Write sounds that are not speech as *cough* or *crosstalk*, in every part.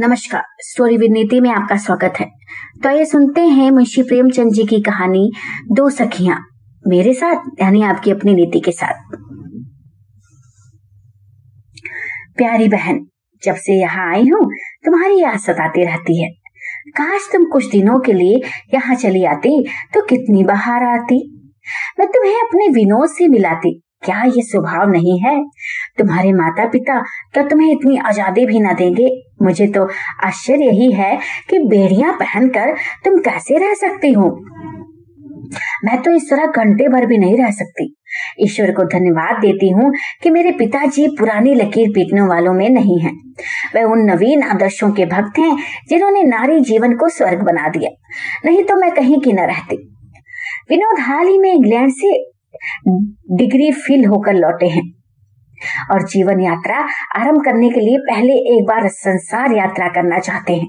नमस्कार story with नीति में आपका स्वागत है। तो ये सुनते हैं मुंशी प्रेमचंद जी की कहानी, दो सखियाँ, मेरे साथ, यानी आपकी अपनी नीति के साथ। प्यारी बहन, जब से यहाँ आई हूँ, तुम्हारी याद सताती रहती है। काश तुम कुछ दिनों के लिए यहाँ चली आती तो कितनी बाहर आती। मैं तुम्हें अपने विनोद से मिलाती क्या ये स्वभाव नहीं है? तुम्हारे माता पिता क्या तुम्हें इतनी आज़ादी भी ना देंगे। मुझे तो आश्चर्य यही है कि बेड़ियाँ पहनकर तुम कैसे रह सकती हो? मैं तो इस तरह घंटे भर भी नहीं रह सकती। ईश्वर को धन्यवाद देती हूँ कि मेरे पिताजी पुरानी लकीर पीटने वालों में नहीं हैं। वे उन नवीन आदर्शों के भक्त हैं जिन्होंने नारी जीवन को स्वर्ग बना दिया। नहीं तो मैं कहीं की न रहती। विनोद हाल ही में इंग्लैंड से डिग्री फिल होकर लौटे हैं। और जीवन यात्रा आरंभ करने के लिए पहले एक बार संसार यात्रा करना चाहते हैं।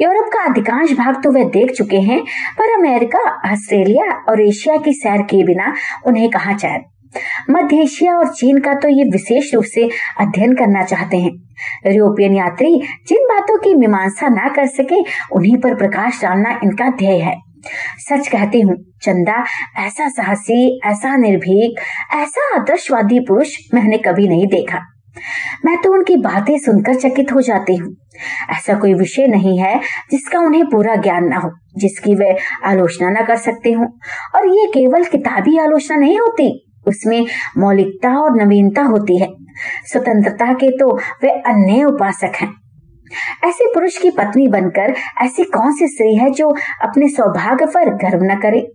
यूरोप का अधिकांश भाग तो वे देख चुके हैं, पर अमेरिका, ऑस्ट्रेलिया और एशिया की सैर के बिना उन्हें कहा चैन मध्य एशिया और चीन का तो ये विशेष रूप से अध्ययन करना चाहते हैं। यूरोपियन यात्री जिन बातों की मीमांसा ना कर सके, उन्हीं पर प्रकाश डालना इनका ध्येय है। सच कहती हूँ, चंदा, ऐसा साहसी, ऐसा निर्भीक, ऐसा आदर्शवादी पुरुष मैंने कभी नहीं देखा। मैं तो उनकी बातें सुनकर चकित हो जाती हूँ। ऐसा कोई विषय नहीं है जिसका उन्हें पूरा ज्ञान ना हो, जिसकी वे आलोचना न कर सकते हो। और ये केवल किताबी आलोचना नहीं होती, उसमें मौलिकता और नवीनता होती है। स्वतंत्रता के तो वे अन्य उपासक हैं। ऐसे पुरुष की पत्नी बनकर ऐसी कौन सी स्त्री है जो अपने सौभाग्य पर गर्व न करे?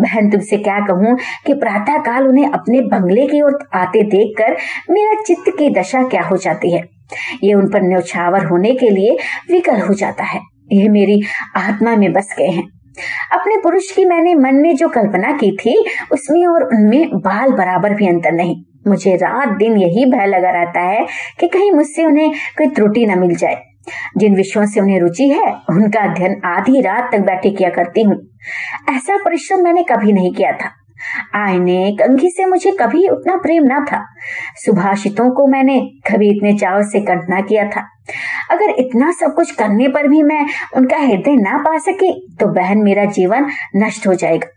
बहन, तुमसे क्या कहूँ कि प्रातः काल उन्हें अपने बंगले की ओर आते देखकर मेरा चित्त की दशा क्या हो जाती है? ये उन पर न्यौछावर होने के लिए विकल हो जाता है। ये मेरी आत्मा में बस गए हैं। अपने पुरुष की मैंने मन में जो कल्पना की थी, उसमें और उनमें बाल बराबर भी अंतर नहीं। मुझे रात दिन यही भय लगा रहता है कि कहीं मुझसे उन्हें कोई त्रुटि न मिल जाए। जिन विषयों से उन्हें रुचि है, उनका अध्ययन आधी रात तक बैठे किया करती हूँ। ऐसा परिश्रम मैंने कभी नहीं किया था। आईने कंघी से मुझे कभी उतना प्रेम ना था। सुभाषितों को मैंने कभी इतने चाव से कंठ ना किया था। अगर इतना सब कुछ करने पर भी मैं उनका हृदय ना पा सकी तो बहन मेरा जीवन नष्ट हो जाएगा।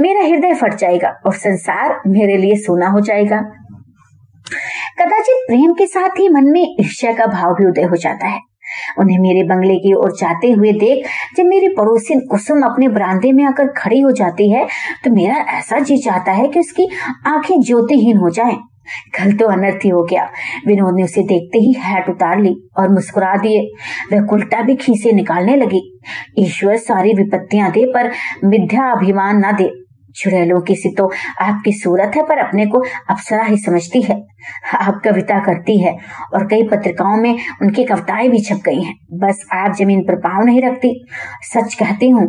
मेरा हृदय फट जाएगा और संसार मेरे लिए सोना हो जाएगा। कदाचित प्रेम के साथ ही मन में ईर्ष्या का भाव भी उदय हो जाता है। उन्हें मेरे बंगले की ओर जाते हुए देख, जब मेरी पड़ोसी कुसुम अपने बरामदे में आकर खड़ी हो जाती है तो मेरा ऐसा जी चाहता है कि उसकी आँखें ज्योतिहीन हो जाएँ। कल तो अनर्थ ही हो गया। विनोद ने उसे देखते ही हैट उतार ली और मुस्कुरा दिए। वह कुल्टा भी खीसे निकालने लगी। ईश्वर सारी विपत्तियाँ दे पर मिथ्या अभिमान न दे। चुड़ैलों की सी तो आपकी सूरत है, पर अपने को अप्सरा ही समझती है। आप कविता करती है और कई पत्रिकाओं में उनकी कविताएँ भी छप गई हैं। बस आप ज़मीन पर पाँव नहीं रखती। सच कहती हूँ,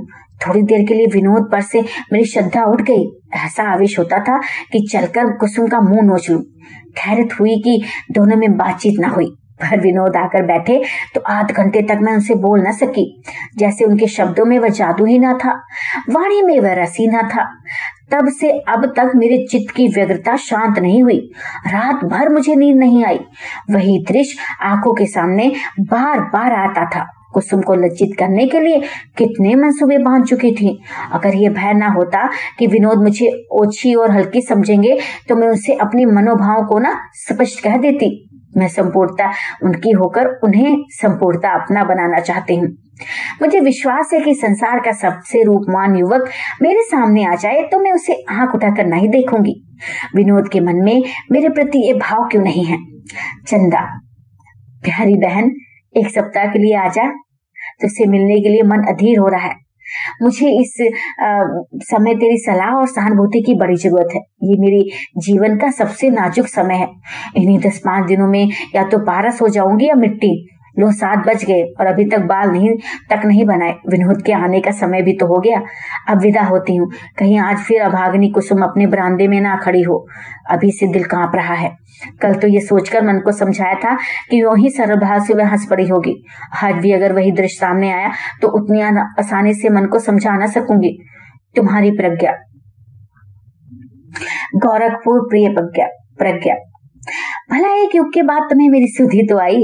थोड़ी देर के लिए विनोद पर से मेरी श्रद्धा उठ गई। ऐसा आवेश होता था कि चलकर कुसुम का मुँह नोच लू। खैरत हुई कि दोनों में बातचीत ना हुई। पर विनोद आकर बैठे तो आध घंटे तक मैं उनसे बोल न सकी। जैसे उनके शब्दों में वह जादू ही ना था, वाणी में वह रसी ना था। तब से अब तक मेरे चित्त की व्यग्रता शांत नहीं हुई। रात भर मुझे नींद नहीं आई। वही दृश्य आँखों के सामने बार बार आता था। कुसुम को लज्जित करने के लिए कितने मंसूबे बाँध चुकी थी। अगर ये भय ना होता कि विनोद मुझे ओछी और हल्की समझेंगे तो मैं उनसे अपने मनोभाव को ना स्पष्ट कह देती। मैं संपूर्णता उनकी होकर उन्हें संपूर्णता अपना बनाना चाहती हूँ। मुझे विश्वास है कि संसार का सबसे रूपमान युवक मेरे सामने आ जाए तो मैं उसे आँख उठाकर नहीं देखूँगी। विनोद के मन में मेरे प्रति ये भाव क्यों नहीं है? चंदा, प्यारी बहन, एक सप्ताह के लिए आ जा। तुझसे मिलने के लिए मन अधीर हो रहा है। मुझे इस समय तेरी सलाह और सहानुभूति की बड़ी ज़रूरत है। ये मेरे जीवन का सबसे नाजुक समय है। इन्हीं दस पाँच दिनों में या तो पारस हो जाऊँगी या मिट्टी। लो सात बज गए और अभी तक बाल नहीं, तक नहीं बनाए। विनोद के आने का समय भी तो हो गया। अब विदा होती हूँ। कहीं आज फिर अभागनी कुसुम अपने बरामदे में ना खड़ी हो। अभी से दिल काँप रहा है। कल तो ये सोचकर मन को समझाया था कि वो ही सरल से वह हंस पड़ी होगी। आज भी अगर वही दृश्य सामने आया तो उतनी आसानी से मन को समझा ना सकूँगी। तुम्हारी प्रज्ञा। गोरखपुर प्रिय प्रज्ञा। प्रज्ञा। भला एक युग के बाद तुम्हें मेरी सुधी तो आई।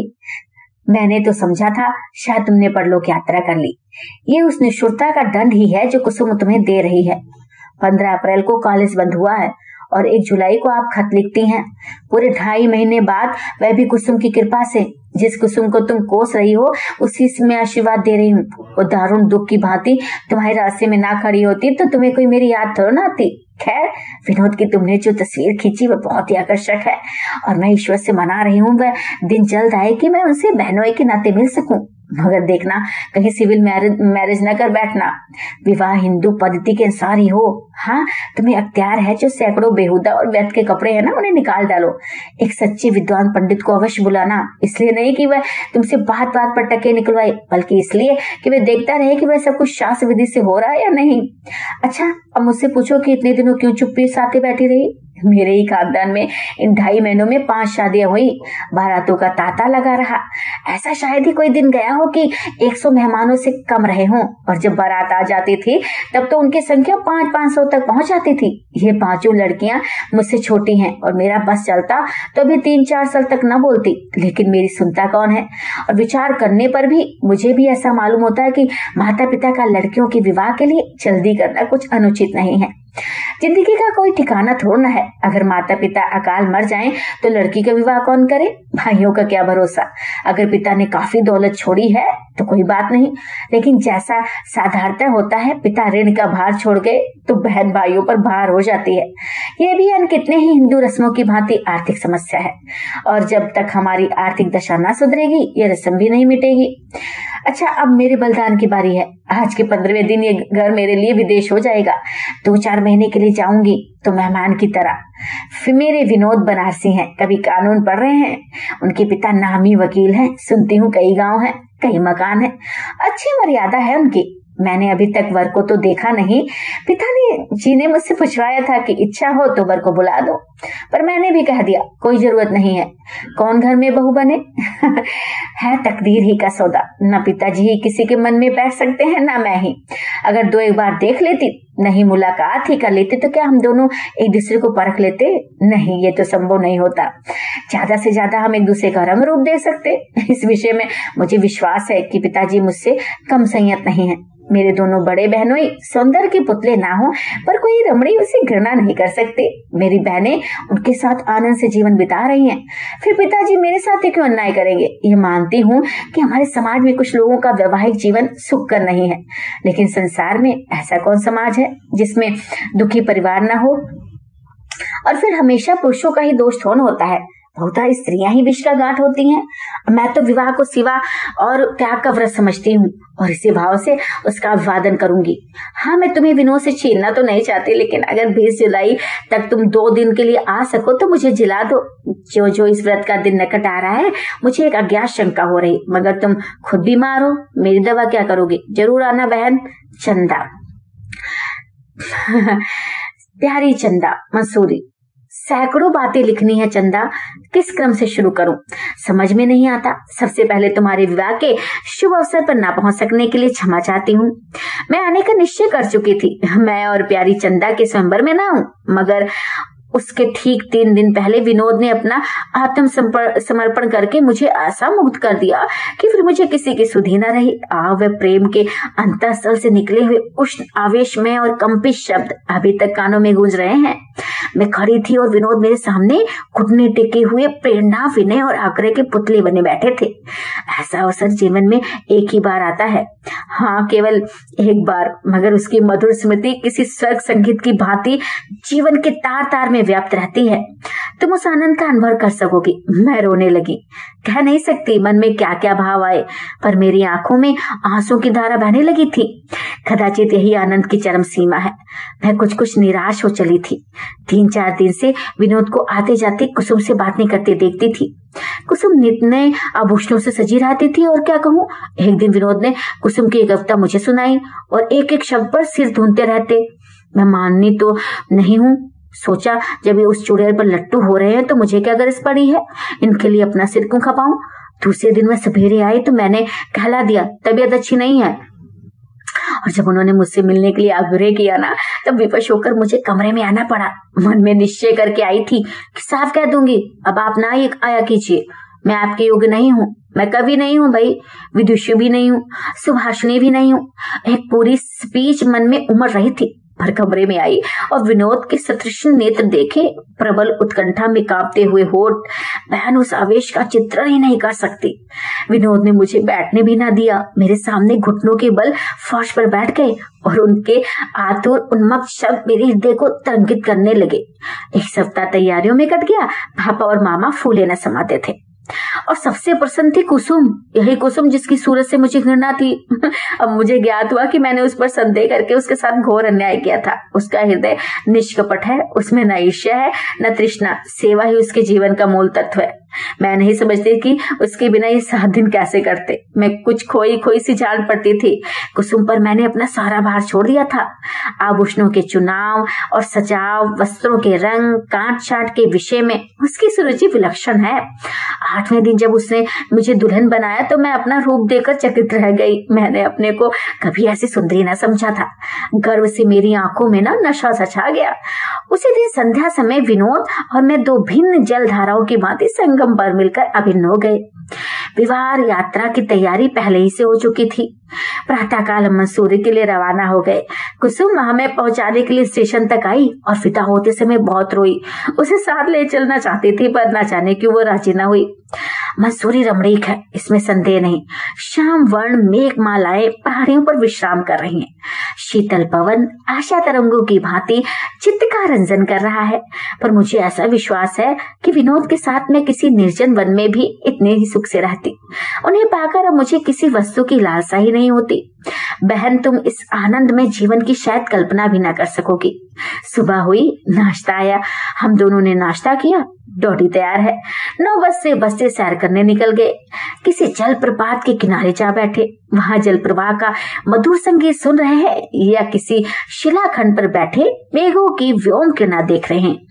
मैंने तो समझा था, शायद तुमने परलोक यात्रा कर ली। ये उस निष्ठुरता का दंड ही है जो कुसुम तुम्हें दे रही है। पंद्रह अप्रैल को कॉलेज बंद हुआ है और एक जुलाई को आप खत लिखती हैं। पूरे ढाई महीने बाद वह भी कुसुम की कृपा से, जिस कुसुम को तुम कोस रही हो, उसी में आशीर्वाद दे रही हूँ। वो दारुण दुख की भांति तुम्हारे रास्ते में ना खड़ी होती तो तुम्हें कोई मेरी याद थोड़ा ना आती। खैर, विनोद की तुमने जो तस्वीर खींची, वह बहुत ही आकर्षक है। और मैं ईश्वर से मना रही हूँ, वह दिन जल्द आए कि मैं उनसे बहनों के नाते मिल सकूँ। मगर देखना, कहीं सिविल मैरिज मैरिज न कर बैठना। विवाह हिंदू पद्धति के अनुसार ही हो। हाँ तुम्हें अख्तियार है जो सैकड़ों बेहुदा और व्यर्थ के कपड़े हैं ना, उन्हें निकाल डालो। एक सच्चे विद्वान पंडित को अवश्य बुलाना। इसलिए नहीं कि वह तुमसे बात बात पर टके निकलवाए, बल्कि इसलिए कि वह देखता रहे कि वह सब कुछ शास्त्र विधि से हो रहा है या नहीं। अच्छा अब मुझसे पूछो कि इतने दिनों क्यों चुप्पी साथे बैठी रही? मेरे ही खानदान में इन ढाई महीनों में पाँच शादियाँ हुई। बारातों का तांता लगा रहा। ऐसा शायद ही कोई दिन गया हो कि 100 मेहमानों से कम रहे हों। और जब बारात आ जाती थी, तब तो उनकी संख्या पाँच पाँच सौ तक पहुँच जाती थी। ये पाँचों लड़कियाँ मुझसे छोटी हैं और मेरा बस चलता तो भी तीन चार साल तक न बोलती। लेकिन मेरी सुनता कौन है? और विचार करने पर भी मुझे भी ऐसा मालूम होता है कि माता पिता का लड़कियों के विवाह के लिए जल्दी करना कुछ अनुचित नहीं है। ज़िंदगी का कोई ठिकाना थोड़ा ना है। अगर माता पिता अकाल मर जाएँ तो लड़की का विवाह कौन करे? भाइयों का क्या भरोसा? अगर पिता ने काफ़ी दौलत छोड़ी है तो कोई बात नहीं। लेकिन जैसा साधारणता होता है, पिता ऋण का भार छोड़ गए तो बहन भाइयों पर भार हो जाती है। ये भी अन कितने ही हिंदू रस्मों की भांति आर्थिक समस्या है। और जब तक हमारी आर्थिक दशा ना सुधरेगी, ये रस्म भी नहीं मिटेगी। अच्छा अब मेरे बलिदान की बारी है। आज के पंद्रहवें दिन ये घर मेरे लिए विदेश हो जाएगा। दो चार महीने के लिए जाऊँगी तो मेहमान की तरह। मेरे विनोद बनारसी हैं, कभी कानून पढ़ रहे हैं। उनके पिता नामी वकील हैं, सुनती हूँ कई गाँव हैं, कई मकान है। अच्छी मर्यादा है उनकी। मैंने अभी तक वर को तो देखा नहीं। पिता ने जी ने मुझसे पूछवाया था कि इच्छा हो तो वर को बुला दो, पर मैंने भी कह दिया, कोई ज़रूरत नहीं है। कौन घर में बहू बने? *laughs* है तकदीर ही का सौदा। न पिताजी ही किसी के मन में बैठ सकते हैं, ना मैं ही। अगर दो एक बार देख लेती, नहीं मुलाकात ही कर लेते तो क्या हम दोनों एक दूसरे को परख लेते? नहीं, ये तो संभव नहीं होता। ज़्यादा से ज़्यादा हम एक दूसरे का रंग रूप दे सकते। इस विषय में मुझे विश्वास है कि पिताजी मुझसे कम संयत नहीं है। मेरे दोनों बड़े बहनों सौंदर्य के पुतले ना हो, पर कोई रमणी उसे घृणा नहीं कर सकते। मेरी बहनें उनके साथ आनंद से जीवन बिता रही हैं। फिर पिताजी मेरे साथ क्यों अन्याय करेंगे? ये मानती हूँ कि हमारे समाज में कुछ लोगों का वैवाहिक जीवन सुख कर नहीं है। लेकिन संसार में ऐसा कौन समाज है जिसमें दुखी परिवार ना हो? और फिर हमेशा पुरुषों का ही दोष थोन होता है। बहुधा स्त्रियाँ ही विश्व का गांठ होती हैं। मैं तो विवाह को सिवा और त्याग का व्रत समझती हूँ और इसी भाव से उसका अभिवादन करूँगी। हाँ मैं तुम्हें विनोद से छीनना तो नहीं चाहती, लेकिन अगर बीस जुलाई तक तुम दो दिन के लिए आ सको तो मुझे जिला दो। जो जो इस व्रत का दिन निकट आ रहा है, मुझे एक अज्ञात शंका हो रही, मगर तुम खुद बीमार हो मेरी दवा क्या करोगी? ज़रूर आना बहन, चंदा। *laughs* प्यारी चंदा, मसूरी। सैकड़ों बातें लिखनी है चंदा, किस क्रम से शुरू करूँ? समझ में नहीं आता। सबसे पहले तुम्हारे विवाह के शुभ अवसर पर ना पहुँच सकने के लिए क्षमा चाहती हूँ। मैं आने का निश्चय कर चुकी थी। मैं और प्यारी चंदा के स्वयंवर में ना हूँ, मगर उसके ठीक तीन दिन पहले विनोद ने अपना आत्म समर्पण करके मुझे ऐसा मुक्त कर दिया कि फिर मुझे किसी की सुधी न रही। आ वह प्रेम के अंतस्थल से निकले हुए उष्ण आवेश में और कंपित शब्द अभी तक कानों में गूंज रहे हैं। मैं खड़ी थी और विनोद मेरे सामने घुटने टिके हुए प्रेरणा, विनय और आग्रह के पुतले बने बैठे थे। ऐसा अवसर जीवन में एक ही बार आता है। हाँ केवल एक बार, मगर उसकी मधुर स्मृति, किसी स्वर्ग संगीत की भांति जीवन के तार तार में व्याप्त रहती है। तुम उस आनंद का अनुभव कर सकोगी। मैं रोने लगी। कह नहीं सकती, मन में क्या क्या भाव आए, पर मेरी आँखों में आँसू की धारा बहने लगी थी। कदाचित यही आनंद की चरम सीमा है। मैं कुछ कुछ निराश हो चली थी। तीन चार दिन से विनोद को आते जाते कुसुम से बातें करते देखती थी। कुसुम नित्य आभूषणों से सजी रहती थी और क्या कहूँ, एक दिन विनोद ने कुसुम की एक कविता मुझे सुनाई और एक एक शब्द पर सिर धुनते रहते। मैं माननी तो नहीं हूँ सोचा, जब ये उस चुड़ैल पर लट्टू हो रहे हैं तो मुझे क्या गरज पड़ी है? इनके लिए अपना सिर क्यों खपाऊं? दूसरे दिन वह सवेरे आई तो मैंने कहला दिया, तबीयत अच्छी नहीं है। और जब उन्होंने मुझसे मिलने के लिए आग्रह किया ना, तब विपक्ष होकर मुझे कमरे में आना पड़ा। मन में निश्चय करके आई थी कि साफ़ कह दूँगी, अब आप ना आया कीजिए। मैं आपके योग्य नहीं हूँ। मैं कवि नहीं हूँ भाई, विदुषी भी नहीं हूँ सुभाषिणी भी नहीं हूँ। एक पूरी स्पीच मन में उमड़ रही थी। भर कमरे में आई और विनोद के सतृष्ण नेत्र देखे प्रबल उत्कंठा में कांपते हुए, होठ, बहन, उस आवेश का चित्रण ही नहीं कर सकती। विनोद ने मुझे बैठने भी ना दिया। मेरे सामने घुटनों के बल फर्श पर बैठ गए और उनके आतुर उन्मक शब्द मेरे हृदय को तरंगित करने लगे। एक सप्ताह तैयारियों में कट गया। पापा और मामा फूले न समाते थे। और सबसे प्रसन्न थी कुसुम। यही कुसुम जिसकी सूरत से मुझे घृणा थी। *laughs* अब मुझे ज्ञात हुआ कि मैंने उस पर संदेह करके उसके साथ घोर अन्याय किया था। उसका हृदय निष्कपट है, उसमें न ईर्ष्या है, न तृष्णा। सेवा ही उसके जीवन का मूल तत्व है। मैं नहीं समझती कि उसके बिना ये सात दिन कैसे करते मैं कुछ खोई खोई सी जान पड़ती थी। कुसुम पर मैंने अपना सारा भार छोड़ दिया था। आभूषणों के चुनाव और सजाव, वस्त्रों के रंग काट छाट के विषय में उसकी सुरुचि विलक्षण है। आठवें दिन जब उसने मुझे दुल्हन बनाया तो मैं अपना रूप देकर चकित रह गई। मैंने अपने को कभी ऐसी सुंदरी न समझा था। गर्व से मेरी आँखों में ना नशा सछा गया। उसी दिन संध्या समय विनोद और मैं दो भिन्न जल धाराओं की भांति संगम पर मिलकर अभिन्न हो गए। विवाह यात्रा की तैयारी पहले ही से हो चुकी थी। प्रातःकाल मंसूरी के लिए रवाना हो गए। कुसुम हमें पहुँचाने के लिए स्टेशन तक आई और फिदा होते समय बहुत रोई। उसे साथ ले चलना चाहती थी, पर ना जाने क्यों वो राज़ी न हुई। मंसूरी रमणीक है, इसमें संदेह नहीं। शाम वर्ण, मेघ, मालाएँ पहाड़ियों पर विश्राम कर रही हैं। शीतल पवन, आशा तरंगों की भांति चित्त का रंजन कर रहा है। पर मुझे ऐसा विश्वास है कि विनोद के साथ मैं किसी निर्जन वन में भी इतने ही सुख से रहती। उन्हें पाकर अब मुझे किसी वस्तु की लालसा ही नहीं होती। बहन, तुम इस आनंद में जीवन की शायद कल्पना भी ना कर सकोगी। सुबह हुई, नाश्ता आया। हम दोनों ने नाश्ता किया। डोडी तैयार है। नौ बस से बस से सैर करने निकल गए। किसी जल प्रपात के किनारे जा बैठे। वहाँ जल प्रवाह का मधुर संगीत सुन रहे हैं या किसी शिलाखंड पर बैठे मेघों की व्योम किरणा देख रहे हैं।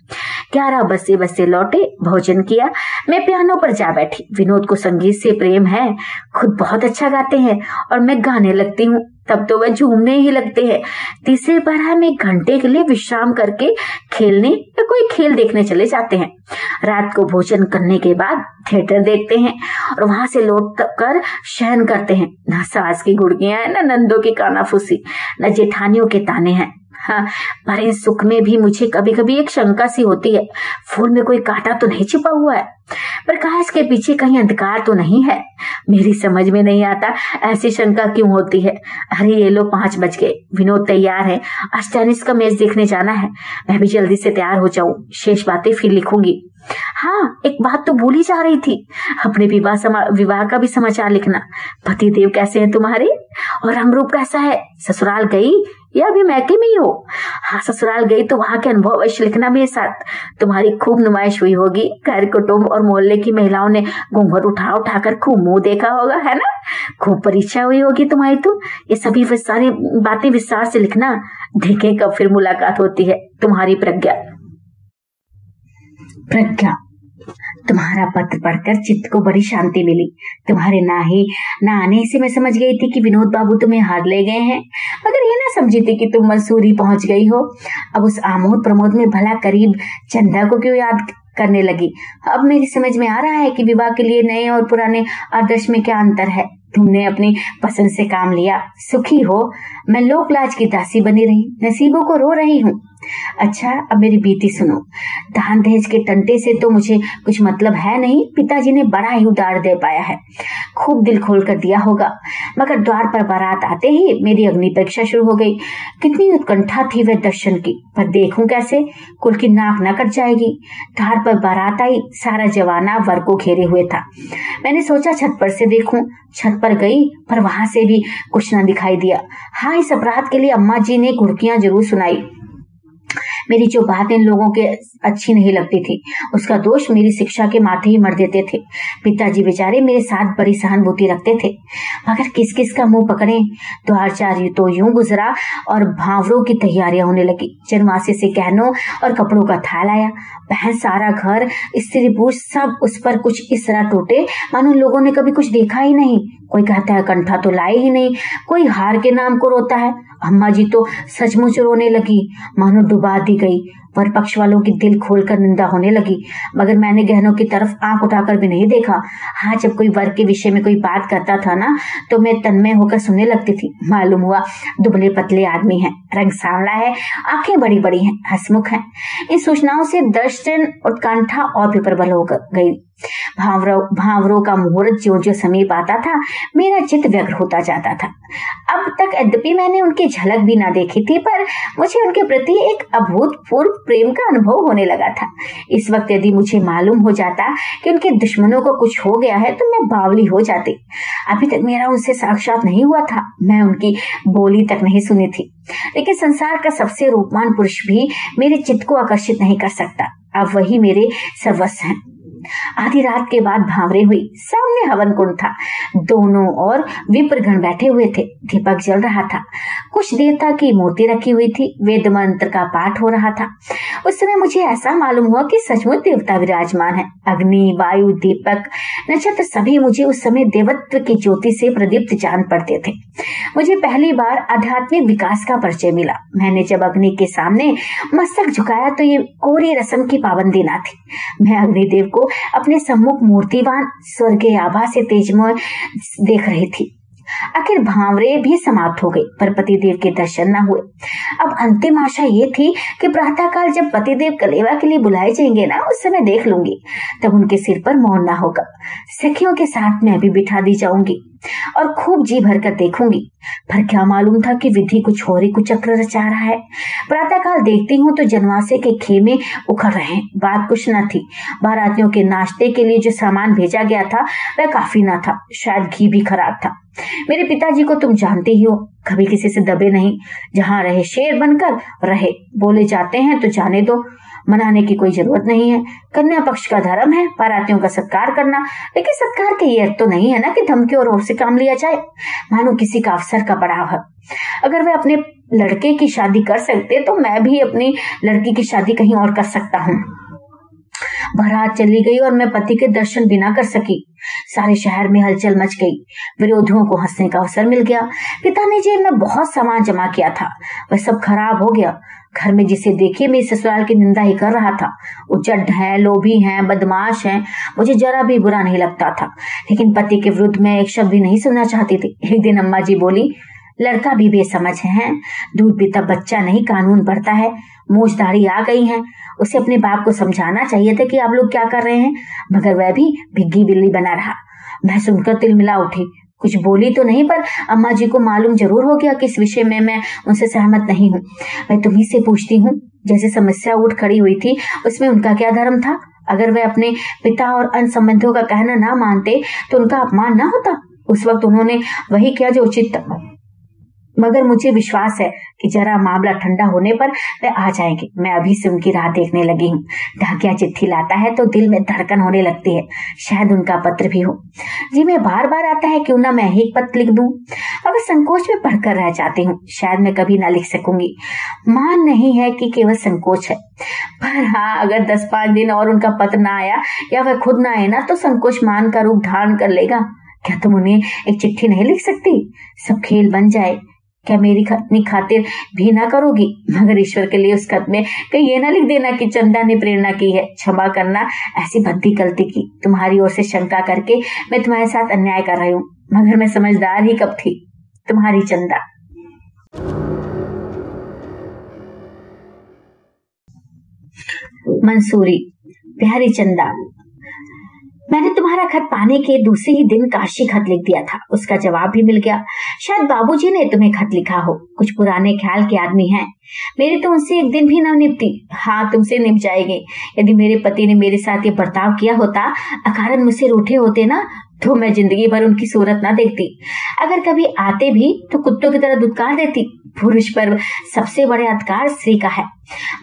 ग्यारह बजते बजते लौटे, भोजन किया। मैं पियानो पर जा बैठी। विनोद को संगीत से प्रेम है। खुद बहुत अच्छा गाते हैं और मैं गाने लगती हूँ। तब तो वह झूमने ही लगते हैं। तीसरे बार हम एक घंटे के लिए विश्राम करके खेलने या कोई खेल देखने चले जाते हैं। रात को भोजन करने के बाद थिएटर देखते हैं और वहाँ से लौट कर शयन करते हैं। न सास की गुड़गियाँ है, न नंदों की कानाफूसी, न जेठानियों के ताने हैं। हाँ पर इन सुख में भी मुझे कभी कभी एक शंका सी होती है। फूल में कोई कांटा तो नहीं छिपा हुआ है? पर कहा इसके पीछे कहीं अंधकार तो नहीं है? मेरी समझ में नहीं आता ऐसी शंका क्यों होती है? अरे, ये लो पाँच बज गए। विनोद तैयार है। आज टेनिस का मैच देखने जाना है। मैं भी जल्दी से तैयार हो जाऊँ। शेष बातें फिर लिखूँगी। हाँ एक बात तो भूली जा रही थी। अपने विवाह विवाह का भी समाचार लिखना। पति देव कैसे हैं तुम्हारे? और रंगरूप कैसा है? ससुराल गई? या अभी मैके में ही हो। हाँ ससुराल गई तो वहाँ के अनुभव अवश्य लिखना मेरे साथ। तुम्हारी खूब नुमाइश हुई होगी। घर, कुटुंब और मोहल्ले की महिलाओं ने घूंघर उठा, उठाकर खूब मुँह देखा होगा, है ना? खूब परीक्षा हुई होगी तुम्हारी तो। ये सभी सारी बातें विस्तार से लिखना। देखें कब फिर मुलाकात होती है। तुम्हारी प्रज्ञा। प्रज्ञा। तुम्हारा पत्र पढ़कर चित्त को बड़ी शांति मिली। तुम्हारे ना ही ना आने से मैं समझ गई थी कि विनोद बाबू तुम्हें हार ले गए हैं। मगर ये ना समझी थी कि तुम मंसूरी पहुँच गई हो। अब उस आमोद प्रमोद में भला करीब चंदा को क्यों याद करने लगी? अब मेरी समझ में आ रहा है कि विवाह के लिए नए और पुराने आदर्श में क्या अंतर है। तुमने अपनी पसंद से काम लिया। सुखी हो। मैं लोकलाज की दासी बनी रही। नसीबों को रो रही हूँ। अच्छा अब मेरी बीती सुनो। दान दहेज के टंटे से तो मुझे कुछ मतलब है नहीं, पिताजी ने बड़ा ही उदार दे पाया है। खूब दिल खोल कर दिया होगा, मगर द्वार पर बारात आते ही मेरी अग्नि परीक्षा शुरू हो गई। कितनी उत्कंठा थी वह दर्शन की, पर देखूँ कैसे? कुल की नाक न कट जाएगी। द्वार पर बारात आई, सारा जवाना वर को घेरे हुए था। मैंने सोचा छत पर से देखूँ, छत पर गई, पर वहाँ से भी कुछ न दिखाई दिया। हाँ इस अपराध के लिए अम्मा जी ने घुड़कियाँ ज़रूर सुनाई। मेरी जो बात इन लोगों के अच्छी नहीं लगती थी, उसका दोष मेरी शिक्षा के माथे ही मर देते थे। पिताजी बेचारे मेरे साथ बड़ी सहानुभूति रखते थे। मगर किस किस का मुँह पकड़े? द्वारचार्य तो यूँ गुजरा और भावरों की तैयारियाँ होने लगी। जनवासी से कहनो और कपड़ों का थाल आया। बहन सारा घर, स्त्री पुरुष सब उस पर कुछ इस तरह टूटे मानो लोगों ने कभी कुछ देखा ही नहीं। कोई कहता है कंठा तो लाए ही नहीं। कोई हार के नाम को रोता है। अम्मा जी तो सचमुच रोने लगी। मानो डुबा दी गई। पर पक्ष वालों की दिल खोलकर निंदा होने लगी। मगर मैंने गहनों की तरफ़ आँख उठाकर भी नहीं देखा। हाँ जब कोई वर्ग के विषय में कोई बात करता था ना तो मैं तन्मय होकर सुनने लगती थी। मालूम हुआ, दुबले पतले आदमी है। रंग सांवला है, आँखें बड़ी बड़ी हैं, हसमुख हैं। इन सूचनाओं से दर्शन उत्कंठा और भी प्रबल हो गई। भावरों भावरों का मुहूर्त जो जो समीप आता था, मेरा चित्त व्यग्र होता जाता था। अब तक यद्यपि मैंने उनकी झलक भी ना देखी थी, पर मुझे उनके प्रति एक अभूतपूर्व प्रेम का अनुभव होने लगा था। इस वक्त यदि मुझे मालूम हो जाता कि उनके दुश्मनों को कुछ हो गया है तो मैं बावली हो जाती। अभी तक मेरा उनसे साक्षात नहीं हुआ था, मैं उनकी बोली तक नहीं सुनी थी। लेकिन संसार का सबसे रूपमान पुरुष भी मेरे चित्त को आकर्षित नहीं कर सकता। अब वही मेरे सर्वस्व हैं। आधी रात के बाद भावरे हुई। सामने हवन कुंड था। दोनों और विप्रगण बैठे हुए थे। दीपक जल रहा था। कुछ देवता की मूर्ति रखी हुई थी। वेद मंत्र का पाठ हो रहा था। उस समय मुझे ऐसा मालूम हुआ कि सचमुच देवता विराजमान है। अग्नि, वायु, दीपक, नक्षत्र सभी मुझे उस समय देवत्व की ज्योति से प्रदीप्त जान पड़ते थे। मुझे पहली बार आध्यात्मिक विकास का परिचय मिला। मैंने जब अग्नि के सामने मस्तक झुकाया तो ये कोरी रसम की पाबंदी ना थी। मैं अग्निदेव को अपने सम्मुख मूर्तिवान स्वर्गीय आभा से तेजमय देख रही थी। आखिर भावरे भी समाप्त हो गई पर पतिदेव के दर्शन न हुए। अब अंतिम आशा ये थी कि प्रातः काल जब पतिदेव कलेवा के लिए बुलाए जाएँगे ना, उस समय देख लूँगी। तब उनके सिर पर मौन ना होगा। सखियों के साथ मैं भी बिठा दी जाऊँगी। और खूब जी भर कर देखूँगी। पर क्या मालूम था कि विधि कुछ और ही कुछ चक्र रचा रहा है। प्रातः काल देखती हूँ तो जनवासे के खेमे उखड़ रहे बात कुछ न थी। बारातियों के नाश्ते के लिए जो सामान भेजा गया था, वह काफ़ी न था। शायद घी भी खराब था। मेरे पिताजी को तुम जानते ही हो, कभी किसी से दबे नहीं। जहाँ रहे शेर बनकर, रहे। बोले जाते हैं तो जाने दो। मनाने की कोई ज़रूरत नहीं है। कन्या पक्ष का धर्म है पारातियों का सत्कार करना। लेकिन सत्कार के ये तो नहीं है ना कि धमकी और से काम लिया जाए। मानो किसी का अवसर का पड़ाव है। अगर वे अपने लड़के की शादी कर सकते तो मैं भी अपनी लड़की की शादी कहीं और कर सकता हूँ। बारात चली गई और मैं पति के दर्शन बिना कर सकी। सारे शहर में हलचल मच गई। विरोधियों को हंसने का अवसर मिल गया। पिता ने जेब में बहुत सामान जमा किया था। वह सब खराब हो गया। घर में जिसे देखिए मैं ससुराल की निंदा ही कर रहा था। उचट है, लोभी है, बदमाश है, मुझे जरा भी बुरा नहीं लगता था। लेकिन पति के विरुद्ध में एक शब्द भी नहीं सुनना चाहती थी। एक दिन अम्मा जी बोली, लड़का भी बेसमझ है, दूध पीता बच्चा नहीं, कानून पढ़ता है, मोजदारी आ गई है। उसे अपने बाप को समझाना चाहिए था कि आप लोग क्या कर रहे हैं, मगर वह भी भिग्गी बिल्ली बना रहा। मैं सुनकर तिल मिला उठी। कुछ बोली तो नहीं, पर अम्मा जी को मालूम ज़रूर हो गया कि इस विषय में मैं उनसे सहमत नहीं हूँ। मैं तुम्ही से पूछती हूँ, जैसे समस्या उठ खड़ी हुई थी, उसमें उनका क्या धर्म था? अगर वे अपने पिता और अन्य संबंधियों का कहना ना मानते तो उनका अपमान ना होता? उस वक्त उन्होंने वही किया जो उचित मगर मुझे विश्वास है कि जरा मामला ठंडा होने पर वे आ जाएँगे। मैं अभी से उनकी राह देखने लगी हूँ। ढाकिया चिट्ठी लाता है तो दिल में धड़कन होने लगती है। शायद उनका पत्र भी हो। जी, मैं बार बार आता है, क्यों ना मैं ही पत्र लिख दूँ? अगर संकोच में पढ़कर रह जाती हूँ, शायद मैं कभी ना लिख सकूँगी। मान नहीं है कि केवल संकोच है। पर हाँ अगर दस पाँच दिन और उनका पत्र ना आया या वह खुद ना आए ना तो संकोच मान का रूप धारण कर लेगा। क्या तुम उन्हें एक चिट्ठी नहीं लिख सकती? सब खेल बन जाए। क्या मेरी अपनी खातिर भी ना करोगी? मगर ईश्वर के लिए उस खत में कहीं ये ना लिख देना कि चंदा ने प्रेरणा की है। क्षमा करना ऐसी भद्दी गलती की। तुम्हारी ओर से शंका करके मैं तुम्हारे साथ अन्याय कर रही हूँ। मगर मैं समझदार ही कब थी? तुम्हारी चंदा। मंसूरी, प्यारी चंदा। मैंने तुम्हारा खत पाने के दूसरे ही दिन काशी खत लिख दिया था। उसका जवाब भी मिल गया। शायद बाबूजी ने तुम्हें खत लिखा हो। कुछ पुराने ख्याल के आदमी हैं। मेरे तो उनसे एक दिन भी ना निपटी हाँ तुमसे निप जाएगी। यदि मेरे पति ने मेरे साथ ये बर्ताव किया होता, अकारण मुझसे रूठे होते ना तो मैं ज़िंदगी भर उनकी सूरत ना देखती। अगर कभी आते भी तो कुत्तों की तरह दुत्कार देती। पुरुष पर सबसे बड़े अधिकार स्त्री का है।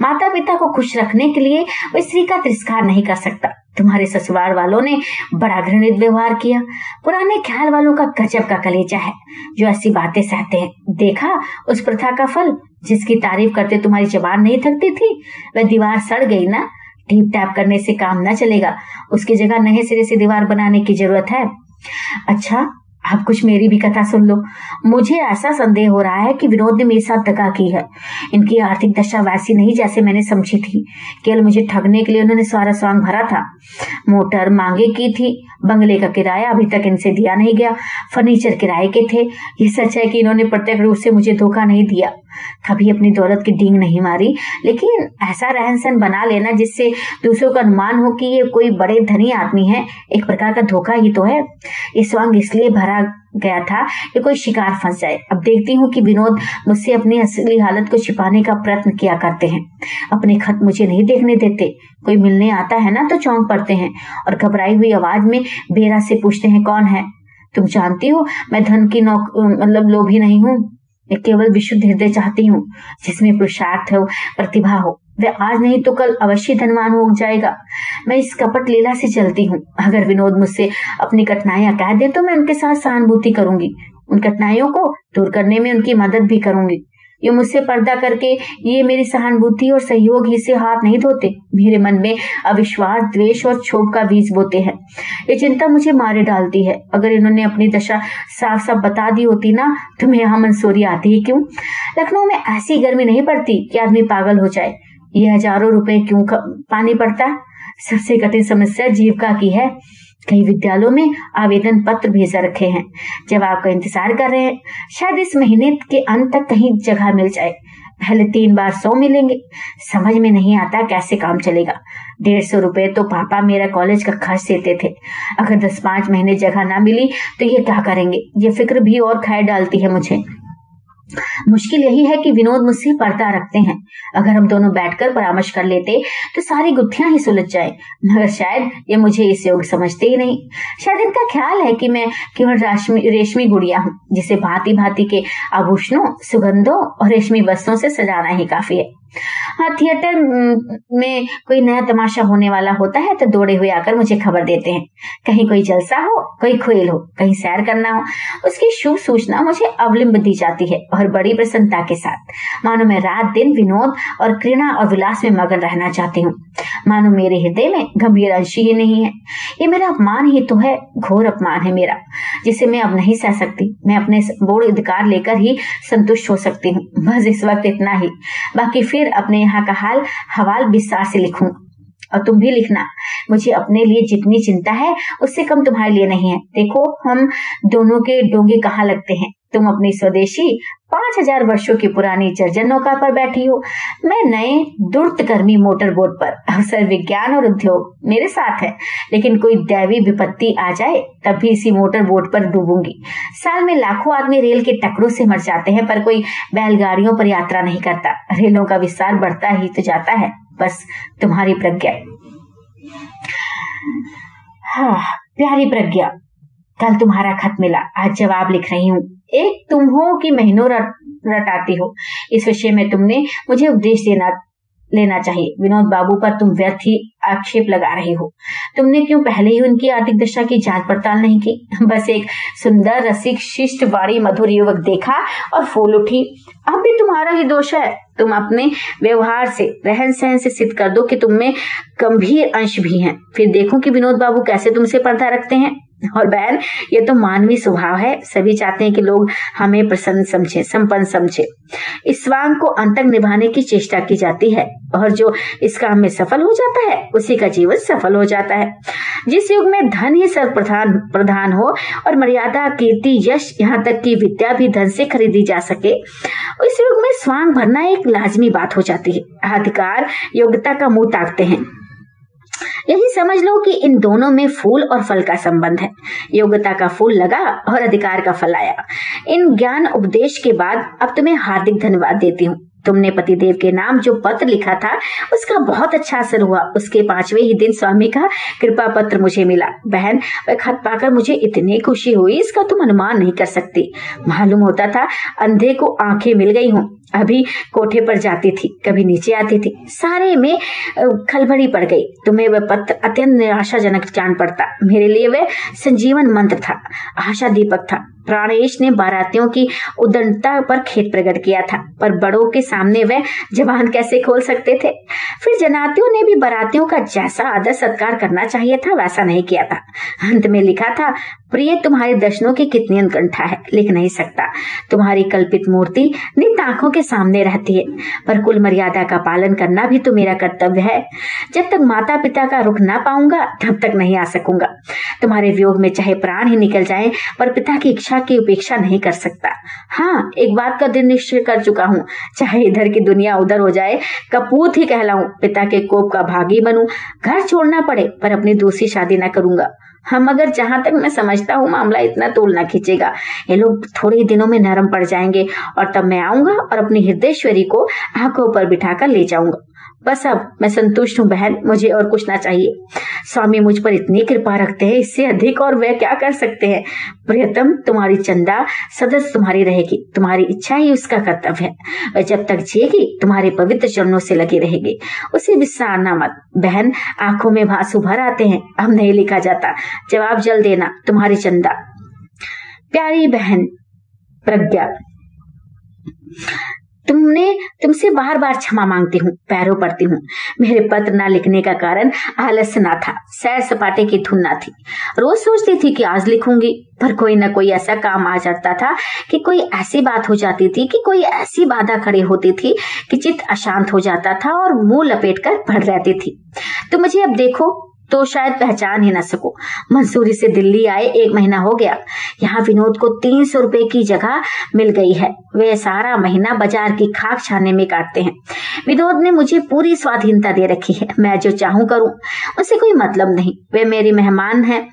माता पिता को खुश रखने के लिए वह स्त्री का तिरस्कार नहीं कर सकता। तुम्हारे ससुराल वालों ने बड़ा घृणित व्यवहार किया। पुराने ख्याल वालों का गजब का कलेजा है। जो ऐसी बातें सहते हैं, देखा उस प्रथा का फल, जिसकी तारीफ़ करते तुम्हारी जबान नहीं थकती थी? वह दीवार सड़ गई ना? टीप टैप करने से काम ना चलेगा। उसकी जगह नए सिरे से दीवार बनाने की ज़रूरत है। अच्छा अब कुछ मेरी भी कथा सुन लो। मुझे ऐसा संदेह हो रहा है कि विनोद ने मेरे साथ दगा की है। इनकी आर्थिक दशा वैसी नहीं जैसे मैंने समझी थी। केवल मुझे ठगने के लिए उन्होंने सारा स्वांग भरा था। मोटर मांगे की थी। बंगले का किराया अभी तक इनसे दिया नहीं गया। फर्नीचर किराए के थे। यह सच है कि इन्होंने प्रत्यक्ष रूप से मुझे धोखा नहीं दिया। कभी अपनी दौलत की डींग नहीं मारी। लेकिन ऐसा रहन सहन बना लेना जिससे दूसरों का अनुमान हो कि ये कोई बड़े धनी आदमी है, एक प्रकार का धोखा ही तो है। ये स्वांग इसलिए भरा गया था कि कोई शिकार फंस जाए। अब देखती हूँ कि विनोद मुझसे अपनी असली हालत को छिपाने का प्रयत्न किया करते हैं। अपने खत मुझे नहीं देखने देते। कोई मिलने आता है ना तो चौंक पड़ते हैं और घबराई हुई आवाज़ में बेरा से पूछते हैं, कौन है? तुम जानती हो, मैं धन की नौक मतलब लोभी नहीं हूँ। मैं केवल विशुद्ध हृदय चाहती हूँ, जिसमें पुरुषार्थ हो, प्रतिभा हो। वह आज नहीं तो कल अवश्य धनवान हो जाएगा। मैं इस कपट लीला से चलती हूँ। अगर विनोद मुझसे अपनी कठिनाइयाँ कह दे तो मैं उनके साथ सहानुभूति करूँगी। उन कठिनाइयों को दूर करने में उनकी मदद भी करूँगी। ये मुझसे पर्दा करके, ये मेरी सहानुभूति और सहयोग ही से हाथ नहीं धोते। मेरे मन में अविश्वास, द्वेष और क्षोभ का बीज बोते हैं। ये चिंता मुझे मारे डालती है। अगर इन्होंने अपनी दशा साफ़ साफ़ बता दी होती ना तो मैं यहाँ मंसूरी आती ही क्यों? लखनऊ में ऐसी गर्मी नहीं पड़ती कि आदमी पागल हो जाए। ये हज़ारों रुपए क्यों पानी पड़ता? है सबसे कठिन समस्या जीविका की है। कई विद्यालयों में आवेदन पत्र भेजा रखे हैं। जवाब का इंतज़ार कर रहे हैं, शायद इस महीने के अंत तक कहीं जगह मिल जाए। पहले तीन बार सौ मिलेंगे। समझ में नहीं आता कैसे काम चलेगा। डेढ़ सौ रुपए तो पापा मेरा कॉलेज का खर्च देते थे। अगर दस पाँच महीने जगह ना मिली तो ये क्या करेंगे? ये फ़िक्र भी और खाए डालती है मुझे। मुश्किल यही है कि विनोद मुझसे पर्दा रखते हैं। अगर हम दोनों बैठकर परामर्श कर लेते तो सारी गुत्थियाँ ही सुलझ जाए। मगर शायद ये मुझे इस योग समझते ही नहीं। शायद इनका ख्याल है कि मैं केवल रेशमी गुड़िया हूँ, जिसे भांति भांति के आभूषणों, सुगंधों और रेशमी वस्त्रों से सजाना ही काफ़ी है। हाँ थिएटर में कोई नया तमाशा होने वाला होता है तो दौड़े हुए आकर मुझे खबर देते हैं। कहीं कोई जलसा हो, कोई खेल हो, कहीं सैर करना हो, उसकी शुभ सूचना मुझे अवलिंब दी जाती है और बड़ी प्रसन्नता के साथ। मानो मैं रात दिन विनोद और क्रीड़ा और विलास में मगन रहना चाहती हूँ। मानो मेरे हृदय में गंभीर अंश ही नहीं है। ये मेरा अपमान ही तो है, घोर अपमान है मेरा, जिसे मैं अब नहीं सह सकती। मैं अपने बोर्ड अधिकार लेकर ही संतुष्ट हो सकती हूँ। बस इस वक्त इतना ही। बाकी फिर अपने यहाँ का हाल हवाल विस्तार से लिखूं। और तुम भी लिखना। मुझे अपने लिए जितनी चिंता है, उससे कम तुम्हारे लिए नहीं है। देखो, हम दोनों के डोंगे कहाँ लगते हैं? तुम अपनी स्वदेशी पाँच हज़ार वर्षो की पुरानी जर्जन नौका पर बैठी हो। मैं नए दुर्तकर्मी मोटर बोट पर। अवसर विज्ञान और उद्योग मेरे साथ है, लेकिन कोई दैवी विपत्ति आ जाए, तब भी इसी मोटर बोट पर डूबूँगी। साल में लाखों आदमी रेल के टकरों से मर जाते हैं, पर कोई बैलगाड़ियों पर यात्रा नहीं करता। रेलों का विस्तार बढ़ता ही तो जाता है। बस तुम्हारी प्रज्ञा। हाँ प्यारी प्रज्ञा, कल तुम्हारा खत मिला। आज जवाब लिख रही हूँ। एक तुम हो कि महीनों रट, रटाती हो। इस विषय में तुमने मुझे उपदेश देना लेना चाहिए। विनोद बाबू पर तुम व्यर्थ ही आक्षेप लगा रही हो। तुमने क्यों पहले ही उनकी आर्थिक दशा की जाँच पड़ताल नहीं की? *laughs* बस एक सुंदर रसिक शिष्ट वाणी मधुर युवक देखा और फूल उठी। अब भी तुम्हारा ही दोष है। तुम अपने व्यवहार से रहन सहन से सिद्ध कर दो कि तुम में गंभीर अंश भी हैं। फिर देखो कि विनोद बाबू कैसे तुमसे पर्दा रखते हैं। और बहन, ये तो मानवीय स्वभाव है। सभी चाहते हैं कि लोग हमें प्रसन्न समझे, संपन्न समझे। इस स्वांग को अंत तक निभाने की चेष्टा की जाती है और जो इस काम में सफल हो जाता है, उसी का जीवन सफल हो जाता है। जिस युग में धन ही सर्व प्रधान प्रधान हो और मर्यादा, कीर्ति, यश यहाँ तक की विद्या भी धन से खरीदी जा सके, उस युग में स्वांग भरना एक लाजमी बात हो जाती है। अधिकार योग्यता का मुँह ताकते हैं। यही समझ लो कि इन दोनों में फूल और फल का संबंध है। योग्यता का फूल लगा और अधिकार का फल आया। इन ज्ञान उपदेश के बाद अब तुम्हें हार्दिक धन्यवाद देती हूँ। तुमने पतिदेव के नाम जो पत्र लिखा था, उसका बहुत अच्छा असर हुआ। उसके पांचवे ही दिन स्वामी का कृपा पत्र मुझे मिला। बहन, वह खत पाकर मुझे इतनी खुशी हुई, इसका तुम अनुमान नहीं कर सकती। मालूम होता था, अंधे को आँखें मिल गई हूँ। अभी कोठे पर जाती थी, कभी नीचे आती थी। सारे में खलबड़ी पड़ गई। तुम्हें वह पत्र अत्यंत निराशाजनक जान पड़ता। मेरे लिए वह संजीवन मंत्र था, आशा दीपक था। प्राणेश ने बारातियों की उदंडता पर खेत प्रकट किया था, पर बड़ों के सामने वह जवान कैसे खोल सकते थे? फिर जनातियों ने भी बारातियों का जैसा आदर सत्कार करना चाहिए था, वैसा नहीं किया था। अंत में लिखा था प्रिय, तुम्हारे दर्शनों की कितनी अनुकंठा है, लिख नहीं सकता। तुम्हारी कल्पित मूर्ति नित आँखों के सामने रहती है, पर कुल मर्यादा का पालन करना भी तो मेरा कर्तव्य है। जब तक माता पिता का रुख ना पाऊँगा, तब तक नहीं आ सकूँगा। तुम्हारे वियोग में चाहे प्राण ही निकल जाए, पर पिता की इच्छा की उपेक्षा नहीं कर सकता। हाँ एक बात का दिन निश्चय कर चुका हूँ, चाहे इधर की दुनिया उधर हो जाए, कपूत ही कहलाऊं, पिता के कोप का भागी बनू। घर छोड़ना पड़े, पर अपनी दूसरी शादी ना करूँगा। हम अगर जहाँ तक मैं समझता हूँ मामला इतना तोल ना खींचेगा। ये लोग थोड़े ही दिनों में नरम पड़ जाएँगे और तब मैं आऊँगा और अपनी हृदयश्वरी को आँखों पर बिठाकर ले जाऊँगा। बस अब मैं संतुष्ट हूँ, बहन, मुझे और कुछ ना चाहिए। स्वामी मुझ पर इतनी कृपा रखते हैं, इससे अधिक और वह क्या कर सकते हैं? प्रियतम, तुम्हारी चंदा सदस्य तुम्हारी रहेगी, तुम्हारी इच्छा ही उसका कर्तव्य है। वह जब तक जिएगी, तुम्हारे पवित्र चरणों से लगी रहेगी। उसे विश्राना मत, बहन, आँखों में भासु भर आते हैं, अब नहीं लिखा जाता। जवाब जल देना, तुम्हारी चंदा। प्यारी बहन, प्रज्ञा। तुमने तुमसे बार बार क्षमा मांगती हूँ, पैरों पड़ती हूँ। मेरे पत्र ना लिखने का कारण आलस्य ना था, सैर सपाटे की धुन ना थी। रोज सोचती थी कि आज लिखूँगी, पर कोई ना कोई ऐसा काम आ जाता था कि कोई ऐसी बात हो जाती थी कि कोई ऐसी बाधा खड़ी होती थी कि चित्त अशांत हो जाता था और मुँह लपेट कर पड़ रहती थी। तो मुझे अब देखो तो शायद पहचान ही ना सको। मंसूरी से दिल्ली आए एक महीना हो गया। यहाँ विनोद को तीन सौ रुपए की जगह मिल गई है। वे सारा महीना बाज़ार की खाक छाने में काटते हैं। विनोद ने मुझे पूरी स्वाधीनता दे रखी है। मैं जो चाहूँ करूँ, उसे कोई मतलब नहीं। वे मेरी मेहमान हैं।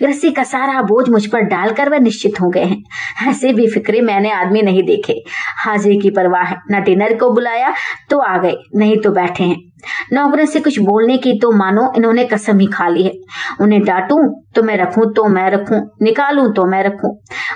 गृहस्थी का सारा बोझ मुझ पर डालकर वह निश्चित हो गए हैं। ऐसे भी फिक्रे मैंने आदमी नहीं देखे। हाजिरी की परवाह न डिनर को बुलाया तो आ गए, नहीं तो बैठे हैं। नौकरों से कुछ बोलने की तो मानो इन्होंने कसम ही खा ली है। उन्हें डांटू तो मैं रखूँ तो मैं रखूँ, निकालूं तो मैं रखूँ।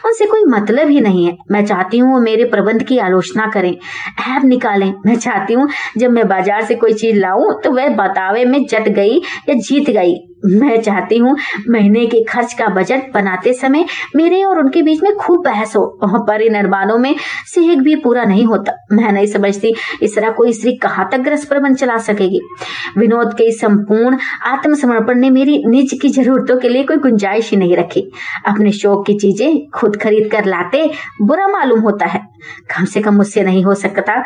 उनसे कोई मतलब ही नहीं है। मैं चाहती हूँ वो मेरे प्रबंध की आलोचना करें। ऐप निकालें। मैं चाहती हूँ जब मैं बाज़ार से कोई चीज़ लाऊं तो वह बतावे में जट गई या जीत गई। मैं चाहती हूँ महीने के खर्च का बजट बनाते समय मेरे और उनके बीच में खूब बहस हो परिनिर्माणों में से एक भी पूरा नहीं होता। मैं नहीं समझती इस तरह कोई स्त्री कहाँ तक ग्रस्त प्रबंध चला सकेगी। विनोद के संपूर्ण आत्मसमर्पण ने मेरी निज की जरूरतों के लिए कोई गुंजाइश ही नहीं रखी। अपने शौक की चीज़ें खुद खरीद कर लाते, बुरा मालूम होता है। कम से कम मुझसे नहीं हो सकता।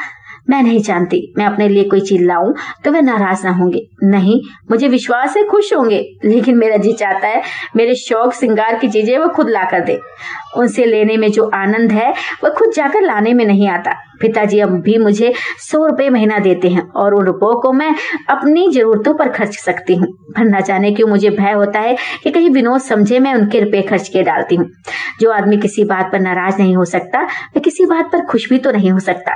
मैं नहीं जानती, मैं अपने लिए कोई चीज़ लाऊं तो वे नाराज़ ना होंगे। नहीं, मुझे विश्वास है, खुश होंगे। लेकिन मेरा जी चाहता है, मेरे शौक सिंगार की चीज़ें वो खुद ला कर दे। उनसे लेने में जो आनंद है, वह खुद जाकर लाने में नहीं आता। पिताजी अब भी मुझे सौ रुपए महीना देते हैं और उन रुपयों को मैं अपनी जरूरतों पर खर्च सकती हूँ। पर न जाने क्यों मुझे भय होता है कि कहीं विनोद समझे मैं उनके रुपए खर्च के डालती हूँ। जो आदमी किसी बात पर नाराज़ नहीं हो सकता, वह किसी बात पर खुश भी तो नहीं हो सकता।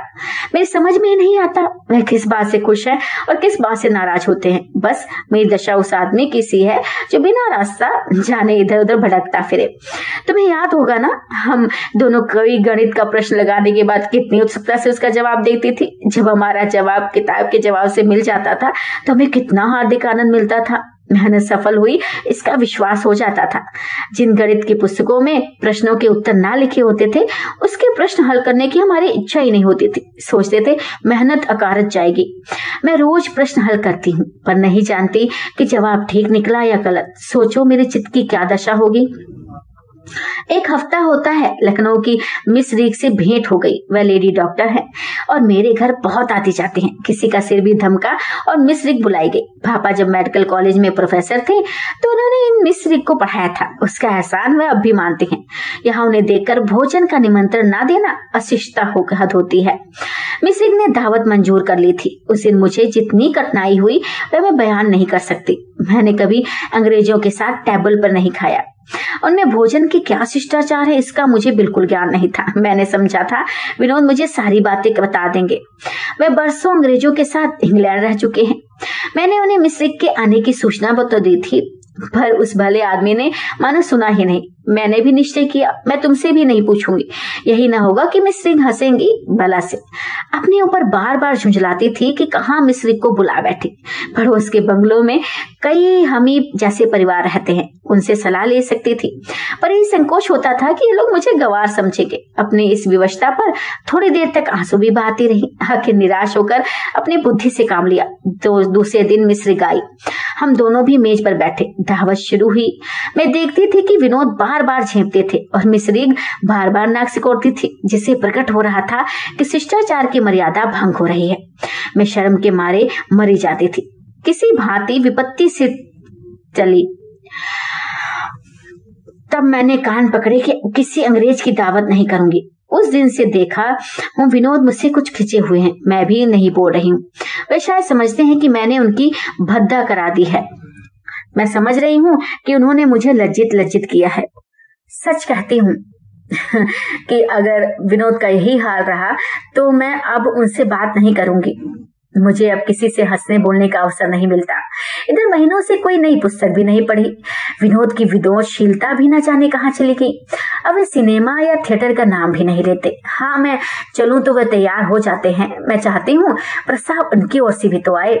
मेरी समझ में नहीं आता, वह किस बात से खुश है और किस बात से नाराज़ होते हैं। बस मेरी दशा उस आदमी की सी है, जो बिना रास्ता जाने इधर उधर भटकता फिरे। तुम्हें याद होगा ना, हम दोनों कवि गणित का प्रश्न लगाने के बाद कितनी उत्सुकता से उसका जवाब देती थी। जब हमारा जवाब किताब के जवाब से मिल जाता था तो हमें कितना हार्दिक आनंद मिलता था। मेहनत सफल हुई, इसका विश्वास हो जाता था। जिन गणित की पुस्तकों में प्रश्नों के उत्तर ना लिखे होते थे, उसके प्रश्न हल करने की हमारी इच्छा ही नहीं होती थी। सोचते थे, मेहनत अकारत जाएगी। मैं रोज प्रश्न हल करती हूँ, पर नहीं जानती कि जवाब ठीक निकला या गलत। सोचो मेरे चित्त की क्या दशा होगी। एक हफ़्ता होता है लखनऊ की मिस रीग से भेंट हो गई। वह लेडी डॉक्टर है और मेरे घर बहुत आती जाती हैं। किसी का सिर भी धमका और मिस रिग बुलाई गई। पापा जब मेडिकल कॉलेज में प्रोफेसर थे तो उन्होंने इन मिस रिग को पढ़ाया था। उसका एहसान वह अब भी मानते हैं। यहाँ उन्हें देखकर भोजन का निमंत्रण ना देना अशिष्टता हो हद होती है। मिस रिग ने दावत मंजूर कर ली थी। उस दिन मुझे जितनी कठिनाई हुई, वह मैं बयान नहीं कर सकती। मैंने कभी अंग्रेज़ों के साथ टेबल पर नहीं खाया। उनमें भोजन की क्या शिष्टाचार है, इसका मुझे बिल्कुल ज्ञान नहीं था। मैंने समझा था, विनोद मुझे सारी बातें बता देंगे। वे बरसों अंग्रेज़ों के साथ इंग्लैंड रह चुके हैं। मैंने उन्हें मिस्रिक के आने की सूचना बता दी थी, पर उस भले आदमी ने मानो सुना ही नहीं। मैंने भी निश्चय किया, मैं तुमसे भी नहीं पूछूँगी। यही ना होगा कि मिस्री हंसेंगी बला से। अपने ऊपर बार बार झुंझलाती थी कि कहा मिस्री को बुला बैठी। पड़ोस के बंगलों में कई हमी जैसे परिवार रहते हैं, उनसे सलाह ले सकती थी। पर यही संकोच होता था कि ये लोग मुझे गवार समझेंगे। अपनी इस विवशता पर थोड़ी देर तक आँसू भी बहाती रही, आखिर निराश होकर अपनी बुद्धि से काम लिया। तो दूसरे दिन मिस्र गाई हम दोनों भी मेज पर बैठे दावत शुरू हुई। मैं देखती थी कि विनोद बार बार बार झेपते थे और मिसरीग बार बार नाक सिकोड़ती थी, जिससे प्रकट हो रहा था कि शिष्टाचार की मर्यादा भंग हो रही है। मैं शर्म के मारे मरी जाती थी। किसी भांति विपत्ति से चली। तब मैंने कान पकड़े कि किसी अंग्रेज़ की दावत नहीं करूँगी। उस दिन से देखा हूँ विनोद मुझसे कुछ खिंचे हुए हैं। मैं भी नहीं बोल रही हूँ। वे शायद समझते हैं कि मैंने उनकी भद्दा करा दी है। मैं समझ रही हूँ कि उन्होंने मुझे लज्जित लज्जित किया है। सच कहती हूँ *laughs* कि अगर विनोद का यही हाल रहा तो मैं अब उनसे बात नहीं करूँगी। मुझे अब किसी से हंसने बोलने का अवसर नहीं मिलता। इधर महीनों से कोई नई पुस्तक भी नहीं पढ़ी। विनोद की विदोषशीलता भी न जाने कहाँ चली गई। अब वे सिनेमा या थिएटर का नाम भी नहीं लेते। हाँ मैं चलूँ तो वह तैयार हो जाते हैं। मैं चाहती हूँ प्रस्ताव उनकी ओर से भी तो आए।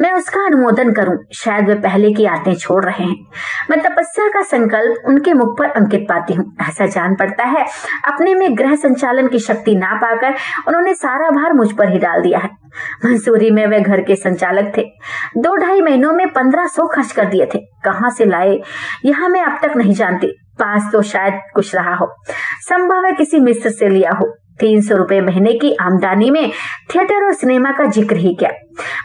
मैं उसका अनुमोदन करूँ। शायद वे पहले की आते छोड़ रहे हैं। मैं तपस्या का संकल्प उनके मुख पर अंकित पाती हूँ। ऐसा जान पड़ता है, अपने में ग्रह संचालन की शक्ति ना पाकर उन्होंने सारा भार मुझ पर ही डाल दिया है। मंसूरी में वे घर के संचालक थे। दो ढाई महीनों में पंद्रह सौ खर्च कर दिए थे। कहाँ से लाए, यहाँ मैं अब तक नहीं जानती। पास तो शायद कुछ रहा हो। संभव है किसी मिस्र से लिया हो। तीन सौ रुपये महीने की आमदनी में थिएटर और सिनेमा का ज़िक्र ही क्या?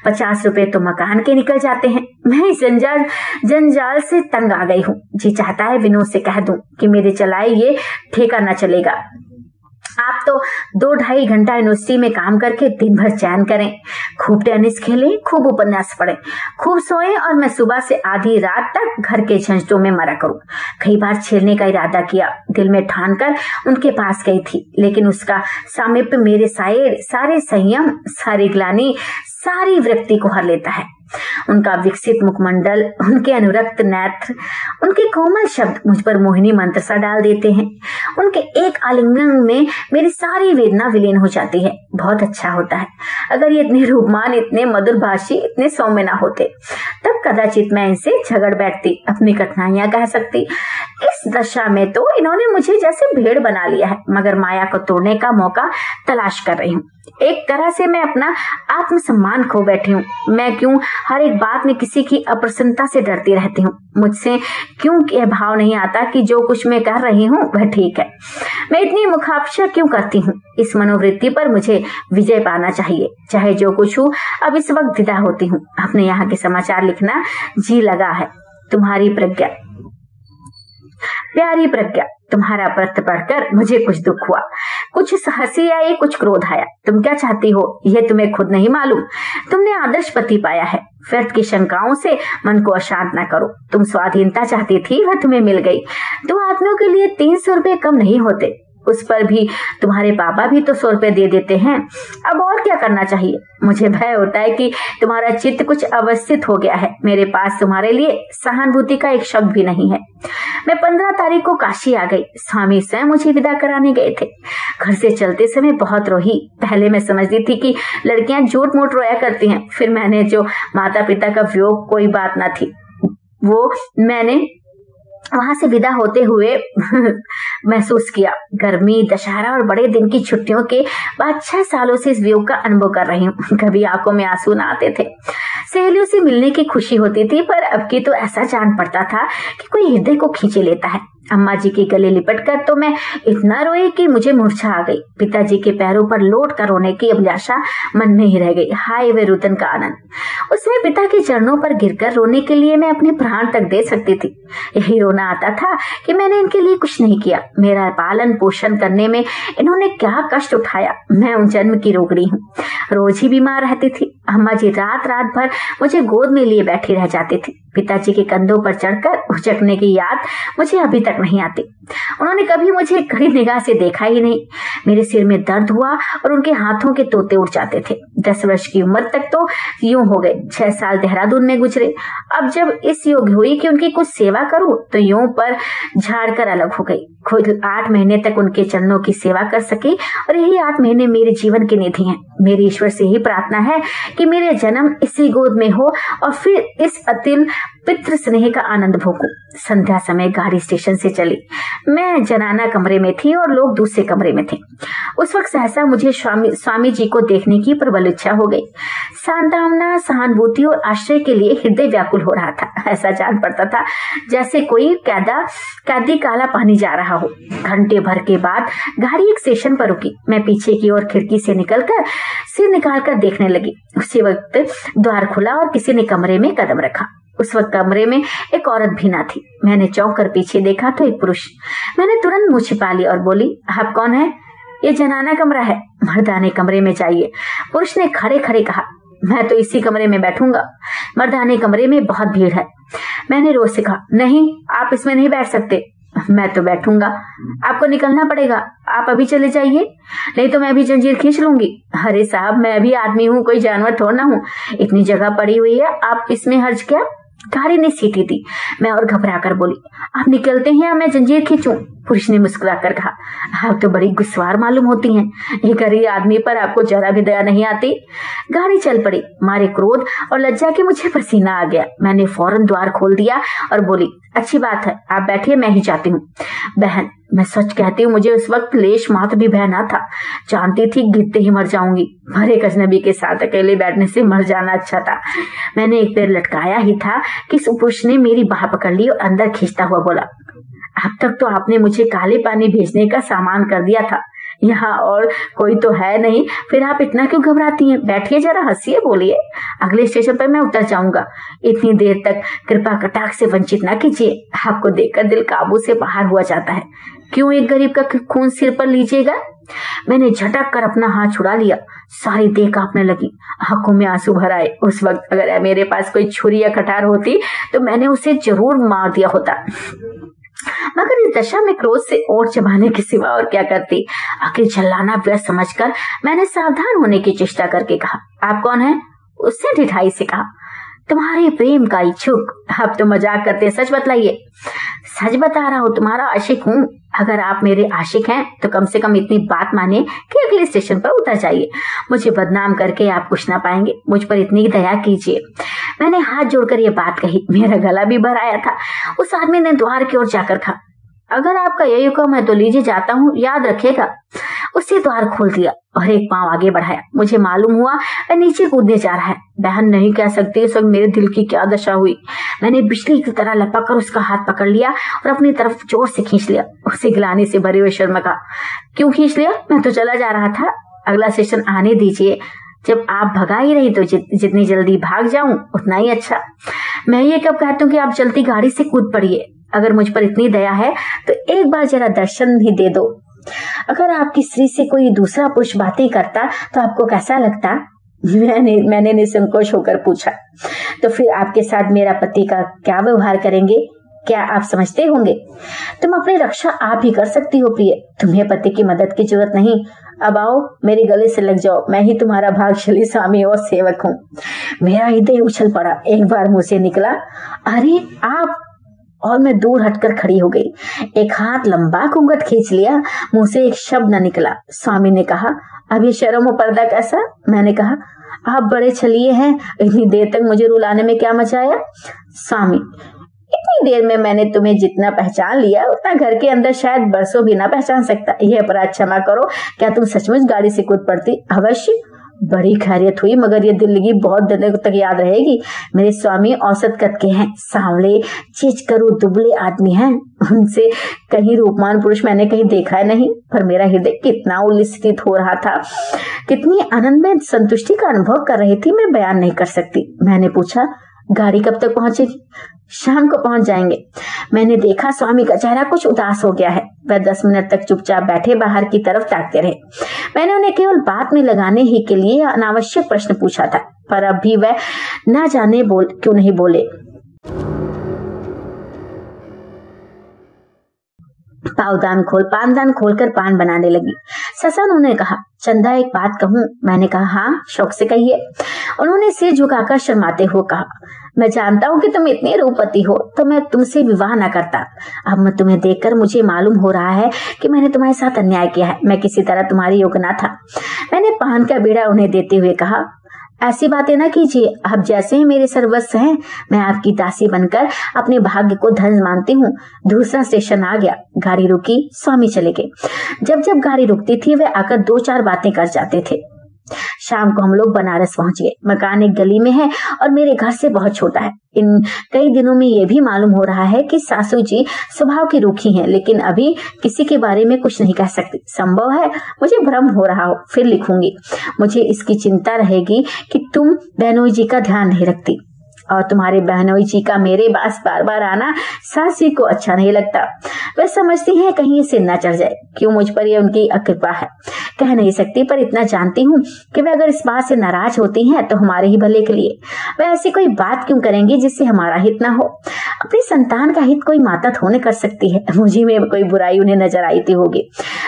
पचास रुपए तो मकान के निकल जाते हैं। मैं इस जंजाल जंजाल से तंग आ गई हूँ। जी चाहता है विनोद से कह दूँ कि मेरे चलाए ये ठेका न चलेगा। आप तो दो ढाई घंटा यूनिवर्सिटी में काम करके दिन भर चैन करें। खूब टेनिस खेलें, खूब उपन्यास पढ़ें, खूब सोएँ और मैं सुबह से आधी रात तक घर के झंझटों में मरा करूँ। कई बार छेड़ने का इरादा किया, दिल में ठान कर उनके पास गई थी, लेकिन उसका सामिप्य मेरे सारे सारे संयम, सारी ग्लानी, सारी वृत्ति को हर लेता है। उनका विकसित मुखमंडल, उनके अनुरक्त नेत्र, उनके कोमल शब्द मुझ पर मोहिनी मंत्र सा डाल देते हैं। उनके एक आलिंगन में मेरी सारी वेदना विलीन हो जाती है। बहुत अच्छा होता है। अगर ये इतने रूपमान, इतने मधुर भाषी, इतने सौम्य ना होते, तब कदाचित मैं इनसे झगड़ बैठती, अपनी कठिनाइयाँ कह सकती। इस दशा में तो इन्होंने मुझे जैसे भेड़ बना लिया है, मगर माया को तोड़ने का मौका तलाश कर रही हूँ। एक तरह से मैं अपना आत्मसम्मान खो बैठी हूँ। मैं क्यों हर एक बात में किसी की अप्रसन्नता से डरती रहती हूँ। मुझसे क्यों यह भाव नहीं आता कि जो कुछ मैं कर रही हूँ, वह ठीक है। मैं इतनी मुखापशा क्यों करती हूँ? इस मनोवृत्ति पर मुझे विजय पाना चाहिए। चाहे जो कुछ हो, अब इस वक्त विदा होती हूँ। अपने यहाँ के समाचार लिखना जी लगा है। तुम्हारी प्रज्ञा। प्यारी प्रज्ञा, तुम्हारा पत्र पढ़कर मुझे कुछ दुख हुआ। कुछ हँसी आई कुछ क्रोध आया। तुम क्या चाहती हो? यह तुम्हें खुद नहीं मालूम। तुमने आदर्श पति पाया है। व्यर्थ की शंकाओं से मन को अशांत न करो। तुम स्वाधीनता चाहती थी, वह तुम्हें मिल गई। दो आदमियों के लिए तीन सौ रुपये कम नहीं होते। उस पर भी तुम्हारे पापा भी तो सौ रुपए दे देते हैं। अब और क्या करना चाहिए? मुझे भय होता है कि तुम्हारा चित्त कुछ अवस्थित हो गया है। मेरे पास तुम्हारे लिए सहानुभूति का एक शब्द भी नहीं है। मैं पंद्रह तारीख को काशी आ गई। स्वामी स्वयं मुझे विदा कराने गए थे। घर से चलते समय बहुत रोही पहले मैं समझती थी कि लड़कियाँ झूठ मूठ रोया करती हैं। फिर मैंने जो माता पिता का वियोग कोई बात ना थी। वो मैंने वहाँ से विदा होते हुए *laughs* महसूस किया। गर्मी, दशहरा और बड़े दिन की छुट्टियों के बाद छह सालों से इस व्यू का अनुभव कर रही हूँ। कभी आँखों में आँसू ना आते थे। सहेलियों से मिलने की खुशी होती थी, पर अब की तो ऐसा जान पड़ता था कि कोई हृदय को खींचे लेता है। अम्मा जी के गले लिपट कर तो मैं इतना रोई कि मुझे मूर्छा आ गई। पिताजी के पैरों पर लौट कर रोने की अभिलाषा मन में ही रह गई। हाय वे रुदन का आनंद। उसमें पिता के चरणों पर गिरकर रोने के लिए मैं अपने प्राण तक दे सकती थी। यही रोना आता था कि मैंने इनके लिए कुछ नहीं किया। मेरा पालन पोषण करने में इन्होंने क्या कष्ट उठाया। मैं उन जन्म की रोगड़ी हूँ। रोज ही बीमार रहती थी। अम्मा जी रात रात भर मुझे गोद में लिए बैठी रह जाती थी। पिताजी के कंधों पर चढ़कर उचकने की याद मुझे अभी तक नहीं आती। उन्होंने कभी मुझे कड़ी निगाह से देखा ही नहीं। मेरे सिर में दर्द हुआ और उनके हाथों के तोते उड़ जाते थे। दस वर्ष की उम्र तक तो यूँ हो गए। छह साल देहरादून में गुजरे। अब जब इस योग्य हुई कि उनकी कुछ सेवा करूँ तो यूँ पर झाड़ कर अलग हो गई। खुद आठ महीने तक उनके चरणों की सेवा कर सकी और यही आठ महीने मेरे जीवन की निधि है। मेरी ईश्वर से ही प्रार्थना है कि मेरे जन्म इसी गोद में हो और फिर इस अतिल पितृ स्नेह का आनंद भोगू। संध्या समय गाड़ी स्टेशन से चली। मैं जनाना कमरे में थी और लोग दूसरे कमरे में थे। उस वक्त सहसा मुझे स्वामी स्वामी जी को देखने की प्रबल इच्छा हो गई। सांत्वना सहानुभूति और आश्रय के लिए हृदय व्याकुल हो रहा था। ऐसा जान पड़ता था जैसे कोई कैदा, कैदी काला पानी जा रहा हो। घंटे भर के बाद गाड़ी एक स्टेशन पर रुकी। मैं पीछे की ओर खिड़की से निकलकर, सिर निकालकर देखने लगी। उसी वक्त द्वार खुला और किसी ने कमरे में कदम रखा। उस वक्त कमरे में एक औरत भी ना थी। मैंने चौंक कर पीछे देखा तो एक पुरुष। मैंने तुरंत मुँह छिपा ली और बोली, आप कौन है? ये जनाना कमरा है, मर्दाने कमरे में चाहिए पुरुष ने खड़े खड़े कहा, मैं तो इसी कमरे में बैठूँगा। मर्दाने कमरे में बहुत भीड़ है। मैंने रोज से कहा, नहीं, आप इसमें नहीं बैठ सकते। मैं तो बैठूँगा। आपको निकलना पड़ेगा। आप अभी चले जाइए। नहीं तो मैं अभी जंजीर खींच लूँगी। अरे साहब, मैं अभी आदमी हूँ, कोई जानवर थोड़ा ना हूँ। इतनी जगह पड़ी हुई है, आप इसमें हर्ज क्या? गाड़ी ने सीटी दी। मैं और घबरा कर बोली, आप निकलते हैं या मैं जंजीर खींचूं? पुरुष ने मुस्कुरा कर कहा, आप तो बड़ी गुस्वार मालूम होती हैं। ये गरीब आदमी पर आपको जरा भी दया नहीं आती? गाड़ी चल पड़ी। मारे क्रोध और लज्जा के मुझे पसीना आ गया। मैंने फ़ौरन द्वार खोल दिया और बोली, अच्छी बात है, आप बैठिए, मैं ही जाती हूँ। बहन मैं सच कहती हूँ, मुझे उस वक्त लेश मात्र भी भय ना था। जानती थी, गिरते ही मर जाऊँगी। मरे कजनबी के साथ अकेले बैठने से मर जाना अच्छा था। मैंने एक पैर लटकाया ही था कि सुपुरुष ने मेरी बाह पकड़ ली और अंदर खींचता हुआ बोला, अब तक तो आपने मुझे काले पानी भेजने का सामान कर दिया था। यहाँ और कोई तो है नहीं। फिर आप इतना क्यों घबराती हैं? बैठिए जरा, हंसिए, बोलिए। अगले स्टेशन पर मैं उतर जाऊँगा। इतनी देर तक कृपा कटाक से वंचित ना कीजिए। आपको देखकर दिल काबू से बाहर हुआ जाता है। क्यों एक गरीब का खून सिर पर लीजिएगा? मैंने झटक कर अपना हाथ छुड़ा लिया। सारी देह कांपने लगी। आँखों में आँसू भर आए। उस वक्त अगर मेरे पास कोई छुरी या कटार होती तो मैंने उसे ज़रूर मार दिया होता। मगर इस दशा में क्रोध से ओट चबाने के सिवा और क्या करती? आखिर झल्लाना व्यस्त समझकर मैंने सावधान होने की चेष्टा करके कहा, आप कौन है? उससे ढिठाई से कहा तुम्हारे प्रेम का इच्छुक अब तो मज़ाक करते सच बतलाइए। सच बता रहा हूँ, तुम्हारा आशिक हूँ। अगर आप मेरे आशिक हैं तो कम से कम इतनी बात माने कि अगले स्टेशन पर उतर जाइए। मुझे बदनाम करके आप कुछ ना पाएँगे। मुझ पर इतनी दया कीजिए। मैंने हाथ जोड़कर ये बात कही। मेरा गला भी भर आया था। उस आदमी ने द्वार की ओर जाकर कहा अगर आपका यही हुक्म है तो लीजिए जाता हूँ याद रखेगा। उसे द्वार खोल दिया और एक पाँव आगे बढ़ाया। मुझे मालूम हुआ मैं नीचे कूदने जा रहा है। बहन नहीं कह सकती उस वक्त मेरे दिल की क्या दशा हुई। मैंने बिजली की तरह लपक कर उसका हाथ पकड़ लिया और अपनी तरफ़ ज़ोर से खींच लिया। उसे गिलाने से भरे हुए शर्मा का क्यों खींच लिया? मैं तो चला जा रहा था। अगला सेशन आने दीजिए। जब आप भगा ही रही तो जित, जितनी जल्दी भाग जाऊँ उतना ही अच्छा। मैं ये कब कहता हूँ कि आप जल्दी गाड़ी से कूद पड़िए। अगर मुझ पर इतनी दया है तो एक बार जरा दर्शन ही दे दो। अगर आपकी स्त्री से कोई दूसरा पुरुष बातें करता तो आपको कैसा लगता? *laughs* मैंने मैंने निसंकोच होकर पूछा। तो फिर आपके साथ मेरा पति का क्या व्यवहार करेंगे? क्या आप समझते होंगे? तुम अपनी रक्षा आप ही कर सकती हो, प्रिय। तुम्हें पति की मदद की ज़रूरत नहीं। अब आओ, मेरे गले से लग जाओ। मैं ही तुम्हारा भागशाली स्वामी और सेवक हूँ। मेरा हृदय उछल पड़ा। एक बार मुँह से निकला, अरे, आप और मैं दूर हटकर खड़ी हो गई। एक हाथ लंबा घूंघट खींच लिया, मुँह से एक शब्द न निकला। स्वामी ने कहा, अब ये शर्म पर्दा कैसा? मैंने कहा, आप बड़े छलिए हैं, इतनी देर तक मुझे रुलाने में क्या मचाया? स्वामी, इतनी देर में मैंने तुम्हें जितना पहचान लिया, उतना घर के अंदर शायद बरसों भी ना पहचान सकता। यह अपराध क्षमा करो, क्या तुम सचमुच गाड़ी से कूद पड़ती? अवश्य। बड़ी खैरियत हुई, मगर ये दिल्ली बहुत दिनों तक याद रहेगी। मेरे स्वामी औसत कद के हैं, सांवले चीज़ करो दुबले आदमी हैं। उनसे कहीं रूपमान पुरुष मैंने कहीं देखा है नहीं, पर मेरा हृदय कितना उल्लिसित हो रहा था। कितनी आनंद में संतुष्टि का अनुभव कर रही थी, मैं बयान नहीं कर सकती। मैंने पूछा, गाड़ी कब तक पहुंचेगी? शाम को पहुँच जाएँगे। मैंने देखा स्वामी का चेहरा कुछ उदास हो गया है। वह दस मिनट तक चुपचाप बैठे बाहर की तरफ़ ताकते रहे। मैंने उन्हें केवल बात में लगाने ही के लिए अनावश्यक प्रश्न पूछा था, पर अब भी वह न जाने बोल, क्यों नहीं बोले। पावदान खोल, पानदान खोलकर पान बनाने लगी। ससा उन्होंने कहा, चंदा, एक बात कहूँ? मैंने कहा हाँ शौक से कहिए। उन्होंने सिर झुकाकर शर्माते हुए कहा, मैं जानता हूँ कि तुम इतने रूपति हो तो मैं तुमसे विवाह ना करता। अब मैं तुम्हें देखकर मुझे मालूम हो रहा है कि मैंने तुम्हारे साथ अन्याय किया है। मैं किसी तरह तुम्हारी योग्य ना था। मैंने पान का बीड़ा उन्हें देते हुए कहा ऐसी बातें ना कीजिए। आप जैसे ही मेरे सर्वस्व हैं, मैं आपकी दासी बनकर अपने भाग्य को धन मानती हूँ। दूसरा स्टेशन आ गया। गाड़ी रुकी, स्वामी चले गए। जब जब गाड़ी रुकती थी, वे आकर दो चार बातें कर जाते थे। शाम को हम लोग बनारस पहुँच गए। मकान एक गली में है और मेरे घर से बहुत छोटा है। इन कई दिनों में ये भी मालूम हो रहा है कि सासू जी स्वभाव की रूखी हैं, लेकिन अभी किसी के बारे में कुछ नहीं कह सकती। संभव है मुझे भ्रम हो रहा हो, फिर लिखूँगी। मुझे इसकी चिंता रहेगी कि तुम बहनोई जी का ध्यान नहीं रखती। और तुम्हारे बहनोई जी का मेरे पास बार बार आना सास को अच्छा नहीं लगता। वह समझती हैं कहीं इसे न चढ़ जाए। क्यों मुझ पर ये उनकी अकृपा है? कह नहीं सकती, पर इतना जानती हूँ कि वे अगर इस बात से नाराज़ होती हैं तो हमारे ही भले के लिए। वह ऐसी कोई बात क्यों करेंगी जिससे हमारा हित ना हो? अपनी संतान का हित कोई माता थोने कर सकती है। मुझे में कोई बुराई उन्हें नज़र आई होगी।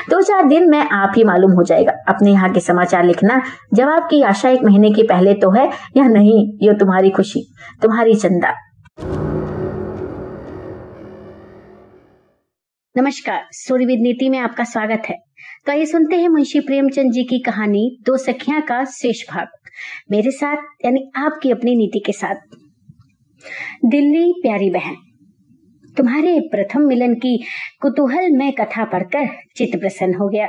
दो चार दिन में आप ही मालूम हो जाएगा। अपने यहाँ के समाचार लिखना जवाब की आशा एक महीने के पहले तो है या नहीं, ये तुम्हारी खुशी। तुम्हारी चंदा। नमस्कार स्टोरी विद नीति में आपका स्वागत है। तो आइए सुनते हैं मुंशी प्रेमचंद जी की कहानी, दो सखियाँ का शेष भाग। मेरे साथ, यानी आपकी अपनी नीति के साथ। दिल्ली, प्यारी बहन। तुम्हारे प्रथम मिलन की कुतूहल में कथा पढ़कर चित्त प्रसन्न हो गया।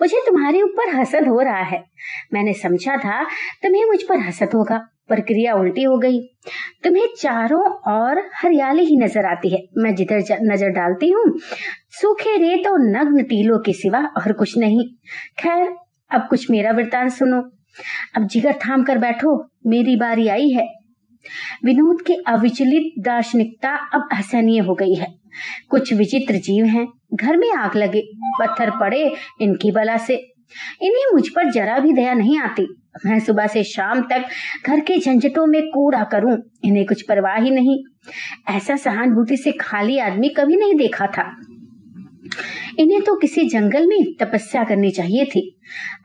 मुझे तुम्हारे ऊपर हसद हो रहा है। मैंने समझा था, तुम्हें मुझ पर हसद होगा। प्रक्रिया उल्टी हो गई। तुम्हें चारों और हरियाली ही नज़र आती है। मैं जिधर नज़र डालती हूँ, सूखे रेत और नग्न टीलों के सिवा और कुछ नहीं। खैर, अब कुछ मेरा वृतांत सुनो। अब जिगर थाम कर बैठो। मेरी बारी आई है। विनोद की अविचलित दार्शनिकता अब असहनीय हो गई है। कुछ विचित्र जीव हैं। घर में आग लगे, पत्थर पड़े इनकी बला से। इन्हें मुझ पर जरा भी दया नहीं आती। मैं सुबह से शाम तक घर के झंझटों में कूड़ा करूँ इन्हें कुछ परवाह ही नहीं। ऐसा सहानुभूति से खाली आदमी कभी नहीं देखा था। इन्हें तो किसी जंगल में तपस्या करनी चाहिए थी।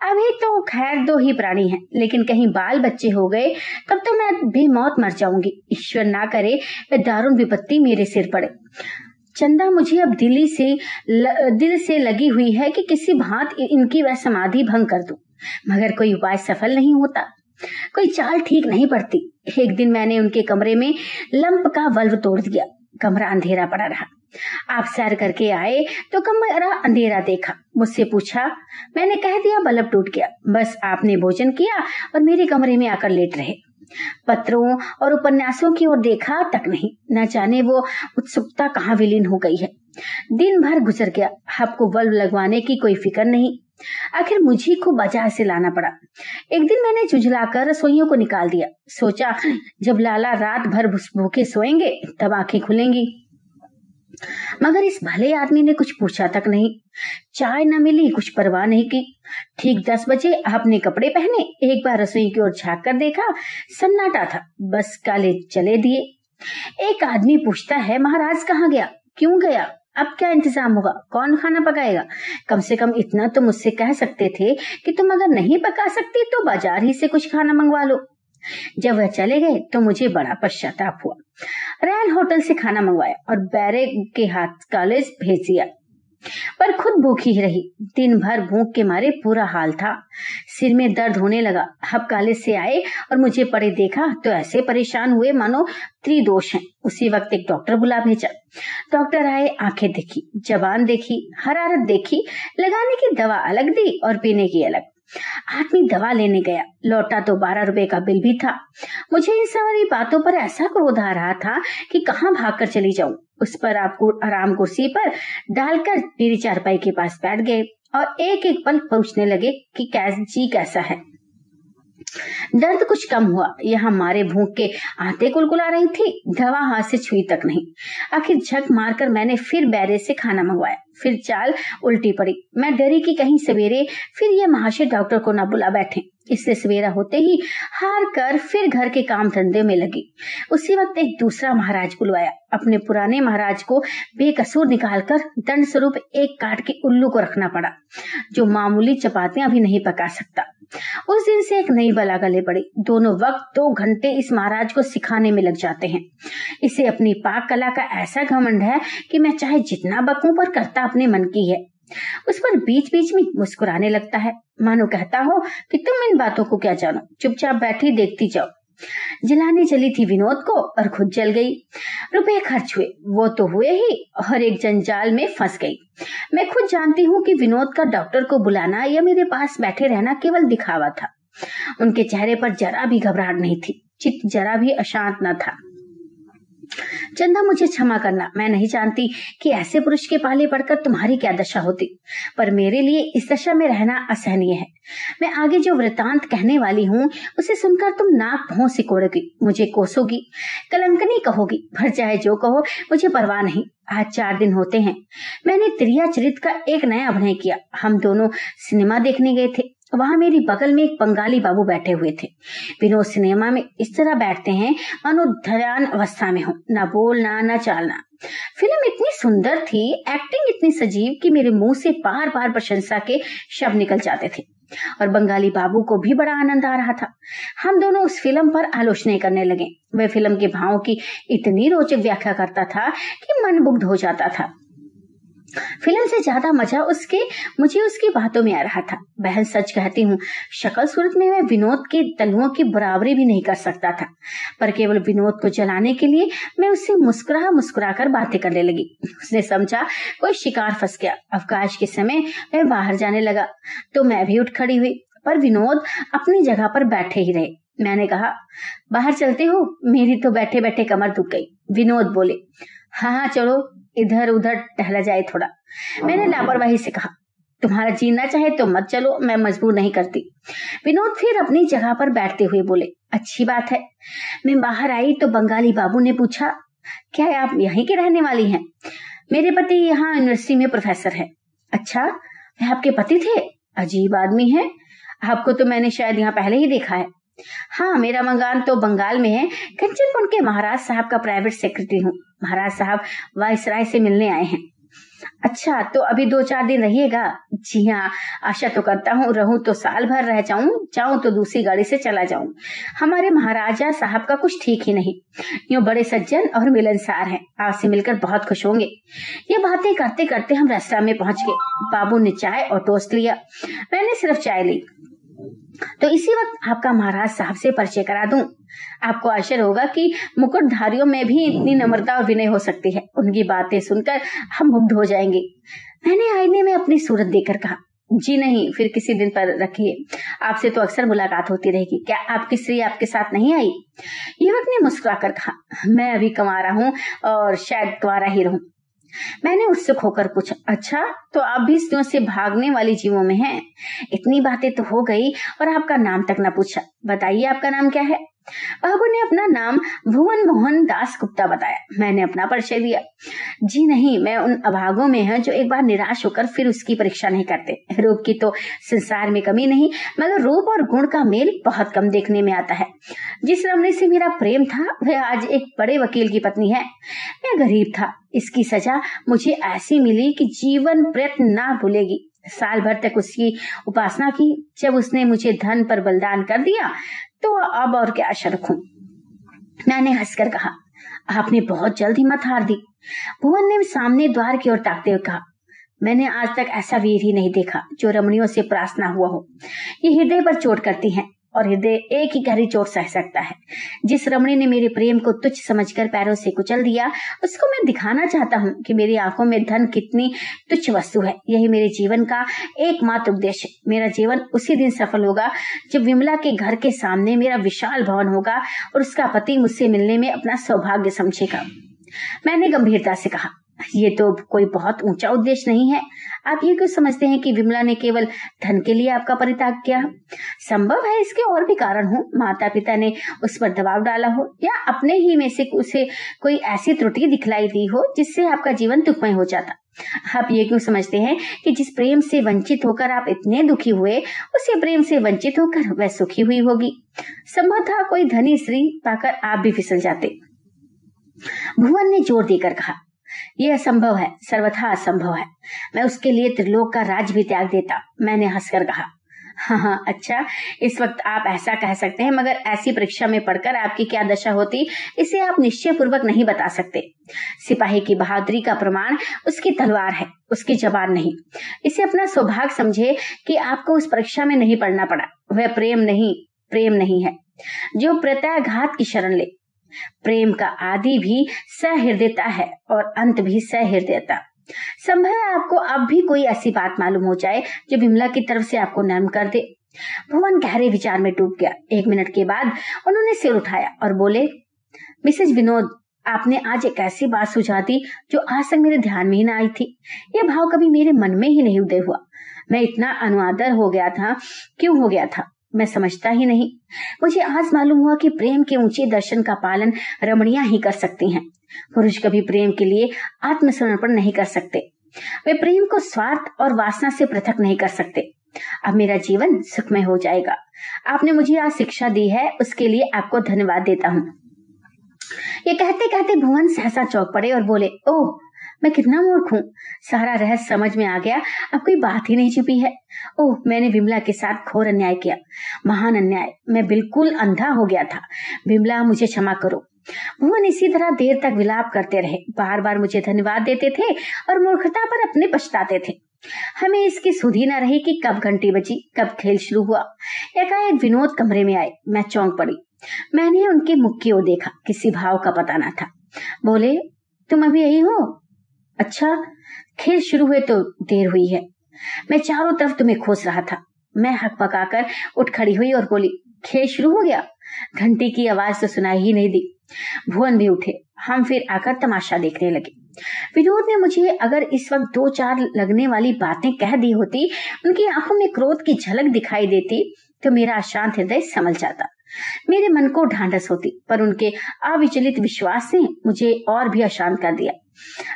अभी तो खैर दो ही प्राणी हैं लेकिन कहीं बाल बच्चे हो गए तब तो मैं बेमौत मर जाऊँगी। ईश्वर ना करे दारुण विपत्ति मेरे सिर पड़े। चंदा मुझे अब दिल्ली से ल, दिल से लगी हुई है कि किसी भांत इनकी वह समाधि भंग कर दूँ। मगर कोई उपाय सफल नहीं होता। कोई चाल ठीक नहीं पड़ती। एक दिन मैंने उनके कमरे में लंप का बल्ब तोड़ दिया। कमरा अंधेरा पड़ा रहा। आप सैर करके आए तो कमरा अंधेरा देखा। मुझसे पूछा, मैंने कह दिया बल्ब टूट गया। बस आपने भोजन किया और मेरे कमरे में आकर लेट रहे। पत्रों और उपन्यासों की ओर देखा तक नहीं। न जाने वो उत्सुकता कहाँ विलीन हो गई है। दिन भर गुजर गया। आपको बल्ब लगवाने की कोई फ़िक्र नहीं। आखिर मुझे को बाज़ार से लाना पड़ा। एक दिन मैंने चुझलाकर रसोइयों को निकाल दिया। सोचा, जब लाला रात भर भूखे सोएँगे, तब आँखें खुलेंगी। मगर इस भले आदमी ने कुछ पूछा तक नहीं। चाय न मिली, कुछ परवाह नहीं की। ठीक दस बजे आपने कपड़े पहने, एक बार रसोई की ओर झाँक कर देखा, सन्नाटा था, बस काले चले दिए। एक आदमी पूछता है, महाराज, कहाँ गया? क्यों गया? अब क्या इंतज़ाम होगा? कौन खाना पकाएगा? कम से कम इतना तो मुझसे कह सकते थे कि तुम अगर नहीं पका सकती तो बाज़ार ही से कुछ खाना मंगवा लो। जब वह चले गए तो मुझे बड़ा पश्चाताप हुआ। रैल होटल से खाना मंगवाया और बैरे के हाथ कॉलेज भेज दिया। पर खुद भूखी ही रही। दिन भर भूख के मारे पूरा हाल था। सिर में दर्द होने लगा। अब कॉलेज से आए और मुझे पड़े देखा तो ऐसे परेशान हुए, मानो त्रिदोष हैं। उसी वक्त एक डॉक्टर बुला भेजा। डॉक्टर आए, आँखें देखी, जबान देखी, हरारत देखी, लगाने की दवा अलग दी और पीने की अलग। आदमी दवा लेने गया। लौटा तो बारह रुपए का बिल भी था। मुझे इन सारी बातों पर ऐसा क्रोध आ रहा था कि कहाँ भागकर चली जाऊँ। उस पर आपको आराम कुर्सी पर डालकर मेरी चारपाई के पास बैठ गए और एक एक पल पूछने लगे कि कैस जी कैसा है। दर्द कुछ कम हुआ। यह मारे भूख के आते कुलकुला रही थी। दवा हाथ से छुई तक नहीं। आखिर झक मारकर मैंने फिर बैरे से खाना मंगवाया। फिर चाल उल्टी पड़ी। मैं डरी कि कहीं सवेरे फिर ये महाशय डॉक्टर को न बुला बैठे। इससे सवेरा होते ही हार कर फिर घर के काम धंधे में लगी। उसी वक्त एक दूसरा महाराज बुलवाया। अपने पुराने महाराज को बेकसूर निकालकर दंड स्वरूप एक काट के उल्लू को रखना पड़ा, जो मामूली चपातियाँ भी नहीं पका सकता। उस दिन से एक नई बला गले पड़ी। दोनों वक्त दो घंटे इस महाराज को सिखाने में लग जाते हैं। इसे अपनी पाक कला का ऐसा घमंड है कि मैं चाहे जितना बकूं पर करता अपने मन की है उस पर बीच बीच में मुस्कुराने लगता है। मानो कहता हो कि तुम इन बातों को क्या जानो? चुपचाप बैठी देखती जाओ। जलाने चली थी विनोद को और खुद जल गई। रुपए खर्च हुए। वो तो हुए ही और एक जंजाल में फंस गई। मैं खुद जानती हूँ कि विनोद का डॉक्टर को बुलाना या मेरे पास बैठे रहना केवल दिखावा था। उनके चेहरे पर जरा भी घबराहट नहीं थी। चित्त जरा भी अशांत न था। चंदा, मुझे क्षमा करना। मैं नहीं जानती कि ऐसे पुरुष के पाले पड़कर तुम्हारी क्या दशा होती, पर मेरे लिए इस दशा में रहना असहनीय है। मैं आगे जो वृतांत कहने वाली हूँ, उसे सुनकर तुम नाक भों सिकोड़ोगी, मुझे कोसोगी, कलंकनी कहोगी, भर चाहे जो कहो, मुझे परवाह नहीं। आज चार दिन होते हैं। मैंने त्रिया चरित का एक नया अभिनय किया। हम दोनों सिनेमा देखने गए थे। वहाँ मेरी बगल में एक बंगाली बाबू बैठे हुए थे। विनोद सिनेमा में इस तरह बैठते हैं मानो ध्यान अवस्था में हो। ना बोलना, ना चालना। फ़िल्म इतनी सुंदर थी एक्टिंग इतनी सजीव कि मेरे मुँह से बार बार प्रशंसा के शब्द निकल जाते थे। और बंगाली बाबू को भी बड़ा आनंद आ रहा था। हम दोनों उस फ़िल्म पर आलोचना करने लगे। वह फ़िल्म के भावों की इतनी रोचक व्याख्या करता था कि मन मुग्ध हो जाता था। फ़िल्म से ज़्यादा मज़ा उसके, मुझे उसकी बातों में आ रहा था। बहन सच कहती हूँ, शक्ल सूरत में मैं विनोद के तलुओं की बराबरी भी नहीं कर सकता था, पर केवल विनोद को जलाने के लिए मैं उससे मुस्कुरा मुस्कुरा कर बातें करने लगी। उसने समझा, कोई शिकार फंस गया। अवकाश के समय मैं बाहर जाने लगा तो मैं भी उठ खड़ी हुई, पर विनोद अपनी जगह पर बैठे ही रहे। मैंने कहा, बाहर चलते हो? मेरी तो बैठे बैठे कमर दुख गई। विनोद बोले हाँ हाँ चलो। इधर उधर टहला जाए थोड़ा। मैंने लापरवाही से कहा, तुम्हारा जीना चाहे तो मत चलो, मैं मजबूर नहीं करती। विनोद फिर अपनी जगह पर बैठते हुए बोले, अच्छी बात है। मैं बाहर आई तो बंगाली बाबू ने पूछा, क्या आप यहीं के रहने वाली हैं? मेरे पति यहाँ यूनिवर्सिटी में प्रोफेसर है। अच्छा वह आपके पति थे? अजीब आदमी है। आपको तो मैंने शायद यहाँ पहले ही देखा है। हाँ मेरा मकान तो बंगाल में है। कंचनपुर के महाराज साहब का प्राइवेट सेक्रेटरी हूँ। महाराज साहब वायसराय से मिलने आए हैं। अच्छा तो अभी दो चार दिन रहिएगा। जी हाँ आशा तो करता हूँ, रहूँ तो साल भर रह जाऊँ चाहूँ तो दूसरी गाड़ी से चला जाऊँ। हमारे महाराजा साहब का कुछ ठीक ही नहीं। यूँ बड़े सज्जन और मिलनसार हैं। आपसे मिलकर बहुत खुश होंगे। ये बातें करते करते हम रेस्टोरेंट में पहुँच गए। बाबू ने चाय और टोस्ट लिया। मैंने सिर्फ़ चाय ली। तो इसी वक्त आपका महाराज साहब से परिचय करा दूँ। आपको आश्चर्य होगा कि मुकुटधारियों में भी इतनी नम्रता और विनय हो सकती है। उनकी बातें सुनकर हम मुग्ध हो जाएँगे। मैंने आईने में अपनी सूरत देकर कहा, जी नहीं, फिर किसी दिन पर रखिए। आपसे तो अक्सर मुलाकात होती रहेगी। क्या आपकी स्त्री आपके साथ नहीं आई? युवक ने मुस्कुराकर कहा, मैं अभी कमा रहा हूँ और शायद कुमारा ही रहूँ। मैंने उससे खोकर पूछा अच्छा तो आप भी स्त्रियों से भागने वाली जीवों में हैं? इतनी बातें तो हो गई, और आपका नाम तक ना पूछा। बताइए आपका नाम क्या है? बाबू ने अपना नाम भुवन मोहन दास गुप्ता बताया। मैंने अपना परिचय दिया। जी नहीं, मैं उन अभागों में हूँ जो एक बार निराश होकर फिर उसकी परीक्षा नहीं करते। रूप की तो संसार में कमी नहीं, मगर रूप और गुण का मेल बहुत कम देखने में आता है। जिस रमणी से मेरा प्रेम था, वह आज एक बड़े वकील की पत्नी है। मैं गरीब था। इसकी सजा मुझे ऐसी मिली कि जीवन प्रयत्न ना भूलेगी। साल भर तक उसकी उपासना की, जब उसने मुझे धन पर बलिदान कर दिया तो अब और क्या आशा रखू मैंने हंसकर कहा, आपने बहुत जल्द हिम्मत हार दी। भुवन ने सामने द्वार की ओर ताकते हुए कहा, मैंने आज तक ऐसा वीर ही नहीं देखा जो रमणियों से प्रार्थना हुआ हो। ये हृदय पर चोट करती हैं। और हृदय एक ही गहरी चोट सह सकता है। जिस रमणी ने मेरे प्रेम को तुच्छ समझकर पैरों से कुचल दिया, उसको मैं दिखाना चाहता हूँ कि मेरी आँखों में धन कितनी तुच्छ वस्तु है। यही मेरे जीवन का एकमात्र उद्देश्य। मेरा जीवन उसी दिन सफल होगा, जब विमला के घर के सामने मेरा विशाल भवन होगा और उसका पति मुझसे मिलने में अपना सौभाग्य समझेगा। मैंने गंभीरता से कहा ये तो कोई बहुत ऊँचा उद्देश्य नहीं है। आप ये क्यों समझते हैं कि विमला ने केवल धन के लिए आपका परित्याग किया? संभव है इसके और भी कारण हो। माता पिता ने उस पर दबाव डाला हो या अपने ही में से उसे कोई ऐसी त्रुटि दिखलाई दी हो जिससे आपका जीवन दुखमय हो जाता? आप ये क्यों समझते हैं कि जिस प्रेम से वंचित होकर आप इतने दुखी हुए, उसी प्रेम से वंचित होकर वह सुखी हुई होगी? संभव था कोई धनी स्त्री पाकर आप भी फिसल जाते। भुवन ने ज़ोर देकर कहा यह असंभव है, सर्वथा असंभव है। मैं उसके लिए त्रिलोक का राज भी त्याग देता, मैंने हंसकर कहा। हाँ हाँ अच्छा इस वक्त आप ऐसा कह सकते हैं, मगर ऐसी परीक्षा में पढ़कर आपकी क्या दशा होती, इसे आप निश्चय पूर्वक नहीं बता सकते। सिपाही की बहादुरी का प्रमाण उसकी तलवार है, उसकी जबान नहीं। इसे अपना सौभाग्य समझे कि आपको उस परीक्षा में नहीं पढ़ना पड़ा। वह प्रेम नहीं प्रेम नहीं है। जो प्रत्याघात की शरण ले प्रेम का आदि भी सहृदयता है और अंत भी सहृदयता संभव है आपको अब भी कोई ऐसी बात मालूम हो जाए जो विमला की तरफ़ से आपको नर्म कर दे। भुवन गहरे विचार में डूब गया। एक मिनट के बाद उन्होंने सिर उठाया और बोले, मिसेज विनोद, आपने आज एक ऐसी बात सुझा दी जो आज तक मेरे ध्यान में ही ना आई थी। यह भाव कभी मेरे मन में ही नहीं उदय हुआ। मैं इतना अनुआदर हो गया था, क्यों हो गया था? मैं समझता ही नहीं। मुझे आज मालूम हुआ कि प्रेम के ऊँचे दर्शन का पालन रमणिया ही कर सकती हैं। पुरुष कभी प्रेम के लिए आत्मसमर्पण नहीं कर सकते। वे प्रेम को स्वार्थ और वासना से पृथक नहीं कर सकते। अब मेरा जीवन सुखमय हो जाएगा। आपने मुझे आज शिक्षा दी है, उसके लिए आपको धन्यवाद देता हूँ। ये कहते कहते भुवन सहसा चौक पड़े और बोले, ओह मैं कितना मूर्ख हूँ? सारा रहस्य समझ में आ गया। अब कोई बात ही नहीं छुपी है। ओह, मैंने विमला के साथ घोर अन्याय किया। महान अन्याय। मैं बिल्कुल अंधा हो गया था। विमला, मुझे क्षमा करो। भुवन इसी तरह देर तक विलाप करते रहे। बार बार मुझे धन्यवाद देते थे और मूर्खता पर अपने पछताते थे। हमें इसकी सुधी न रही कि कब घंटी बजी, कब खेल शुरू हुआ। एकाएक विनोद कमरे में आए। मैं चौंक पड़ी। मैंने उनके मुख की ओर देखा। किसी भाव का पता न था। बोले, तुम अभी यही हो? अच्छा खेल शुरू हुए तो देर हुई है। मैं चारों तरफ़ तुम्हें खोज रहा था। मैं हक पकाकर उठ खड़ी हुई और बोली, खेल शुरू हो गया? घंटी की आवाज़ तो सुनाई ही नहीं दी। भुवन भी उठे। हम फिर आकर तमाशा देखने लगे। विनोद ने मुझे अगर इस वक्त दो चार लगने वाली बातें कह दी होती, उनकी आँखों में क्रोध की झलक दिखाई देती तो मेरा अशांत हृदय समझ जाता। मेरे मन को ढांढस होती, पर उनके अविचलित विश्वास ने मुझे और भी अशांत कर दिया।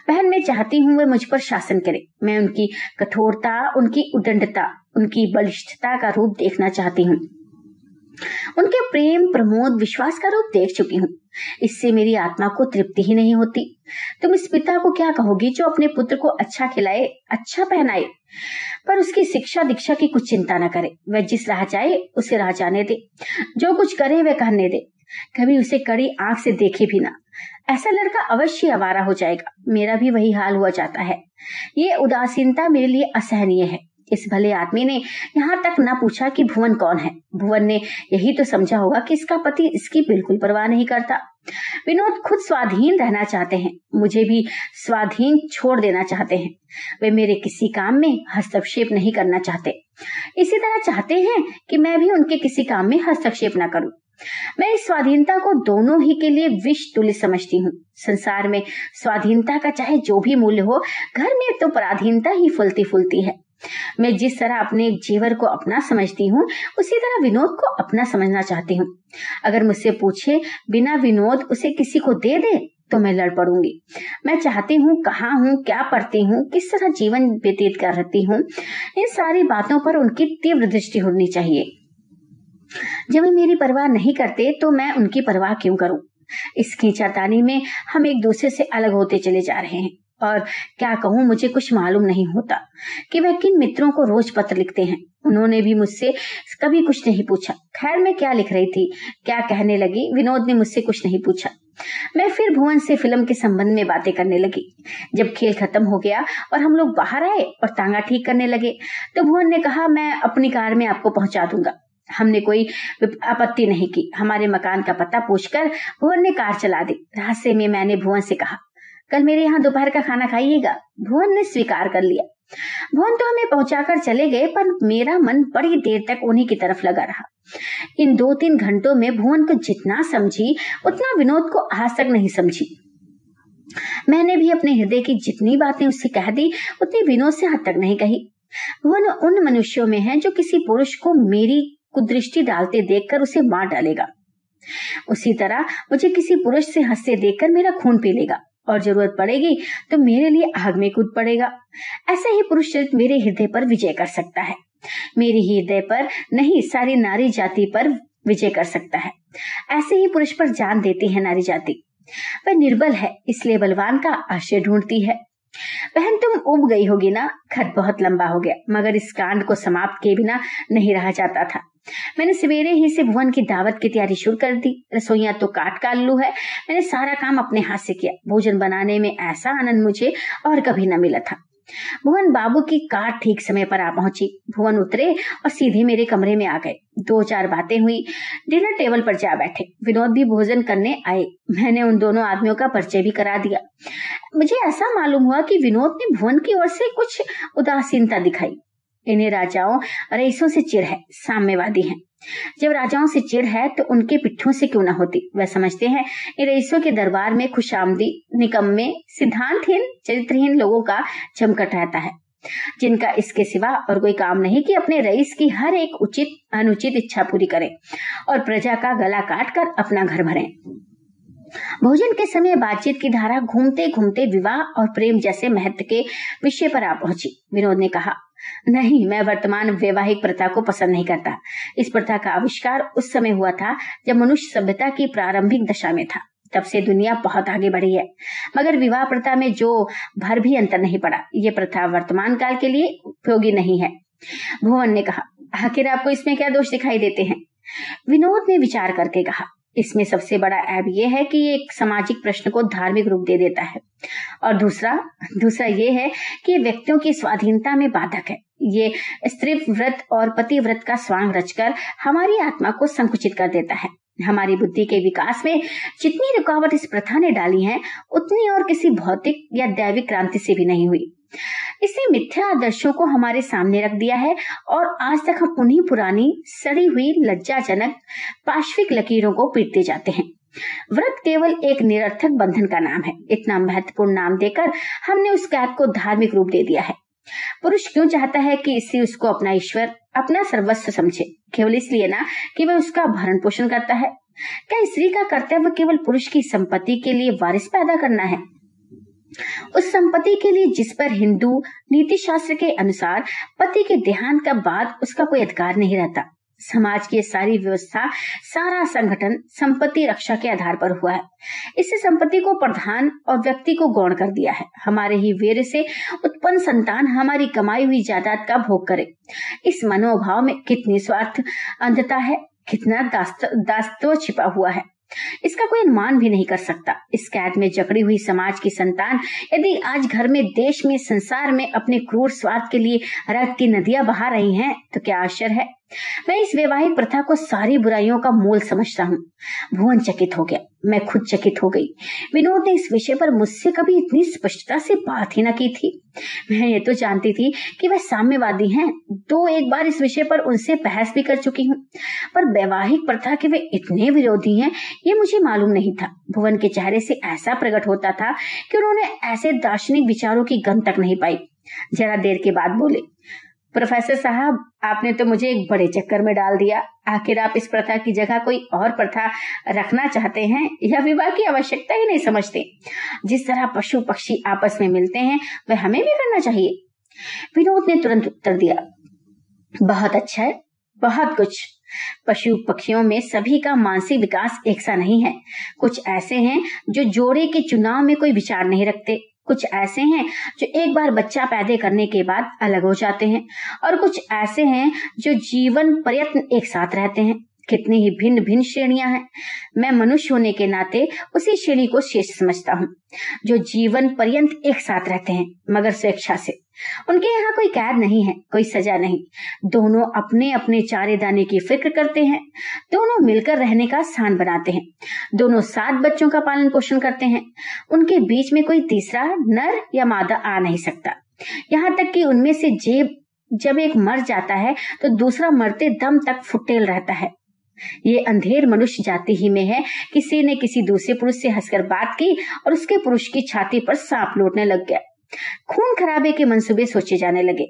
बहन, मैं चाहती हूँ वे मुझ पर शासन करे। मैं उनकी कठोरता, उनकी उदंडता, उनकी बलिष्ठता का रूप देखना चाहती हूँ। उनके प्रेम, प्रमोद, विश्वास का रूप देख चुकी हूँ। इससे मेरी आत्मा को तृप्ति ही नहीं होती। तुम इस पिता को क्या कहोगी जो अपने पुत्र को अच्छा खिलाए अच्छा पहनाए? पर उसकी शिक्षा दीक्षा की कुछ चिंता न करे। वह जिस राह जाए, उसे राह जाने दे। जो कुछ करे, वह कहने दे। कभी उसे कड़ी आँख से देखे भी ना। ऐसा लड़का अवश्य आवारा हो जाएगा। मेरा भी वही हाल हुआ जाता है। ये उदासीनता मेरे लिए असहनीय है। इस भले आदमी ने यहाँ तक न पूछा कि भुवन कौन है। भुवन ने यही तो समझा होगा कि इसका पति इसकी बिल्कुल परवाह नहीं करता। विनोद खुद स्वाधीन रहना चाहते हैं। मुझे भी स्वाधीन छोड़ देना चाहते हैं। वे मेरे किसी काम में हस्तक्षेप नहीं करना चाहते। इसी तरह चाहते हैं कि मैं भी उनके किसी काम में हस्तक्षेप न करूँ। मैं इस स्वाधीनता को दोनों ही के लिए विष तुल्य समझती हूँ। संसार में स्वाधीनता का चाहे जो भी मूल्य हो, घर में तो पराधीनता ही फुलती फुलती है। मैं जिस तरह अपने जेवर को अपना समझती हूँ, उसी तरह विनोद को अपना समझना चाहती हूँ। अगर मुझसे पूछे, बिना विनोद उसे किसी को दे दे? तो मैं लड़ पड़ूँगी। मैं चाहती हूँ, कहाँ हूँ, क्या पढ़ती हूँ, किस तरह जीवन व्यतीत कर रही हूँ, इन सारी बातों पर उनकी तीव्र दृष्टि होनी चाहिए। जब वे मेरी परवाह नहीं करते तो मैं उनकी परवाह क्यों करूँ? इस खींचातानी में हम एक दूसरे से अलग होते चले जा रहे हैं। और क्या कहूँ, मुझे कुछ मालूम नहीं होता कि वह किन मित्रों को रोज पत्र लिखते हैं। उन्होंने भी मुझसे कभी कुछ नहीं पूछा। खैर, मैं क्या लिख रही थी? क्या कहने लगी? विनोद ने मुझसे कुछ नहीं पूछा। मैं फिर भुवन से फ़िल्म के संबंध में बातें करने लगी। जब खेल खत्म हो गया और हम लोग बाहर आए और तांगा ठीक करने लगे तो भुवन ने कहा, मैं अपनी कार में आपको पहुँचा दूँगा। हमने कोई आपत्ति नहीं की। हमारे मकान का पता पूछकर भुवन ने कार चला दी। रास्ते में मैंने भुवन से कहा कल मेरे यहाँ दोपहर का खाना खाइएगा। भुवन ने स्वीकार कर लिया। भुवन तो हमें पहुंचाकर चले गए, पर मेरा मन बड़ी देर तक उन्हीं की तरफ़ लगा रहा। इन दो तीन घंटों में भुवन को जितना समझी, उतना विनोद को आज तक नहीं समझी। मैंने भी अपने हृदय की जितनी बातें उससे कह दी, उतनी विनोद से हद तक नहीं कही। भुवन उन मनुष्यों में है जो किसी पुरुष को मेरी कुदृष्टि डालते देखकर उसे मार डालेगा। उसी तरह मुझे किसी पुरुष से हँसते देखकर मेरा खून पी लेगा। और ज़रूरत पड़ेगी तो मेरे लिए आग में कूद पड़ेगा। ऐसे ही पुरुष चरित्र मेरे हृदय पर विजय कर सकता है। मेरे हृदय पर नहीं, सारी नारी जाति पर विजय कर सकता है। ऐसे ही पुरुष पर जान देती है नारी जाति। वह निर्बल है, इसलिए बलवान का आश्रय ढूंढती है। बहन, तुम उब गई होगी ना? खत बहुत लंबा हो गया, मगर इस कांड को समाप्त किए बिना नहीं रहा जाता था। मैंने सवेरे ही से भुवन की दावत की तैयारी शुरू कर दी। रसोईया तो काट का आलू है। मैंने सारा काम अपने हाथ से किया। भोजन बनाने में ऐसा आनंद मुझे और कभी न मिला था। भुवन बाबू की कार ठीक समय पर आ पहुँची। भुवन उतरे और सीधे मेरे कमरे में आ गए। दो चार बातें हुई। डिनर टेबल पर जा बैठे। विनोद भी भोजन करने आए। मैंने उन दोनों आदमियों का परिचय भी करा दिया। मुझे ऐसा मालूम हुआ कि विनोद ने भुवन की ओर से कुछ उदासीनता दिखाई। इन्हें राजाओं रईसों से चिर है। साम्यवादी हैं। जब राजाओं से चिड़ है तो उनके पिट्ठों से क्यों ना होती? वह समझते हैं इन रईसों के दरबार में खुशामदी निकम्मे सिद्धांतहीन, चरित्रहीन लोगों का झमकट रहता है। जिनका इसके सिवा और कोई काम नहीं कि अपने रईस की हर एक उचित, अनुचित इच्छा पूरी करें और प्रजा का गला काट कर अपना घर भरें। भोजन के समय बातचीत की धारा घूमते घूमते विवाह और प्रेम जैसे महत्व के विषय पर आ पहुँची। विनोद ने कहा, नहीं, मैं वर्तमान वैवाहिक प्रथा को पसंद नहीं करता। इस प्रथा का आविष्कार उस समय हुआ था जब मनुष्य सभ्यता की प्रारंभिक दशा में था। तब से दुनिया बहुत आगे बढ़ी है। मगर विवाह प्रथा में जो भर भी अंतर नहीं पड़ा। ये प्रथा वर्तमान काल के लिए उपयोगी नहीं है। भुवन ने कहा, आखिर आपको इसमें क्या दोष दिखाई देते हैं? विनोद ने विचार करके कहा इसमें सबसे बड़ा ऐब यह है कि ये एक सामाजिक प्रश्न को धार्मिक रूप दे देता है। और दूसरा दूसरा ये है कि व्यक्तियों की स्वाधीनता में बाधक है। ये स्त्री व्रत और पति व्रत का स्वांग रचकर हमारी आत्मा को संकुचित कर देता है। हमारी बुद्धि के विकास में जितनी रुकावट इस प्रथा ने डाली है, उतनी और किसी भौतिक या दैविक क्रांति से भी नहीं हुई। इसने मिथ्या आदर्शों को हमारे सामने रख दिया है और आज तक हम उन्हीं पुरानी, सड़ी हुई, लज्जाजनक पार्श्विक लकीरों को पीटते जाते हैं। व्रत केवल एक निरर्थक बंधन का नाम है। इतना महत्वपूर्ण नाम देकर हमने उस कैद को धार्मिक रूप दे दिया है। पुरुष क्यों चाहता है कि स्त्री उसको अपना ईश्वर, अपना सर्वस्व समझे? केवल इसलिए ना कि वह उसका भरण पोषण करता है। क्या स्त्री का कर्तव्य केवल पुरुष की संपत्ति के लिए वारिस पैदा करना है? उस संपत्ति के लिए जिस पर हिंदू नीति शास्त्र के अनुसार पति के देहांत का बाद उसका कोई अधिकार नहीं रहता। समाज की सारी व्यवस्था, सारा संगठन संपत्ति रक्षा के आधार पर हुआ है। इससे संपत्ति को प्रधान और व्यक्ति को गौण कर दिया है। हमारे ही वीर से उत्पन्न संतान हमारी कमाई हुई जायदाद का भोग करे। इस मनोभाव में कितनी स्वार्थ अंधता है, कितना दास्तव छिपा हुआ है। इसका कोई अनुमान भी नहीं कर सकता। इस कैद में जकड़ी हुई समाज की संतान, यदि आज घर में, देश में, संसार में अपने क्रूर स्वार्थ के लिए रक्त की नदियाँ बहा रही हैं तो क्या आश्चर्य है? मैं इस वैवाहिक प्रथा को सारी बुराइयों का मूल समझता हूँ। भुवन चकित हो गया। मैं खुद चकित हो गई। विनोद ने इस विषय पर मुझसे कभी इतनी स्पष्टता से बात ही न की थी। मैं ये तो जानती थी कि वह साम्यवादी हैं दो एक बार इस विषय पर उनसे बहस भी कर चुकी हूँ। पर वैवाहिक प्रथा के वे इतने विरोधी हैं, ये मुझे मालूम नहीं था। भुवन के चेहरे से ऐसा प्रकट होता था कि उन्होंने ऐसे दार्शनिक विचारों की गंध तक नहीं पाई। जरा देर के बाद बोले प्रोफेसर साहब, आपने तो मुझे एक बड़े चक्कर में डाल दिया। आखिर आप इस प्रथा की जगह कोई और प्रथा रखना चाहते हैं? या विवाह की आवश्यकता ही नहीं समझते। जिस तरह पशु पक्षी आपस में मिलते हैं, वह हमें भी करना चाहिए। विनोद ने तुरंत उत्तर दिया, बहुत अच्छा है, बहुत कुछ। पशु पक्षियों में सभी का मानसिक विकास एक सा नहीं है। कुछ ऐसे हैं जो जोड़े के चुनाव में कोई विचार नहीं रखते। कुछ ऐसे हैं जो एक बार बच्चा पैदा करने के बाद अलग हो जाते हैं और कुछ ऐसे हैं जो जीवन प्रयत्न एक साथ रहते हैं। कितनी ही भिन्न भिन्न श्रेणियाँ हैं। मैं मनुष्य होने के नाते उसी श्रेणी को शेष समझता हूँ, जो जीवन पर्यंत एक साथ रहते हैं, मगर स्वेच्छा से। उनके यहाँ कोई कैद नहीं है, कोई सजा नहीं। दोनों अपने अपने चारे दाने की फ़िक्र करते हैं, दोनों मिलकर रहने का स्थान बनाते हैं, दोनों सात बच्चों का पालन पोषण करते हैं। उनके बीच में कोई तीसरा नर या मादा आ नहीं सकता। यहाँ तक कि उनमें से जेब, जब एक मर जाता है तो दूसरा मरते दम तक फुटेल रहता है। ये अंधेर मनुष्य जाति ही में है। किसी ने किसी दूसरे पुरुष से हंसकर बात की और उसके पुरुष की छाती पर सांप लौटने लग गया। खून खराबे के मंसूबे सोचे जाने लगे।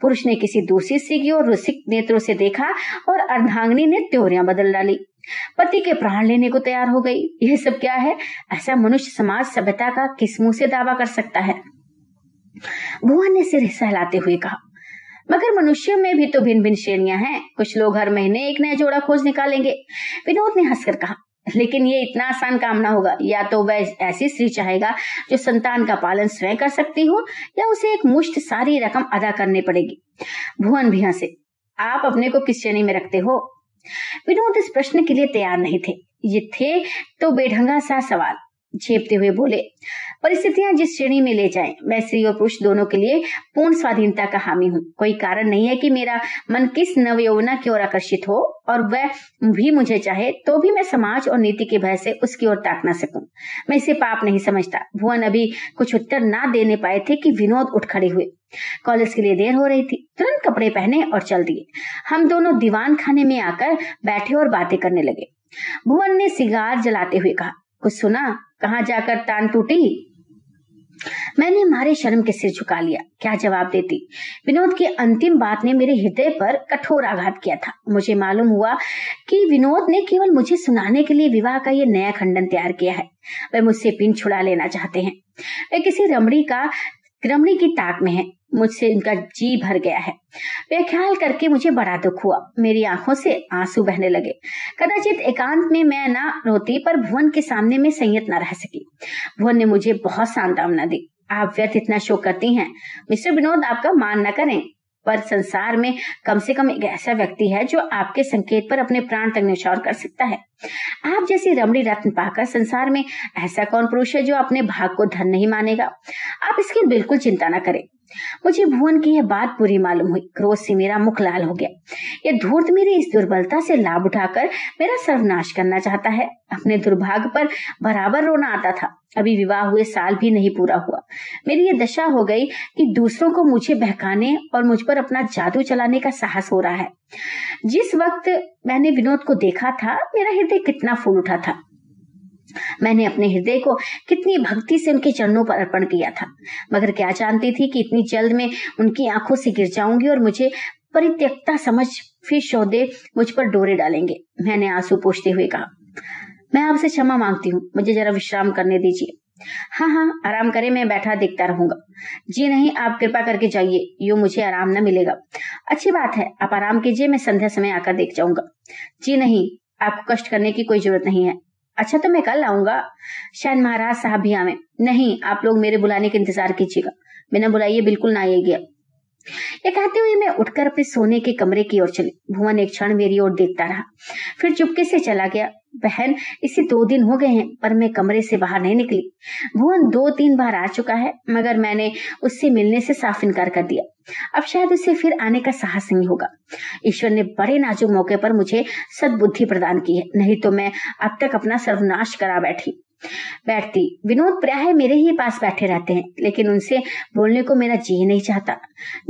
पुरुष ने किसी दूसरी स्त्री की ओर रुसिक नेत्रों से देखा और अर्धांगनी ने त्योरिया बदल डाली। पति के प्राण लेने को तैयार हो गई। यह सब क्या है? ऐसा मनुष्य समाज सभ्यता का किस मुँह से दावा कर सकता है? भुवन ने सिर सहलाते हुए कहा मगर मनुष्यों में भी तो भिन्न भिन्न श्रेणियाँ हैं। कुछ लोग हर महीने एक नया जोड़ा खोज निकालेंगे। विनोद ने हंसकर कहा, लेकिन ये इतना आसान काम ना होगा। या तो वह ऐसी स्त्री चाहेगा जो संतान का पालन स्वयं कर सकती हो, या उसे एक मुश्त सारी रकम अदा करनी पड़ेगी। भुवन भी हंसे, आप अपने को किस श्रेणी में रखते हो? विनोद इस प्रश्न के लिए तैयार नहीं थे। ये थे तो बेढंगा सा सवाल। झेपते हुए बोले परिस्थितियाँ जिस श्रेणी में ले जाएँ, मैं स्त्री और पुरुष दोनों के लिए पूर्ण स्वाधीनता का हामी हूँ। कोई कारण नहीं है कि मेरा मन किस नवयौवना की ओर आकर्षित हो और वह भी मुझे चाहे तो भी मैं समाज और नीति के भय से उसकी ओर ताक ना सकूँ। मैं इसे पाप नहीं समझता। भुवन अभी कुछ उत्तर ना देने पाए थे कि विनोद उठ खड़े हुए। कॉलेज के लिए देर हो रही थी। तुरंत कपड़े पहने और चल दिए। हम दोनों दीवान खाने में आकर बैठे और बातें करने लगे। भुवन ने सिगार जलाते हुए कहा कुछ सुना? कहा जाकर तान टूटी? मैंने मारे शर्म के सिर झुका लिया। क्या जवाब देती? विनोद की अंतिम बात ने मेरे हृदय पर कठोर आघात किया था। मुझे मालूम हुआ कि विनोद ने केवल मुझे सुनाने के लिए विवाह का यह नया खंडन तैयार किया है। वह मुझसे पिन छुड़ा लेना चाहते हैं। वे किसी रमणी का, रमणी की ताक में है। मुझसे इनका जी भर गया है। वे ख्याल करके मुझे बड़ा दुख हुआ। मेरी आँखों से आँसू बहने लगे। कदाचित एकांत में मैं ना रोती, पर भुवन के सामने में संयत न रह सकी। भुवन ने मुझे बहुत सांत्वना दी। आप व्यर्थ इतना शोक करती हैं। मिस्टर विनोद, आपका मान न करें। पर संसार में कम से कम एक ऐसा व्यक्ति है जो आपके संकेत पर अपने प्राण तक निछावर कर सकता है। आप जैसी रमणी रत्न पाकर संसार में ऐसा कौन पुरुष है जो अपने भाग को धन नहीं मानेगा? आप इसकी बिल्कुल चिंता न करें। मुझे भुवन की यह बात बुरी मालूम हुई। क्रोध से मेरा मुख लाल हो गया। यह धूर्त मेरी इस दुर्बलता से लाभ उठाकर मेरा सर्वनाश करना चाहता है। अपने दुर्भाग्य पर बराबर रोना आता था। अभी विवाह हुए साल भी नहीं पूरा हुआ। मेरी ये दशा हो गई कि दूसरों को मुझे बहकाने और मुझ पर अपना जादू चलाने का साहस हो रहा है। जिस वक्त मैंने विनोद को देखा था, मेरा हृदय कितना फूल उठा था। मैंने अपने हृदय को कितनी भक्ति से उनके चरणों पर अर्पण किया था। मगर क्या जानती थी कि इतनी जल्द में उनकी आँखों से गिर जाऊँगी और मुझे परित्यक्ता समझ फिर शौदे मुझ पर डोरे डालेंगे? मैंने आँसू पूछते हुए कहा, मैं आपसे क्षमा मांगती हूँ, मुझे जरा विश्राम करने दीजिए। हाँ हाँ आराम करे, मैं बैठा देखता रहूँगा। जी नहीं, आप कृपा करके जाइए, यू मुझे आराम न मिलेगा। अच्छी बात है, आप आराम कीजिए, मैं संध्या समय आकर देख जाऊँगा। जी नहीं, आपको कष्ट करने की कोई ज़रूरत नहीं है। अच्छा तो मैं कल आऊँगा। शायद महाराज साहब भी आवे। नहीं, आप लोग मेरे बुलाने का इंतज़ार कीजिएगा। मैंने बुलाइए बिल्कुल ना आइएगा ये कहते हुए मैं उठकर अपने सोने के कमरे की ओर चली। भुवन एक क्षण मेरी ओर देखता रहा। फिर चुपके से चला गया। बहन, इसे दो दिन हो गए हैं, पर मैं कमरे से बाहर नहीं निकली। भुवन दो तीन बार आ चुका है, मगर मैंने उससे मिलने से साफ़ इनकार कर दिया। अब शायद उसे फिर आने का साहस नहीं होगा। ईश्वर ने बड़े नाजुक मौके पर मुझे सदबुद्धि प्रदान की है, नहीं तो मैं अब तक अपना सर्वनाश करा बैठी। बैठती। विनोद प्राय मेरे ही पास बैठे रहते हैं, लेकिन उनसे बोलने को मेरा जी नहीं चाहता।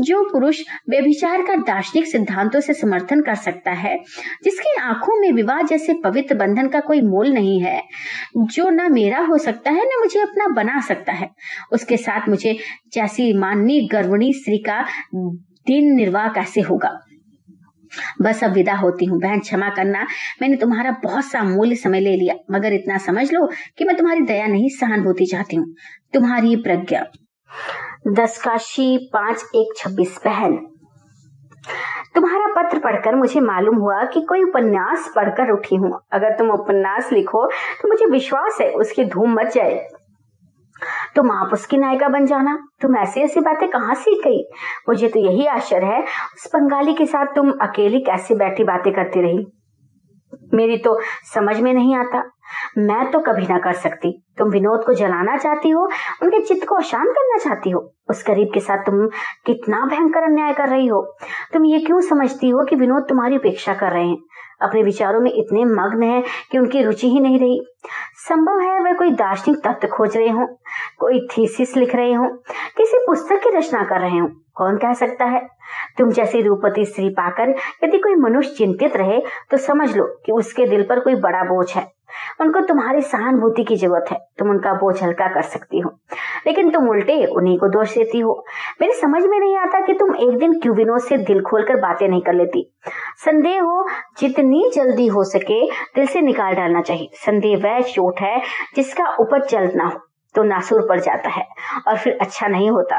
जो पुरुष व्यभिचार का दार्शनिक सिद्धांतों से समर्थन कर सकता है, जिसकी आँखों में विवाह जैसे पवित्र बंधन का कोई मोल नहीं है, जो न मेरा हो सकता है, न मुझे अपना बना सकता है। उसके साथ मुझे जैसी माननीय गर्वणी स्त्री का दिन निर्वाह कैसे होगा? बस अब विदा होती हूँ। बहन, क्षमा करना। मैंने तुम्हारा बहुत सा अमूल्य समय ले लिया, मगर इतना समझ लो कि मैं तुम्हारी दया नहीं सहानुभूति चाहती हूँ। तुम्हारी प्रज्ञा। दस काशी, पाँच एक छब्बीस। बहन, तुम्हारा पत्र पढ़कर मुझे मालूम हुआ कि कोई उपन्यास पढ़कर उठी हूँ। अगर तुम उपन्यास लिखो तो मुझे विश्वास है, उसकी धूम मच जाए तुम आप उसकी नायिका बन जाना। तुम ऐसी ऐसी बातें कहाँ सीख गई? मुझे तो यही आश्चर्य है, उस बंगाली के साथ तुम अकेली कैसे बैठी बातें करती रही? मेरी तो समझ में नहीं आता। मैं तो कभी ना कर सकती। तुम विनोद को जलाना चाहती हो, उनके चित्त को अशांत करना चाहती हो। उस गरीब के साथ तुम कितना भयंकर अन्याय कर रही हो। तुम ये क्यों समझती हो कि विनोद तुम्हारी उपेक्षा कर रहे हैं? अपने विचारों में इतने मग्न हैं कि उनकी रुचि ही नहीं रही। संभव है वह कोई दार्शनिक तत्व खोज रहे हों, कोई थीसिस लिख रहे हों, किसी पुस्तक की रचना कर रहे हों। कौन कह सकता है? तुम जैसी रूपति स्त्री पाकर यदि कोई मनुष्य चिंतित रहे तो समझ लो कि उसके दिल पर कोई बड़ा बोझ है। उनको तुम्हारी सहानुभूति की ज़रूरत है। तुम उनका बोझ हल्का कर सकती हो। लेकिन तुम उल्टे उन्हीं को दोष देती हो। मेरे समझ में नहीं आता कि तुम एक दिन क्यों विनोद से दिल खोलकर बातें नहीं कर लेती। संदेह हो, जितनी जल्दी हो सके दिल से निकाल डालना चाहिए। संदेह वह चोट है जिसका ऊपर जल्द ना हो। तो नासुर पड़ जाता है और फिर अच्छा नहीं होता।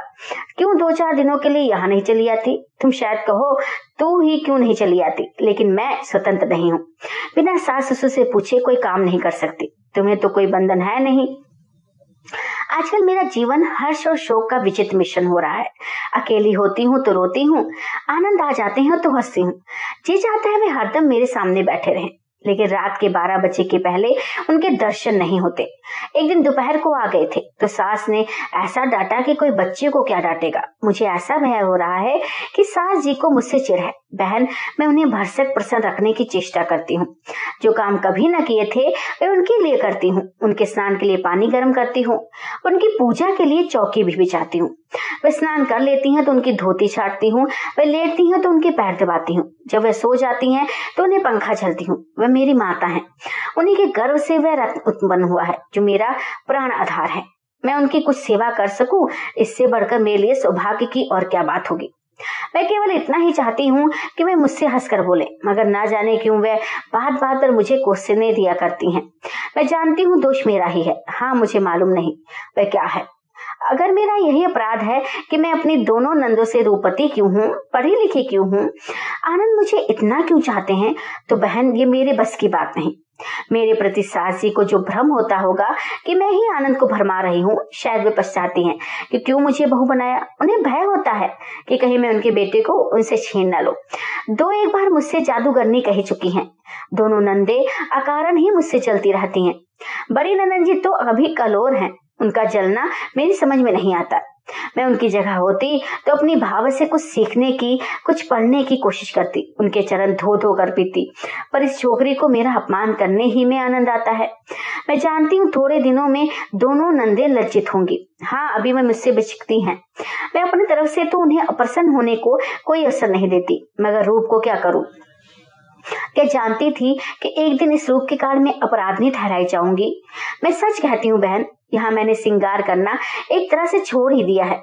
क्यों दो चार दिनों के लिए यहाँ नहीं चली आती? तुम शायद कहो, तू ही क्यों नहीं चली आती? लेकिन मैं स्वतंत्र नहीं हूँ। बिना सास ससुर से पूछे कोई काम नहीं कर सकती। तुम्हें तो कोई बंधन है नहीं। आजकल मेरा जीवन हर्ष और शोक का विचित्र मिश्रण हो रहा है। अकेली होती हूँ तो रोती हूँ। आनंद आ जाते हैं तो हंसती हूँ। जी चाहता है वे हरदम मेरे सामने बैठे रहें। लेकिन रात के बारह बजे के पहले उनके दर्शन नहीं होते। एक दिन दोपहर को आ गए थे तो सास ने ऐसा डांटा कि कोई बच्चे को क्या डांटेगा? मुझे ऐसा भय हो रहा है कि सास जी को मुझसे चिढ़ है। बहन, मैं उन्हें भरसक प्रसन्न रखने की चेष्टा करती हूँ। जो काम कभी न किए थे वे उनके लिए करती हूँ। उनके स्नान के लिए पानी गर्म करती हूँ। उनकी पूजा के लिए चौकी भी बिछाती हूँ। वे स्नान कर लेती हैं तो उनकी धोती छाटती हूँ। वे लेटती हैं तो उनके पैर दबाती हूँ। जब वे सो जाती हैं तो उन्हें पंखा झलती हूँ। वे मेरी माता है। उन्हीं के गर्व से वह रत्न उत्पन्न हुआ है, जो मेरा प्राण आधार है। मैं उनकी कुछ सेवा कर सकूँ? इससे बढ़कर मेरे लिए सौभाग्य की और क्या बात होगी? मैं केवल इतना ही चाहती हूँ कि वे मुझसे हंसकर बोले, मगर ना जाने क्यों वे बात बात पर मुझे क्वेश्चन दिया करती हैं। मैं जानती हूँ दोष मेरा ही है। हाँ मुझे मालूम नहीं वह क्या है। अगर मेरा यही अपराध है कि मैं अपनी दोनों नंदों से रूपति क्यों हूँ, पढ़ी लिखी क्यों हूँ, आनंद मुझे इतना क्यों चाहते हैं तो बहन, ये मेरे बस की बात नहीं। मेरे प्रति साहसी को जो भ्रम होता होगा कि मैं ही आनंद को भरमा रही हूँ, शायद वे पछताती हैं कि क्यों मुझे बहू बनाया। उन्हें भय होता है कि कहीं मैं उनके बेटे को उनसे छीन न लो। दो एक बार मुझसे जादूगरनी कह चुकी हैं। दोनों नंदे अकारण ही मुझसे चलती रहती हैं। बड़ी नंदन जी तो अभी कलोर हैं। उनका जलना मेरी समझ में नहीं आता। मैं उनकी जगह होती तो अपनी भाव से कुछ सीखने की, कुछ पढ़ने की कोशिश करती। उनके चरण धो धो कर पीती। पर इस छोकरी को मेरा अपमान करने ही में आनंद आता है। मैं जानती हूँ थोड़े दिनों में दोनों नंदे लज्जित होंगी। हाँ अभी मैं मुझसे बिचकती हैं। मैं अपनी तरफ़ से तो उन्हें अप्रसन्न होने को कोई असर नहीं देती। मगर रूप को क्या करूँ? क्या जानती थी कि एक दिन इस रूप के कारण मैं अपराधी ठहराई जाऊँगी? मैं सच कहती हूँ, बहन, यहाँ मैंने सिंगार करना एक तरह से छोड़ ही दिया है।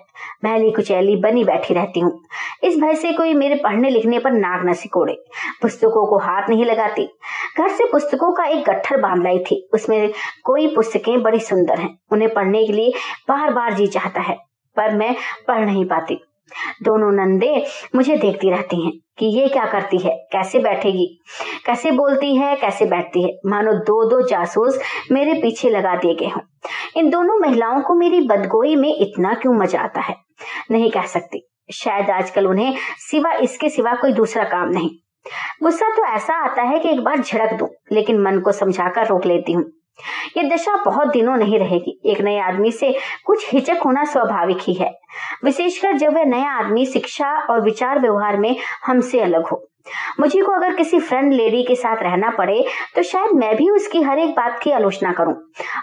महली कुचैली बनी बैठी रहती हूँ। इस भय से कोई मेरे पढ़ने लिखने पर नाक न सिकोड़े। पुस्तकों को हाथ नहीं लगाती। घर से पुस्तकों का एक गट्ठर बाँध लाई थी। उसमें कोई पुस्तकें बड़ी सुंदर हैं। उन्हें पढ़ने के लिए बार बार जी चाहता है, पर मैं पढ़ नहीं पाती। दोनों नंदे मुझे देखती रहती हैं कि ये क्या करती है, कैसे बैठेगी, कैसे बोलती है, कैसे बैठती है। मानो दो दो जासूस मेरे पीछे लगा दिए गए हों। इन दोनों महिलाओं को मेरी बदगोई में इतना क्यों मज़ा आता है? नहीं कह सकती। शायद आजकल उन्हें सिवा इसके सिवा कोई दूसरा काम नहीं। गुस्सा तो ऐसा आता है कि एक बार झड़क दूँ, लेकिन मन को समझाकर रोक लेती हूँ। ये दशा बहुत दिनों नहीं रहेगी। एक नए आदमी से कुछ हिचक होना स्वाभाविक ही है। विशेषकर जब वह नया आदमी शिक्षा और विचार व्यवहार में हमसे अलग हो। मुझे को अगर किसी फ्रेंड लेडी के साथ रहना पड़े तो शायद मैं भी उसकी हर एक बात की आलोचना करूँ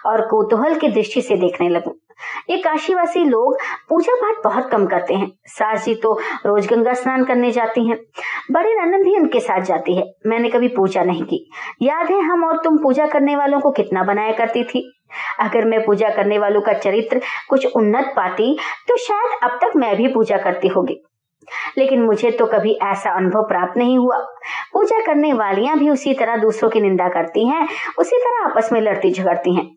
और कौतूहल की दृष्टि से देखने लगूं। ये काशीवासी लोग पूजा पाठ बहुत कम करते हैं। सास जी तो रोज गंगा स्नान करने जाती हैं। बड़े ननन भी उनके साथ जाती है। मैंने कभी पूजा नहीं की। याद है हम और तुम पूजा करने वालों को कितना बनाया करती थी? अगर मैं पूजा करने वालों का चरित्र कुछ उन्नत पाती तो शायद अब तक मैं भी पूजा करती होगी। लेकिन मुझे तो कभी ऐसा अनुभव प्राप्त नहीं हुआ। पूजा करने वालियाँ भी उसी तरह दूसरों की निंदा करती हैं, उसी तरह आपस में लड़ती झगड़ती हैं।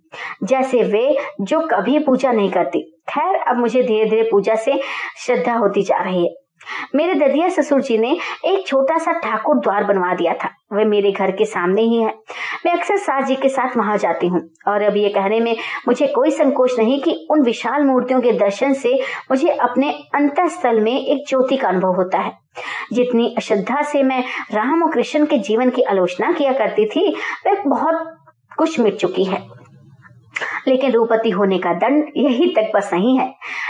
जैसे वे जो कभी पूजा नहीं करती। खैर, अब मुझे धीरे धीरे पूजा से श्रद्धा होती जा रही है। मेरे ददिया ससुर जी ने एक छोटा सा ठाकुर द्वार बनवा दिया था। वह मेरे घर के सामने ही है। मैं अक्सर सास जी के साथ वहाँ जाती हूँ और अब ये कहने में मुझे कोई संकोच नहीं कि उन विशाल मूर्तियों के दर्शन से मुझे अपने अंतस्थल में एक ज्योति का अनुभव होता है। जितनी अश्रद्धा से मैं राम और कृष्ण के जीवन की आलोचना किया करती थी वह बहुत कुछ मिट चुकी है। लेकिन रूपति होने का दंड यही तक बस नहीं है।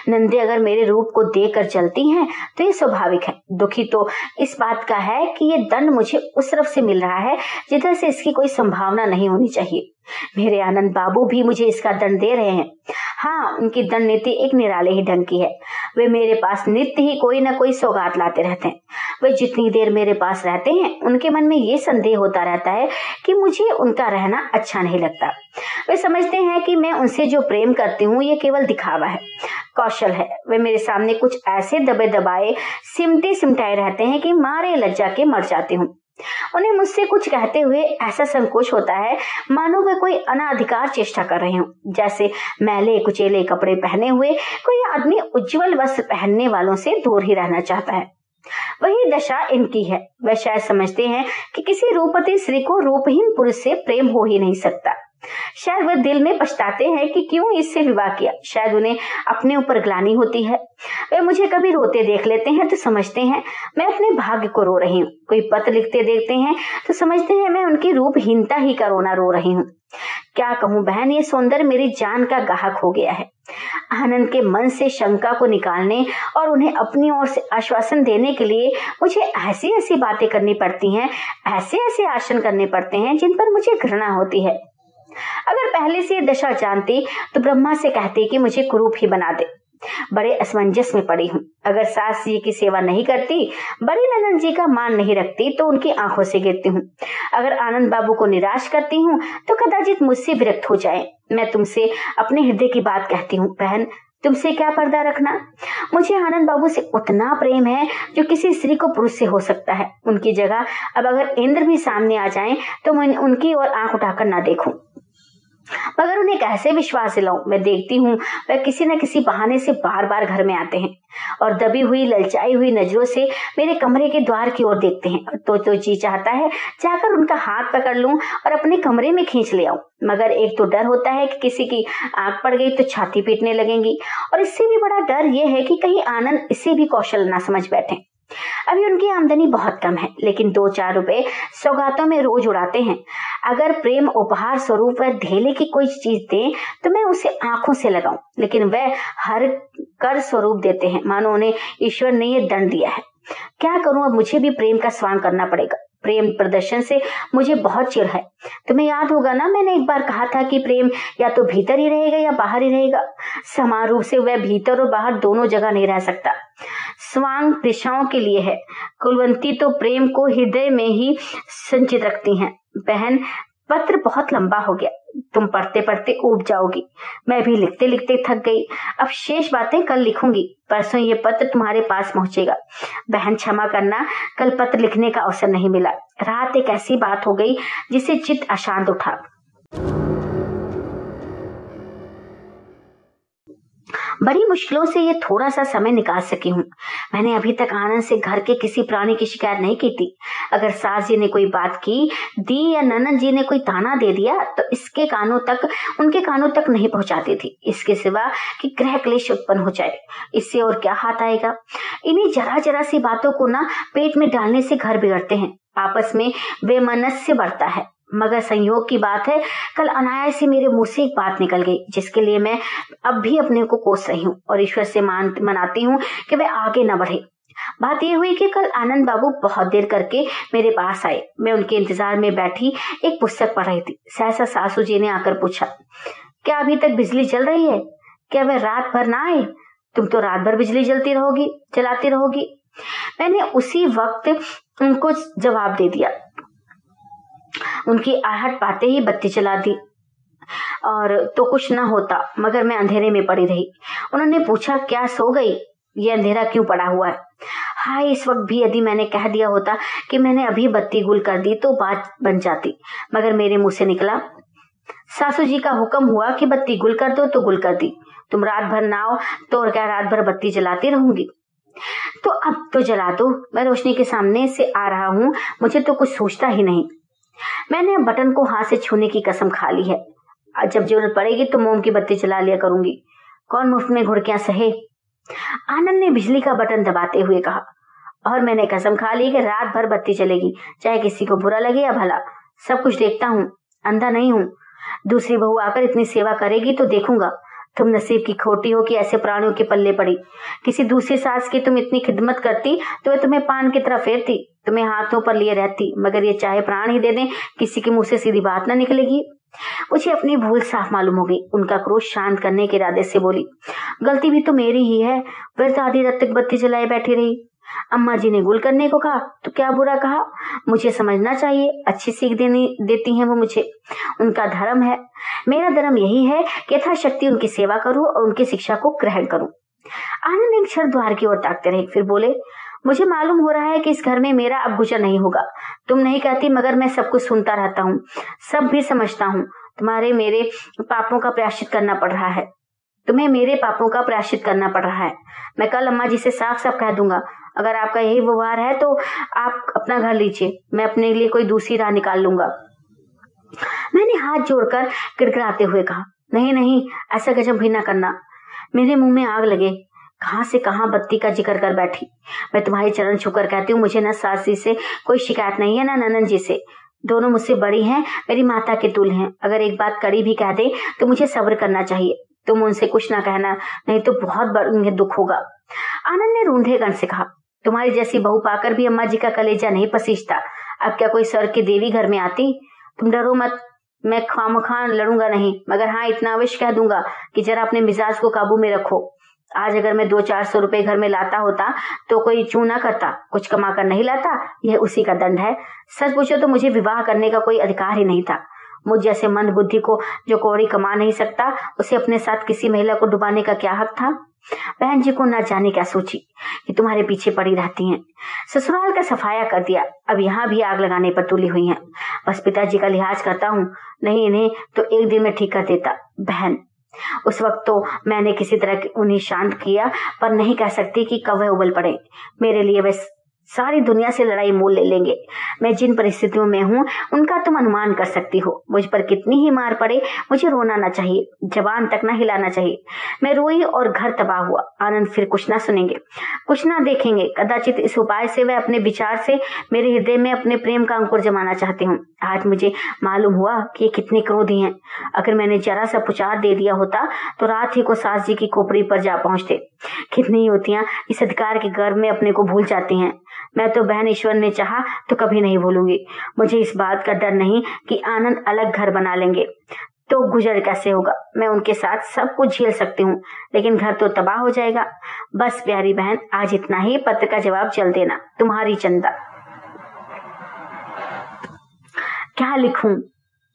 नंदे अगर मेरे रूप को देकर चलती हैं तो ये स्वाभाविक है। दुखी तो इस बात का है कि ये दंड मुझे उस तरफ़ से मिल रहा है, जिधर से इसकी कोई संभावना नहीं होनी चाहिए। मेरे आनंद बाबू भी मुझे इसका दंड दे रहे हैं। हाँ उनकी दंड नीति एक निराले ही ढंग की है। वे मेरे पास नित्य ही कोई ना कोई सौगात लाते रहते हैं। वे जितनी देर मेरे पास रहते हैं, उनके मन में ये संदेह होता रहता है कि मुझे उनका रहना अच्छा नहीं लगता। वे समझते हैं कि मैं उनसे जो प्रेम करती हूँ, ये केवल दिखावा है। कौशल है। वे मेरे सामने कुछ ऐसे दबे दबाए, सिमटे सिमटाए रहते हैं कि मारे लज्जा के मर जाती हूँ। उन्हें मुझसे कुछ कहते हुए ऐसा संकोच होता है, मानो वे कोई अनाधिकार चेष्टा कर रहे हो। जैसे मैले कुचेले कपड़े पहने हुए, कोई आदमी उज्जवल वस्त्र पहनने वालों से दूर ही रहना चाहता है। वही दशा इनकी है। वे शायद समझते हैं कि किसी रूपवती स्त्री को रूपहीन पुरुष से प्रेम हो ही नहीं सकता। शायद वह दिल में पछताते हैं कि क्यों इससे विवाह किया। शायद उन्हें अपने ऊपर ग्लानी होती है। वे मुझे कभी रोते देख लेते हैं तो समझते हैं मैं अपने भाग्य को रो रही हूँ। कोई पत्र लिखते देखते हैं तो समझते हैं मैं उनकी रूपहीनता ही का रोना रो रही हूँ। क्या कहूँ बहन, ये सौंदर्य मेरी जान का गाहक हो गया है। आनंद के मन से शंका को निकालने और उन्हें अपनी ओर से आश्वासन देने के लिए मुझे ऐसी ऐसी बातें करनी पड़ती हैं ऐसे ऐसे आसन करने पड़ते हैं जिन पर मुझे घृणा होती है। अगर पहले से ये दशा जानती तो ब्रह्मा से कहती कि मुझे कुरूप ही बना दे। बड़े असमंजस में पड़ी हूँ। अगर सास जी की सेवा नहीं करती, बड़ी ननन जी का मान नहीं रखती तो उनकी आँखों से गिरती हूँ। अगर आनंद बाबू को निराश करती हूँ तो कदाचित मुझसे विरक्त हो जाए। मैं तुमसे अपने हृदय की बात कहती हूँ, बहन। तुमसे क्या पर्दा रखना? मुझे आनंद बाबू से उतना प्रेम है, जो किसी स्त्री को पुरुष से हो सकता है। उनकी जगह अब अगर इंद्र भी सामने आ जाएँ तो मैं उनकी ओर आँख उठाकर ना देखूँ। मगर उन्हें कैसे विश्वास दिलाऊं, मैं देखती हूँ वह किसी न किसी बहाने से बार बार घर में आते हैं और दबी हुई, ललचाई हुई नज़रों से मेरे कमरे के द्वार की ओर देखते हैं। तो तो जी चाहता है जाकर उनका हाथ पकड़ लूँ और अपने कमरे में खींच ले आऊँ। मगर एक तो डर होता है कि किसी की आँख पड़ गई तो छाती पीटने लगेंगी और इससे भी बड़ा डर यह है कि कहीं आनंद, इसे भी कौशल ना समझ बैठे। अभी उनकी आमदनी बहुत कम है, लेकिन दो चार रुपए सौगातों में रोज उड़ाते हैं। अगर प्रेम उपहार स्वरूप वह धेले की कोई चीज़ दे तो मैं उसे आँखों से लगाऊँ, लेकिन वह हर कर स्वरूप देते हैं। मानो उन्हें ईश्वर ने यह दंड दिया है। क्या करूँ, अब मुझे भी प्रेम का स्वांग करना पड़ेगा। प्रेम प्रदर्शन से मुझे बहुत चिर है। तुम्हें याद होगा ना, मैंने एक बार कहा था कि प्रेम या तो भीतर ही रहेगा या बाहर ही रहेगा। समान रूप से वह भीतर और बाहर दोनों जगह नहीं रह सकता। स्वांग दिशाओं के लिए है। कुलवंती तो प्रेम को हृदय में ही संचित रखती हैं। बहन, पत्र बहुत लंबा हो गया। तुम पढ़ते पढ़ते उब जाओगी। मैं भी लिखते लिखते थक गई। अब शेष बातें कल लिखूँगी। परसों ये पत्र तुम्हारे पास पहुंचेगा। बहन, क्षमा करना। कल पत्र लिखने का अवसर नहीं मिला। रात एक ऐसी बात हो गई जिसे चित्त अशांत उठा। बड़ी मुश्किलों से ये थोड़ा सा समय निकाल सकी हूँ। मैंने अभी तक आनंद से घर के किसी प्राणी की शिकायत नहीं की थी। अगर सास जी ने कोई बात की, दी या ननन जी ने कोई ताना दे दिया तो इसके कानों तक, उनके कानों तक नहीं पहुंचाती थी। इसके सिवा कि ग्रह क्लेश उत्पन्न हो जाए। इससे और क्या हाथ आएगा? इन्हीं जरा जरा सी बातों को ना पेट में डालने से घर बिगड़ते हैं। आपस में बेमनस्य बढ़ता है। मगर संयोग की बात है, कल अनायास ही मेरे मुँह से एक बात निकल गई, जिसके लिए मैं अब भी अपने को कोस रही हूँ और ईश्वर से मान, मनाती हूँ कि वह आगे न बढ़े। बात यह हुई कि कल आनंद बाबू बहुत देर करके मेरे पास आए। मैं उनके इंतज़ार में बैठी एक पुस्तक पढ़ रही थी। सहसा सासू जी ने आकर पूछा, क्या अभी तक बिजली चल रही है? क्या वह रात भर ना आए? तुम तो रात भर बिजली जलती रहोगी चलाती रहोगी। मैंने उसी वक्त उनको जवाब दे दिया उनकी आहट पाते ही बत्ती चला दी। और तो कुछ ना होता, मगर मैं अंधेरे में पड़ी रही। उन्होंने पूछा, क्या सो गई? ये अंधेरा क्यों पड़ा हुआ है? हाय इस वक्त भी यदि मैंने कह दिया होता कि मैंने अभी बत्ती गुल कर दी तो बात बन जाती, मगर मेरे मुँह से निकला। सासू जी का हुक्म हुआ कि बत्ती गुल कर दो तो गुल कर दी। तुम रात भर ना हो तो और क्या रात भर बत्ती जलाती रहूँगी? तो अब तो जला दो। मैं रोशनी के सामने से आ रहा हूँ। मुझे तो कुछ सोचता ही नहीं। मैंने बटन को हाथ से छूने की कसम खा ली है। जब ज़रूरत पड़ेगी तो मोम की बत्ती चला लिया करूँगी। कौन मुफ़्त में घुड़कियाँ सहे? आनंद ने बिजली का बटन दबाते हुए कहा, और मैंने कसम खा ली कि रात भर बत्ती चलेगी चाहे किसी को बुरा लगे या भला। सब कुछ देखता हूँ, अंधा नहीं हूँ। दूसरी बहू आकर इतनी सेवा करेगी तो देखूँगा। तुम नसीब की खोटी हो कि ऐसे प्राणियों के पल्ले पड़ी। किसी दूसरी सास की तुम इतनी खिदमत करती तो वह तुम्हें पान की तरह फेरती, तुम्हें हाथों पर लिए रहती, मगर ये चाहे प्राण ही दे दें, किसी के मुँह से सीधी बात ना निकलेगी। मुझे अपनी भूल साफ़ मालूम हो गई। उनका क्रोध शांत करने के इरादे से बोली, गलती भी तो मेरी ही है। फिर आधी रात तक बत्ती जलाए बैठी रही। अम्मा जी ने गुल करने को कहा तो क्या बुरा कहा? मुझे समझना चाहिए। अच्छी सीख देनी, देती हैं वो मुझे। उनका धर्म है। मेरा धर्म यही है कि यथाशक्ति उनकी सेवा करूँ और उनकी शिक्षा को ग्रहण करूँ। आनंद एक क्षण द्वार की ओर ताकते रहे, फिर बोले, मुझे मालूम हो रहा है कि इस घर में मेरा अब गुजर नहीं होगा। तुम नहीं कहती, मगर मैं सब कुछ सुनता रहता हूँ, सब भी समझता हूँ। तुम्हारे मेरे पापों का प्रयाश्चित करना पड़ रहा है। तुम्हें मेरे पापों का प्रयाश्चित करना पड़ रहा है। मैं कल अम्मा जी से साफ़ साफ़ कह दूँगा अगर आपका यही व्यवहार है तो आप अपना घर लीजिए। मैं अपने लिए कोई दूसरी राह निकाल लूँगा। मैंने हाथ जोड़कर किड़किड़ाते हुए कहा, नहीं नहीं, ऐसा गजब भी ना करना। मेरे मुँह में आग लगे। कहाँ से कहाँ बत्ती का ज़िक्र कर बैठी। मैं तुम्हारे चरण छुकर कहती हूँ, मुझे न सास जी से कोई शिकायत नहीं है, ना ननन जी से। दोनों मुझसे बड़ी हैं, मेरी माता के तुल हैं। अगर एक बात कड़ी भी कह दे तो मुझे सब्र करना चाहिए। तुम उनसे कुछ ना कहना, नहीं तो बहुत दुख होगा। आनंद ने रूंधे गण से कहा तुम्हारी जैसी बहू पाकर भी अम्मा जी का कलेजा नहीं पसीजता। अब क्या कोई सर की देवी घर में आती? तुम डरो मत, मैं खाम खान लड़ूँगा नहीं, मगर हाँ इतना अवश्य कह दूँगा कि जरा अपने मिजाज को काबू में रखो। आज अगर मैं दो चार सौ रुपए घर में लाता होता तो कोई चू ना करता, कुछ कमा कर नहीं लाता? यह उसी का दंड है। सच पूछो तो मुझे विवाह करने का कोई अधिकार ही नहीं था। मुझ जैसे मंद बुद्धि को, जो कौड़ी कमा नहीं सकता, उसे अपने साथ किसी महिला को डुबाने का क्या हक था? बहन जी को ना जाने क्या सोची कि तुम्हारे पीछे पड़ी रहती हैं। ससुराल का सफाया कर दिया, अब यहाँ भी आग लगाने पर तुली हुई हैं। बस पिताजी का लिहाज करता हूँ, नहीं इन्हें तो एक दिन में ठीक कर देता, बहन। उस वक्त तो मैंने किसी तरह उन्हें शांत किया, पर नहीं कह सकती कि कब वह उबल पड़े। मेरे लिए वह सारी दुनिया से लड़ाई मोल ले लेंगे। मैं जिन परिस्थितियों में हूँ, उनका तुम अनुमान कर सकती हो। मुझ पर कितनी ही मार पड़े, मुझे रोना ना चाहिए, जबान तक ना हिलाना चाहिए। मैं रोई और घर तबाह हुआ। आनंद फिर कुछ ना सुनेंगे, कुछ ना देखेंगे। कदाचित इस उपाय से वह अपने विचार से मेरे हृदय में अपने प्रेम का अंकुर जमाना चाहते हूँ। आज मुझे मालूम हुआ कि ये कितने क्रोधी हैं। अगर मैंने जरा सा पुचार दे दिया होता तो रात ही को सास जी की कोपरी पर जा पहुँचते। कितनी युवतियाँ इस अधिकार के गर्व में अपने को भूल जाती हैं। मैं तो बहन ईश्वर ने चाहा तो कभी नहीं भूलूँगी। मुझे इस बात का डर नहीं कि आनंद अलग घर बना लेंगे। तो गुजर कैसे होगा? मैं उनके साथ सब कुछ झेल सकती हूँ, लेकिन घर तो तबाह हो जाएगा। बस प्यारी बहन, आज इतना ही। पत्र का जवाब चल देना। तुम्हारी चंदा। क्या लिखूं?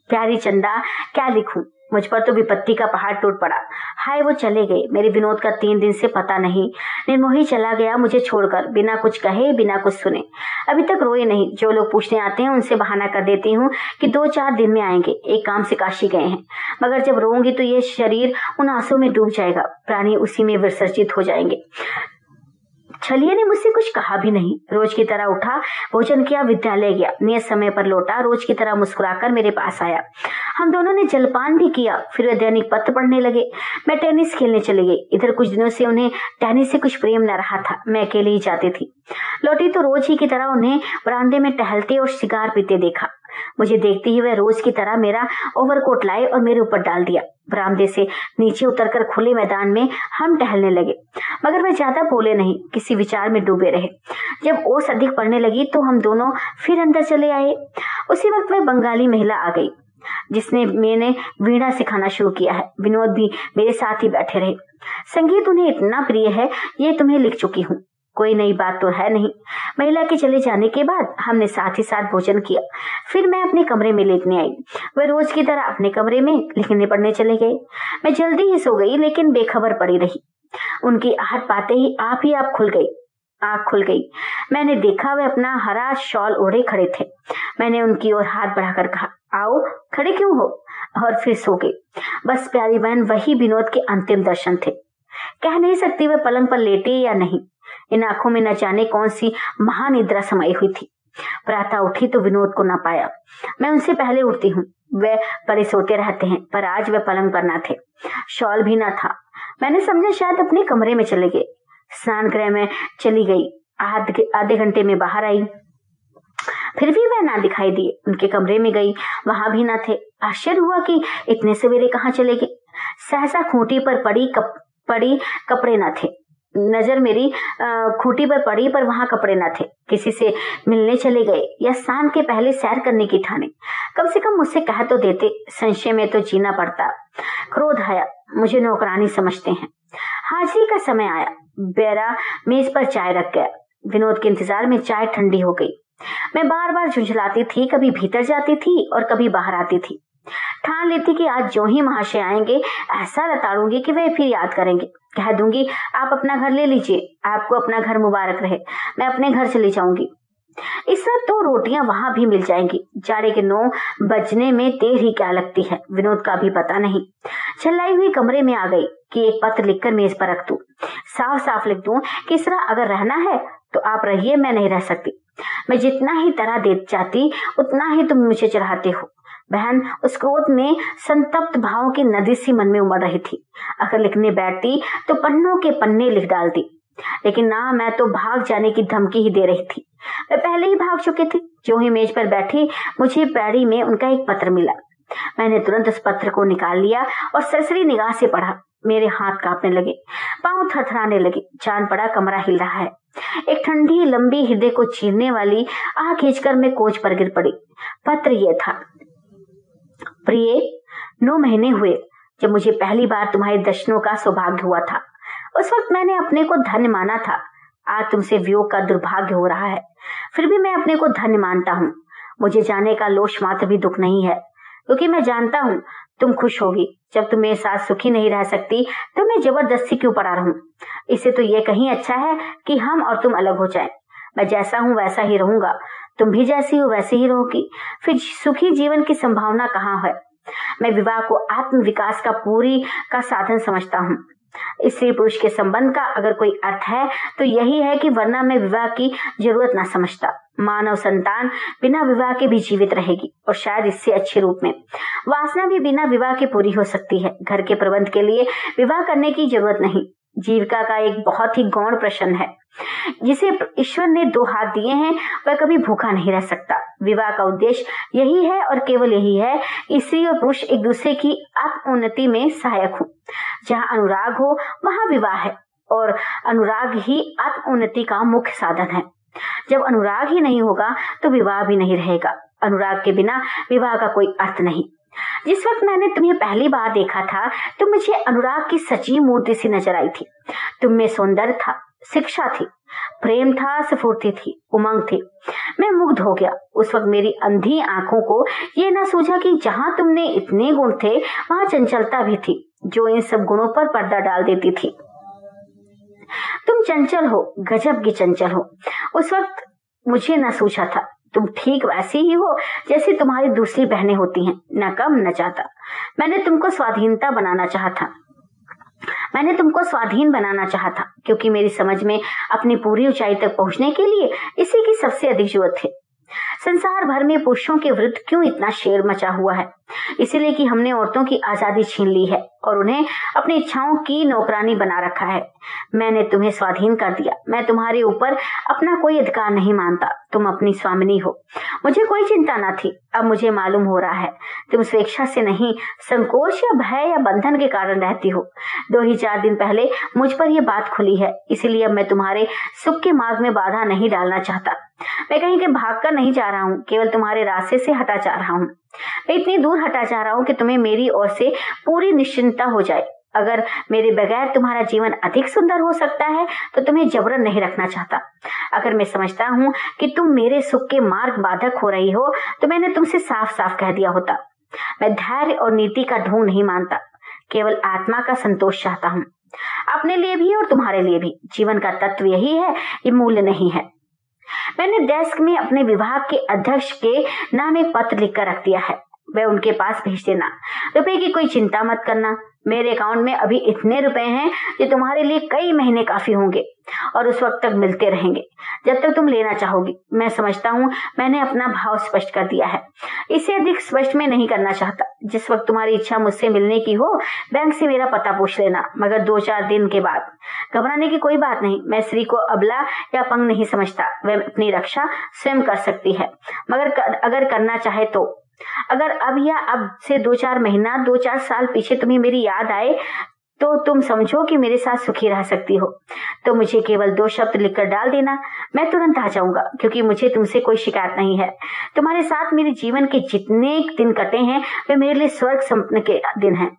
प्यारी चंदा, क्या लिखूं? मुझ पर तो विपत्ति का पहाड़ टूट पड़ा। हाय, वो चले गए। मेरे विनोद का तीन दिन से पता नहीं। निर्मोही चला गया मुझे छोड़कर, बिना कुछ कहे, बिना कुछ सुने। अभी तक रोए नहीं। जो लोग पूछने आते हैं, उनसे बहाना कर देती हूँ कि दो चार दिन में आएँगे। एक काम से काशी गए हैं। मगर जब रोऊँगी तो ये शरीर उन आँसू में डूब जाएगा। प्राणी उसी में विसर्जित हो जाएँगे। छलिए ने मुझसे कुछ कहा भी नहीं। रोज की तरह उठा, भोजन किया, विद्यालय गया। नियत समय पर लौटा, रोज की तरह मुस्कुराकर मेरे पास आया। हम दोनों ने जलपान भी किया, फिर वे दैनिक पत्र पढ़ने लगे। मैं टेनिस खेलने चली गई। इधर कुछ दिनों से उन्हें टेनिस से कुछ प्रेम न रहा था। मैं अकेले ही जाती थी। लौटी तो रोज ही की तरह उन्हें बरामदे में टहलते और सिगार पीते देखा। मुझे देखते ही वह रोज की तरह मेरा ओवरकोट लाए और मेरे ऊपर डाल दिया। बरामदे से नीचे उतरकर खुले मैदान में हम टहलने लगे, मगर वह ज़्यादा बोले नहीं, किसी विचार में डूबे रहे। जब ओस अधिक पड़ने लगी तो हम दोनों फिर अंदर चले आए। उसी वक्त वह बंगाली महिला आ गई, जिसने मैंने वीणा सिखाना शुरू किया है। विनोद भी मेरे साथ ही बैठे रहे। संगीत उन्हें इतना प्रिय है, ये तुम्हें लिख चुकी हूँ। कोई नई बात तो है नहीं। महिला के चले जाने के बाद हमने साथ ही साथ भोजन किया। फिर मैं अपने कमरे में लेटने आई। वह रोज की तरह अपने कमरे में लिखने पढ़ने चले गए। मैं जल्दी ही सो गई, लेकिन बेखबर पड़ी रही। उनकी आहट पाते ही आप ही आप खुल गई। आँख खुल गई। मैंने देखा वे अपना हरा शॉल ओढ़े खड़े थे। मैंने उनकी ओर हाथ बढ़ाकर कहा, आओ, खड़े क्यों हो? और फिर सो गई बस प्यारी बहन, वही विनोद के अंतिम दर्शन थे। कह नहीं सकती वे पलंग पर लेटे या नहीं। इन आँखों में न जाने कौन सी महानिद्रा समाई हुई थी। प्रातः उठी तो विनोद को न पाया। मैं उनसे पहले उठती हूँ। वे परे सोते रहते हैं पर आज वे पलंग पर न थे। शॉल भी न था। मैंने समझा शायद अपने कमरे में चले गए। स्नान गृह में चली गई। आधे घंटे में बाहर आई। फिर भी वह ना दिखाई दिए। उनके कमरे में गई। वहाँ भी ना थे। आश्चर्य हुआ कि इतने सवेरे कहाँ चले गए। सहसा खूंटी पर पड़ी कप, पड़ी कपड़े न थे। नज़र मेरी खूटी पर पड़ी, पर वहाँ कपड़े न थे। किसी से मिलने चले गए या शाम के पहले सैर करने की ठाने। कम से कम मुझसे कह तो देते, संशय में तो जीना पड़ता। क्रोध आया, मुझे नौकरानी समझते हैं। हाजिरी का समय आया, बेरा मेज पर चाय रख गया। विनोद के इंतज़ार में चाय ठंडी हो गई। मैं बार बार झुंझलाती थी, कभी भीतर जाती थी और कभी बाहर आती थी। ठान लेती कि आज जो ही महाशय आएँगे, ऐसा लताड़ूँगी कि वे फिर याद करेंगे। कह दूँगी, आप अपना घर ले लीजिए, आपको अपना घर मुबारक रहे, मैं अपने घर चली जाऊँगी। इस वक्त तो रोटियाँ वहाँ भी मिल जाएँगी, जाड़े के नौ बजने में देर ही क्या लगती है, विनोद का भी पता नहीं। चलाई हुई कमरे में आ गई कि एक पत्र लिखकर मेज पर रख दू। साफ़ साफ़ लिख दू कि इस तरह अगर रहना है तो आप रहिए, मैं नहीं रह सकती। मैं जितना ही तरह दे जाती, उतना ही तुम मुझे चढ़ाते हो। बहन, उस क्रोध में संतप्त भाव की नदी सी मन में उमड़ रही थी। अगर लिखने बैठती तो पन्नों के पन्ने लिख डालती। लेकिन ना, मैं तो भाग जाने की धमकी ही दे रही थी। मैं पहले ही भाग चुकी थी। जो ही मेज पर बैठी, मुझे पैड़ी में उनका एक पत्र मिला। मैंने तुरंत उस पत्र को निकाल लिया और सरसरी निगाह से पढ़ा। मेरे हाथ कांपने लगे, पाँव थरथराने लगे, जान पड़ा कमरा हिल रहा है। एक ठंडी, लंबी हृदय को चीरने वाली आह खींचकर मैं कोच पर गिर पड़ी। पत्र यह था प्रिय, नौ महीने हुए जब मुझे पहली बार तुम्हारे दर्शनों का सौभाग्य हुआ था। उस वक्त मैंने अपने को धन्य माना था। आज तुमसे वियोग का दुर्भाग्य हो रहा है। फिर भी मैं अपने को धन्य मानता हूँ। मुझे जाने का लोश मात्र भी दुख नहीं है। क्योंकि मैं जानता हूँ, तुम खुश होगी। जब तुम मेरे साथ सुखी नहीं रह सकती तो मैं ज़बरदस्ती क्यों पड़ा रहूँ? इससे तो ये कहीं अच्छा है कि हम और तुम अलग हो जाए। मैं जैसा हूँ, वैसा ही रहूँगा। तुम भी जैसी हो, वैसे ही रहोगी। फिर सुखी जीवन की संभावना कहाँ है? मैं विवाह को आत्म विकास का पूरी का साधन समझता हूँ। स्त्री पुरुष के संबंध का अगर कोई अर्थ है तो यही है कि वरना मैं विवाह की ज़रूरत ना समझता। मानव संतान बिना विवाह के भी जीवित रहेगी, और शायद इससे अच्छे रूप में। वासना भी बिना विवाह के पूरी हो सकती है। घर के प्रबंध के लिए विवाह करने की ज़रूरत नहीं। जीविका का एक बहुत ही गौण प्रश्न है। जिसे ईश्वर ने दो हाथ दिए हैं, वह कभी भूखा नहीं रह सकता। विवाह का उद्देश्य यही है और केवल यही है स्त्री और पुरुष एक दूसरे की आत्म उन्नति में सहायक हो। जहाँ अनुराग हो, वहाँ विवाह है और अनुराग ही आत्म उन्नति का मुख्य साधन है। जब अनुराग ही नहीं होगा तो विवाह भी नहीं रहेगा। अनुराग के बिना विवाह का कोई अर्थ नहीं। जिस वक्त मैंने तुम्हें पहली बार देखा था तो मुझे अनुराग की सची मूर्ति सी नज़र आई थी। तुम में सौंदर्य था, शिक्षा थी, प्रेम था, स्फूर्ति थी, उमंग थी। मैं मुग्ध हो गया। उस वक्त मेरी अंधी आँखों को ये न सूझा कि जहाँ तुमने इतने गुण थे, वहाँ चंचलता भी थी, जो इन सब गुणों पर पर्दा डाल देती थी। तुम चंचल हो, गजब की चंचल हो। उस वक्त मुझे न सूझा था। तुम ठीक वैसे ही हो, जैसे तुम्हारी दूसरी बहनें होती हैं। न कम, न ज़्यादा। मैंने तुमको स्वाधीनता बनाना चाहा था। मैंने तुमको स्वाधीन बनाना चाहा था, क्योंकि मेरी समझ में अपनी पूरी ऊंचाई तक पहुँचने के लिए इसी की सबसे अधिक ज़रूरत है। संसार भर में पुरुषों के विरुद्ध क्यों इतना शेर मचा हुआ है? इसीलिए कि हमने औरतों की आज़ादी छीन ली है और उन्हें अपनी इच्छाओं की नौकरानी बना रखा है। मैंने तुम्हें स्वाधीन कर दिया। मैं तुम्हारे ऊपर अपना कोई अधिकार नहीं मानता। तुम अपनी स्वामिनी हो। मुझे कोई चिंता न थी। अब मुझे मालूम हो रहा है। तुम स्वेच्छा से नहीं, संकोच या भय या बंधन के कारण रहती हो। दो ही चार दिन पहले मुझ पर यह बात खुली है। इसीलिए अब मैं तुम्हारे सुख के मार्ग में बाधा नहीं डालना चाहता। मैं कहीं के भाग कर नहीं जा रहा हूँ, केवल तुम्हारे रास्ते से हटा जा रहा हूँ। मैं इतनी दूर हटा जा रहा हूँ कि तुम्हें मेरी ओर से पूरी निश्चिंता हो जाए। अगर मेरे बगैर तुम्हारा जीवन अधिक सुंदर हो सकता है तो तुम्हें जबरन नहीं रखना चाहता। अगर मैं समझता हूँ कि तुम मेरे सुख के मार्ग बाधक हो रही हो तो मैंने तुमसे साफ़ साफ़ कह दिया होता। मैं धैर्य और नीति का ढूंढ नहीं मानता, केवल आत्मा का संतोष चाहता हूँ। अपने लिए भी और तुम्हारे लिए भी। जीवन का तत्व यही है ये मूल्य नहीं है। मैंने डेस्क में अपने विभाग के अध्यक्ष के नाम एक पत्र लिखकर रख दिया है। वह उनके पास भेज देना। रुपए की कोई चिंता मत करना। मेरे अकाउंट में अभी इतने रुपए हैं जो तुम्हारे लिए कई महीने काफ़ी होंगे और उस वक्त तक मिलते रहेंगे। जब तक तुम लेना चाहोगी। मैं समझता हूँ मैंने अपना भाव स्पष्ट कर दिया है। इससे अधिक स्पष्ट मैं नहीं करना चाहता। जिस वक्त तुम्हारी इच्छा मुझसे मिलने की हो बैंक से मेरा पता पूछ लेना मगर दो चार दिन के बाद। घबराने की कोई बात नहीं। मैं स्त्री को अबला या पंग नहीं समझता। वह अपनी रक्षा स्वयं कर सकती है। मगर कर, अगर करना चाहे तो। अगर अब या अब से दो चार महीना दो चार साल पीछे तुम्हें मेरी याद आए तो तुम समझो कि मेरे साथ सुखी रह सकती हो। तो मुझे केवल दो शब्द लिखकर डाल देना मैं तुरंत आ जाऊँगा क्योंकि मुझे तुमसे कोई शिकायत नहीं है। तुम्हारे साथ मेरे जीवन के जितने दिन कटे हैं वे मेरे लिए स्वर्ग संपन्न के दिन हैं।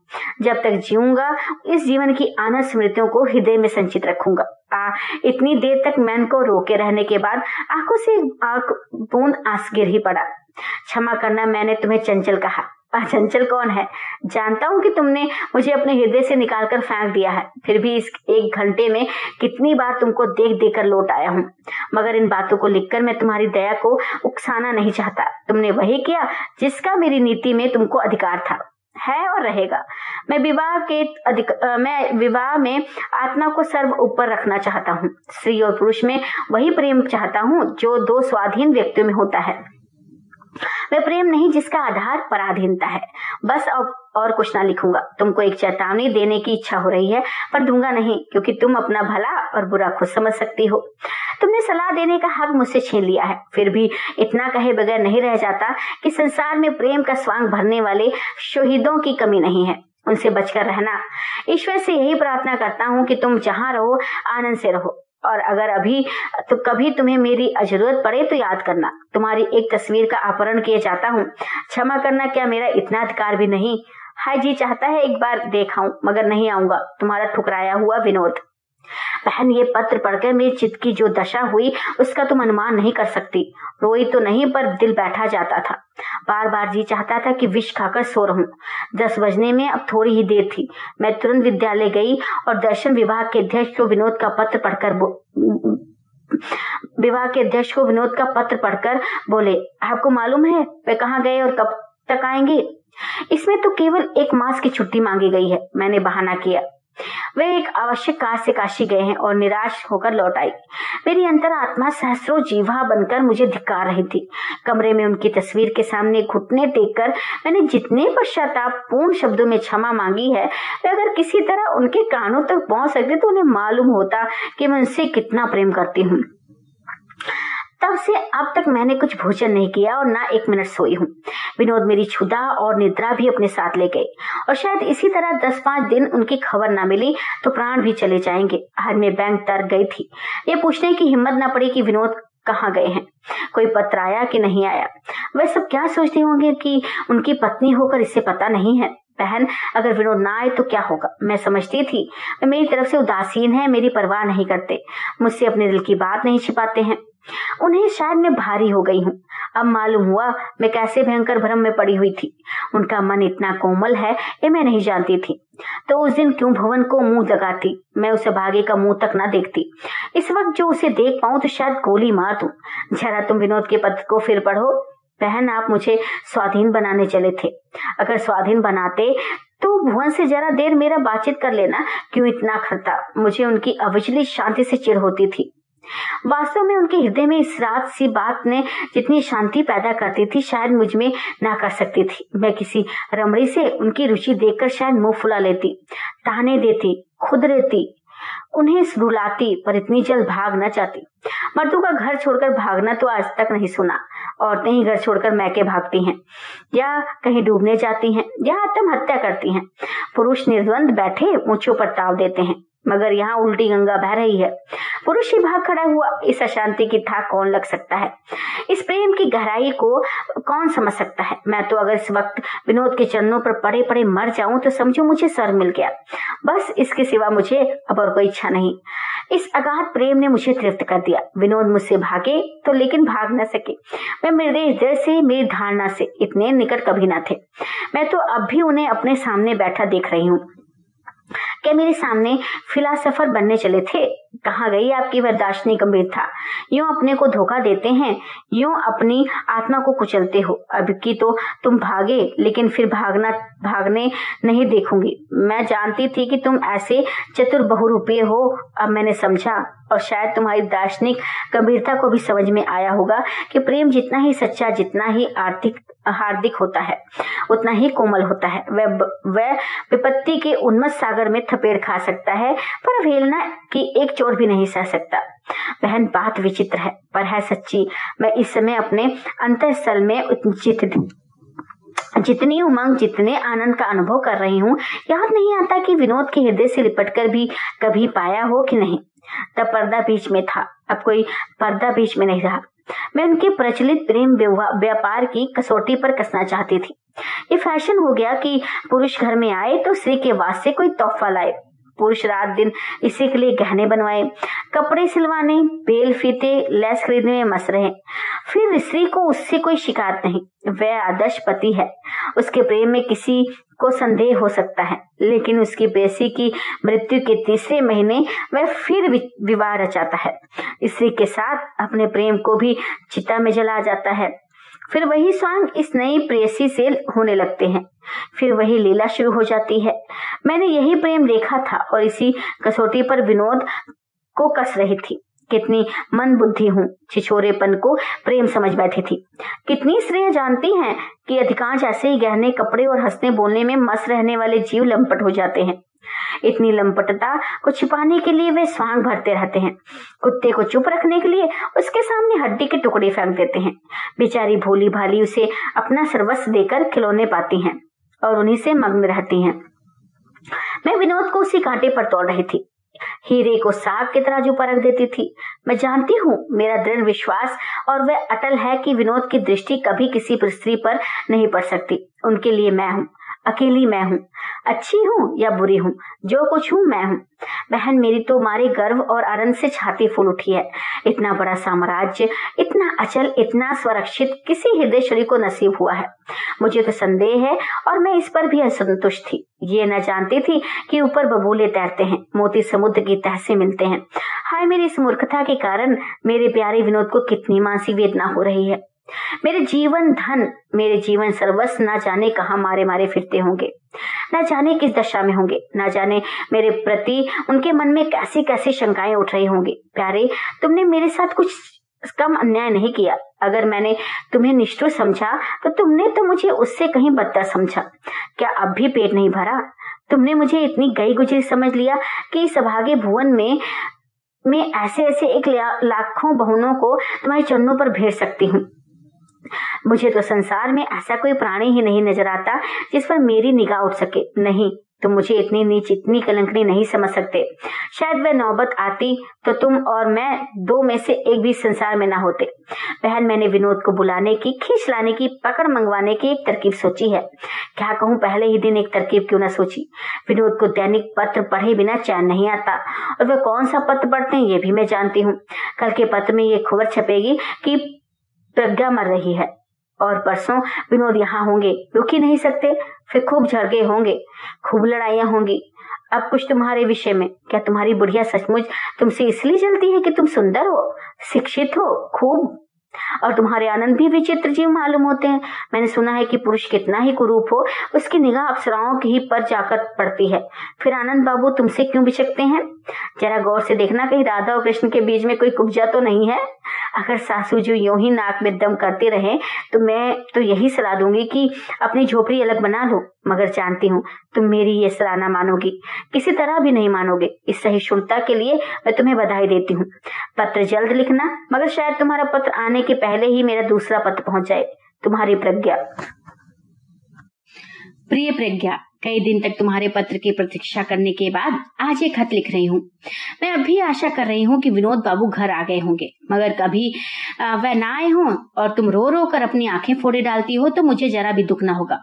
जब तक जीऊँगा इस जीवन की आनंद स्मृतियों को हृदय में संचित रखूँगा। आ, इतनी देर तक मैन को रोके रहने के बाद आँखों से आँख बूंद आंस गिर ही पड़ा। क्षमा करना मैंने तुम्हें चंचल कहा। चंचल कौन है? जानता हूँ कि तुमने मुझे अपने हृदय से निकालकर फेंक दिया है। फिर भी इस एक घंटे में कितनी बार तुमको देख देख कर लौट आया हूँ। मगर इन बातों को लिखकर मैं तुम्हारी दया को उकसाना नहीं चाहता। तुमने वही किया जिसका मेरी नीति में तुमको अधिकार था। है और रहेगा। मैं विवाह के अधिक मैं विवाह में आत्मा को सर्व ऊपर रखना चाहता हूँ। स्त्री और पुरुष में वही प्रेम चाहता हूँ जो दो स्वाधीन व्यक्तियों में होता है। वह प्रेम नहीं जिसका आधार पराधीनता है। बस अब और कुछ ना लिखूँगा। तुमको एक चेतावनी देने की इच्छा हो रही है, पर दूँगा नहीं, क्योंकि तुम अपना भला और बुरा खुद समझ सकती हो। तुमने सलाह देने का हक मुझसे छीन लिया है। फिर भी इतना कहे बगैर नहीं रह जाता कि संसार में प्रेम का स्वांग भरने वाले शहीदों की कमी नहीं है। उनसे बचकर रहना। ईश्वर से यही प्रार्थना करता हूँ कि तुम जहाँ रहो, आनंद से रहो। और अगर अभी तो कभी तुम्हें मेरी ज़रूरत पड़े तो याद करना। तुम्हारी एक तस्वीर का अपहरण किए जाता हूँ। क्षमा करना, क्या मेरा इतना अधिकार भी नहीं? हाय जी, चाहता है एक बार देखाऊं, मगर नहीं आऊँगा। तुम्हारा ठुकराया हुआ विनोद। बहन, ये पत्र पढ़कर मेरी चित्त की जो दशा हुई, उसका तुम अनुमान नहीं कर सकती। रोई तो नहीं, पर दिल बैठा जाता था। बार बार जी चाहता था कि विष खाकर सो रहूँ। दस बजने में अब थोड़ी ही देर थी। मैं तुरंत विद्यालय गई और दर्शन विभाग के अध्यक्ष को विनोद का पत्र पढ़कर विवाह के अध्यक्ष को विनोद का पत्र पढ़कर बोले, आपको मालूम है वे कहाँ गए और कब तक आएँगे? इसमें तो केवल एक मास की छुट्टी मांगी गई है। मैंने बहाना किया। वे एक आवश्यक कार से काशी गए हैं और निराश होकर लौट आई। मेरी अंतर आत्मा सहस्रो जीवा बनकर मुझे धिकार रही थी। कमरे में उनकी तस्वीर के सामने घुटने देखकर मैंने जितने पश्चाताप पूर्ण शब्दों में क्षमा मांगी है, वे अगर किसी तरह उनके कानों तक पहुँच सकते तो उन्हें मालूम होता कि मैं उनसे कितना प्रेम करती हूँ। तब से अब तक मैंने कुछ भोजन नहीं किया और ना एक मिनट सोई हूँ। विनोद मेरी क्षुदा और निद्रा भी अपने साथ ले गए और शायद इसी तरह दस पाँच दिन उनकी खबर ना मिली तो प्राण भी चले जाएँगे। आज मैं बैंक तर गई थी। ये पूछने की हिम्मत ना पड़ी कि विनोद कहाँ गए हैं। कोई पत्र आया कि नहीं आया? वह सब क्या सोचते होंगे कि उनकी पत्नी होकर इससे पता नहीं है? बहन, अगर विनोद ना आए तो क्या होगा? मैं समझती थी। मेरी तरफ़ से उदासीन है, मेरी परवाह नहीं करते। मुझसे अपने दिल की बात नहीं छिपाते हैं। उन्हें शायद मैं भारी हो गई हूँ। अब मालूम हुआ मैं कैसे भयंकर भ्रम में पड़ी हुई थी। उनका मन इतना कोमल है ये मैं नहीं जानती थी। तो उस दिन क्यों भवन को मुँह लगाती? मैं उसे भागे का मुँह तक ना देखती। इस वक्त जो उसे देख पाऊँ तो शायद गोली मार दू। जरा तुम विनोद के पत्र को फिर पढ़ो। बहन, आप मुझे स्वाधीन बनाने चले थे। अगर स्वाधीन बनाते तो भुवन से जरा देर मेरा बातचीत कर लेना। क्यों इतना खरता? मुझे उनकी अविचलित शांति से चिड़ होती थी। वास्तव में उनके हृदय में इस रात सी बात ने जितनी शांति पैदा करती थी, शायद मुझमें ना कर सकती थी। मैं किसी रमड़ी से उनकी रुचि देखकर शायद मुँह फुला लेती, ताने देती, खुद रहती, उन्हें रुलाती, पर इतनी जल्द भाग न चाहती मर्दों का घर छोड़कर भागना तो आज तक नहीं सुना। औरतें ही घर छोड़कर मैके भागती हैं, या कहीं डूबने जाती हैं, या आत्महत्या करती हैं। पुरुष निर्द्वंद बैठे ऊंचों पर ताव देते हैं। मगर यहाँ उल्टी गंगा बह रही है। पुरुष ही भाग खड़ा हुआ। इस अशांति की था कौन लग सकता है? इस प्रेम की गहराई को कौन समझ सकता है? मैं तो अगर इस वक्त विनोद के चरणों पर पड़े पड़े मर जाऊँ तो समझो मुझे सर मिल गया। बस इसके सिवा मुझे अब और कोई इच्छा नहीं। इस अगाध प्रेम ने मुझे तृप्त कर दिया। विनोद मुझसे भागे तो लेकिन भाग न सके। मैं मेरे हृदय से, मेरी धारणा से। इतने निकट कभी ना थे। मैं तो अब भी उन्हें अपने सामने बैठा देख रही हूँ। क्या मेरे सामने फिलासफर बनने चले थे। कहा गई आपकी वह दार्शनिक गंभीरता यूँ अपने को धोखा देते हैं, यूँ अपनी आत्मा को कुचलते हो। अब की तो तुम भागे, लेकिन फिर भागना, भागने नहीं देखूँगी। मैं जानती थी कि तुम ऐसे चतुर बहुरूपीय हो, अब मैंने समझा। और शायद तुम्हारी दार्शनिक गंभीरता को भी समझ में आया होगा कि प्रेम जितना ही सच्चा, जितना ही आर्थिक, हार्दिक होता है, उतना ही कोमल होता है। वह वह विपत्ति के उन्मत सागर में थपेड़ खा सकता है, पर अवहेलना की एक चोट भी नहीं सह सकता। बहन, बात विचित्र है, पर है सच्ची। मैं इस समय अपने अंतस्थल में जितनी उमंग, जितने आनंद का अनुभव कर रही हूँ, याद नहीं आता कि विनोद के हृदय से लिपट कर भी कभी पाया हो कि नहीं। तब पर्दा बीच में था। अब कोई पर्दा बीच में नहीं रहा। मैं उनके प्रचलित प्रेम व्यापार की कसौटी पर कसना चाहती थी। ये फ़ैशन हो गया कि पुरुष घर में आए तो स्त्री के वास्ते कोई तोहफा लाए। पुरुष रात दिन इसी के लिए गहने बनवाए। कपड़े सिलवाने, बेल फीते, लेस खरीदने में मस रहे। फिर स्त्री को उससे कोई शिकायत नहीं। वह आदर्श पति है। उसके प्रेम में किसी को संदेह हो सकता है। लेकिन उसकी बेसी की मृत्यु के तीसरे महीने वह फिर विवाह रचाता है। स्त्री के साथ अपने प्रेम को भी चिता में जला जाता है। फिर वही स्वांग इस नई प्रेसी से होने लगते हैं। फिर वही लीला शुरू हो जाती है। मैंने यही प्रेम देखा था और इसी कसौटी पर विनोद को कस रही थी। कितनी मन बुद्धि हूँ, छिछोरेपन को प्रेम समझ बैठी थी। कितनी स्त्रियाँ जानती हैं कि अधिकांश ऐसे ही गहने कपड़े और हंसने बोलने में मस्त रहने वाले जीव लंपट हो जाते हैं। इतनी लंपटता को छिपाने के लिए वे स्वांग भरते रहते हैं। कुत्ते को चुप रखने के लिए उसके सामने हड्डी के टुकड़े फेंक देते हैं। बेचारी भोली भाली उसे अपना सर्वस्व देकर खिलौने पाती हैं और उन्हीं से मग्न रहती हैं। मैं विनोद को उसी कांटे पर तोड़ रही थी। हीरे को साग की तरह जो परख देती थी। मैं जानती हूँ मेरा दृढ़ विश्वास और वह अटल है कि विनोद की दृष्टि कभी किसी स्त्री पर नहीं पड़ सकती। उनके लिए मैं हूँ। अकेली मैं हूँ। अच्छी हूँ या बुरी हूँ? जो कुछ हूँ, मैं हूँ। बहन, मेरी तो मारे गर्व और आनंद से छाती फूल उठी है। इतना बड़ा साम्राज्य, इतना अचल, इतना सुरक्षित किसी हृदय को नसीब हुआ है। मुझे तो संदेह है और मैं इस पर भी असंतुष्ट थी। ये न जानती थी कि ऊपर बबूले तैरते हैं, मोती समुद्र की तह से मिलते हैं। हाय मेरी इस मूर्खता के कारण मेरे प्यारे विनोद को कितनी मानसिक वेदना हो रही है। मेरे जीवन धन, मेरे जीवन सर्वस्व, ना जाने कहा मारे मारे फिरते होंगे। ना जाने किस दशा में होंगे, ना जाने मेरे प्रति उनके मन में कैसी कैसी शंकाएँ उठ रही होंगी। प्यारे, तुमने मेरे साथ कुछ कम अन्याय नहीं किया। अगर मैंने तुम्हें निष्ठुर समझा तो तुमने तो मुझे उससे कहीं बदतर समझा। क्या अब भी पेट नहीं भरा? तुमने मुझे इतनी गई गुजरी समझ लिया कि इस अभागे भुवन में, मैं ऐसे ऐसे एक लाखों बहुनों को तुम्हारे चरणों पर भेज सकती हूँ। मुझे तो संसार में ऐसा कोई प्राणी ही नहीं नज़र आता जिस पर मेरी निगाह उठ सके। नहीं तुम तो मुझे इतनी नीच, इतनी कलंकनी नहीं समझ सकते। शायद वह नौबत आती तो तुम और मैं दो में से एक भी संसार में ना होते। बहन, मैंने विनोद को बुलाने की, खींच लाने की, पकड़ मंगवाने की एक तरकीब सोची है। क्या कहूँ, पहले ही दिन एक तरकीब क्यों ना सोची? विनोद को दैनिक पत्र पढ़े बिना चैन नहीं आता। और वह कौन सा पत्र पढ़ते हैं, ये भी मैं जानती हूँ। कल के पत्र में ये खबर छपेगी कि प्रज्ञा मर रही है। और परसों विनोद यहाँ होंगे। रुक ही नहीं सकते, फिर खूब झड़गे होंगे, खूब लड़ाइया होंगी। अब कुछ तुम्हारे विषय में। क्या तुम्हारी बुढ़िया सचमुच तुमसे इसलिए जलती है कि तुम सुंदर हो, शिक्षित हो, खूब और तुम्हारे आनंद भी विचित्र जीव मालूम होते हैं। मैंने सुना है कि पुरुष कितना ही कुरूप हो, उसकी निगाह अप्सराओं की ही पर जाकर पड़ती है। फिर आनंद बाबू तुमसे क्यों बिछकते हैं? जरा गौर से देखना कहीं राधा और कृष्ण के बीच में कोई कुब्जा तो नहीं है? अगर सासू जी यूँ ही नाक में दम करते रहे तो मैं तो यही सलाह दूँगी कि अपनी झोपड़ी अलग बना लो, मगर जानती हूँ तुम मेरी ये सलाह ना मानोगी। किसी तरह भी नहीं मानोगे। इस सहिष्णुता के लिए मैं तुम्हें बधाई देती हूँ। पत्र जल्द लिखना, मगर शायद तुम्हारा पत्र आने के पहले ही मेरा दूसरा पत्र पहुँच जाए, तुम्हारी प्रज्ञा। प्रिय प्रज्ञा, कई दिन तक तुम्हारे पत्र की प्रतीक्षा करने के बाद आज ये खत लिख रही हूँ। मैं अभी आशा कर रही हूँ कि विनोद बाबू घर आ गए होंगे। मगर कभी वह ना आए हों और तुम रो रो कर अपनी आँखें फोड़े डालती हो तो मुझे जरा भी दुख ना होगा।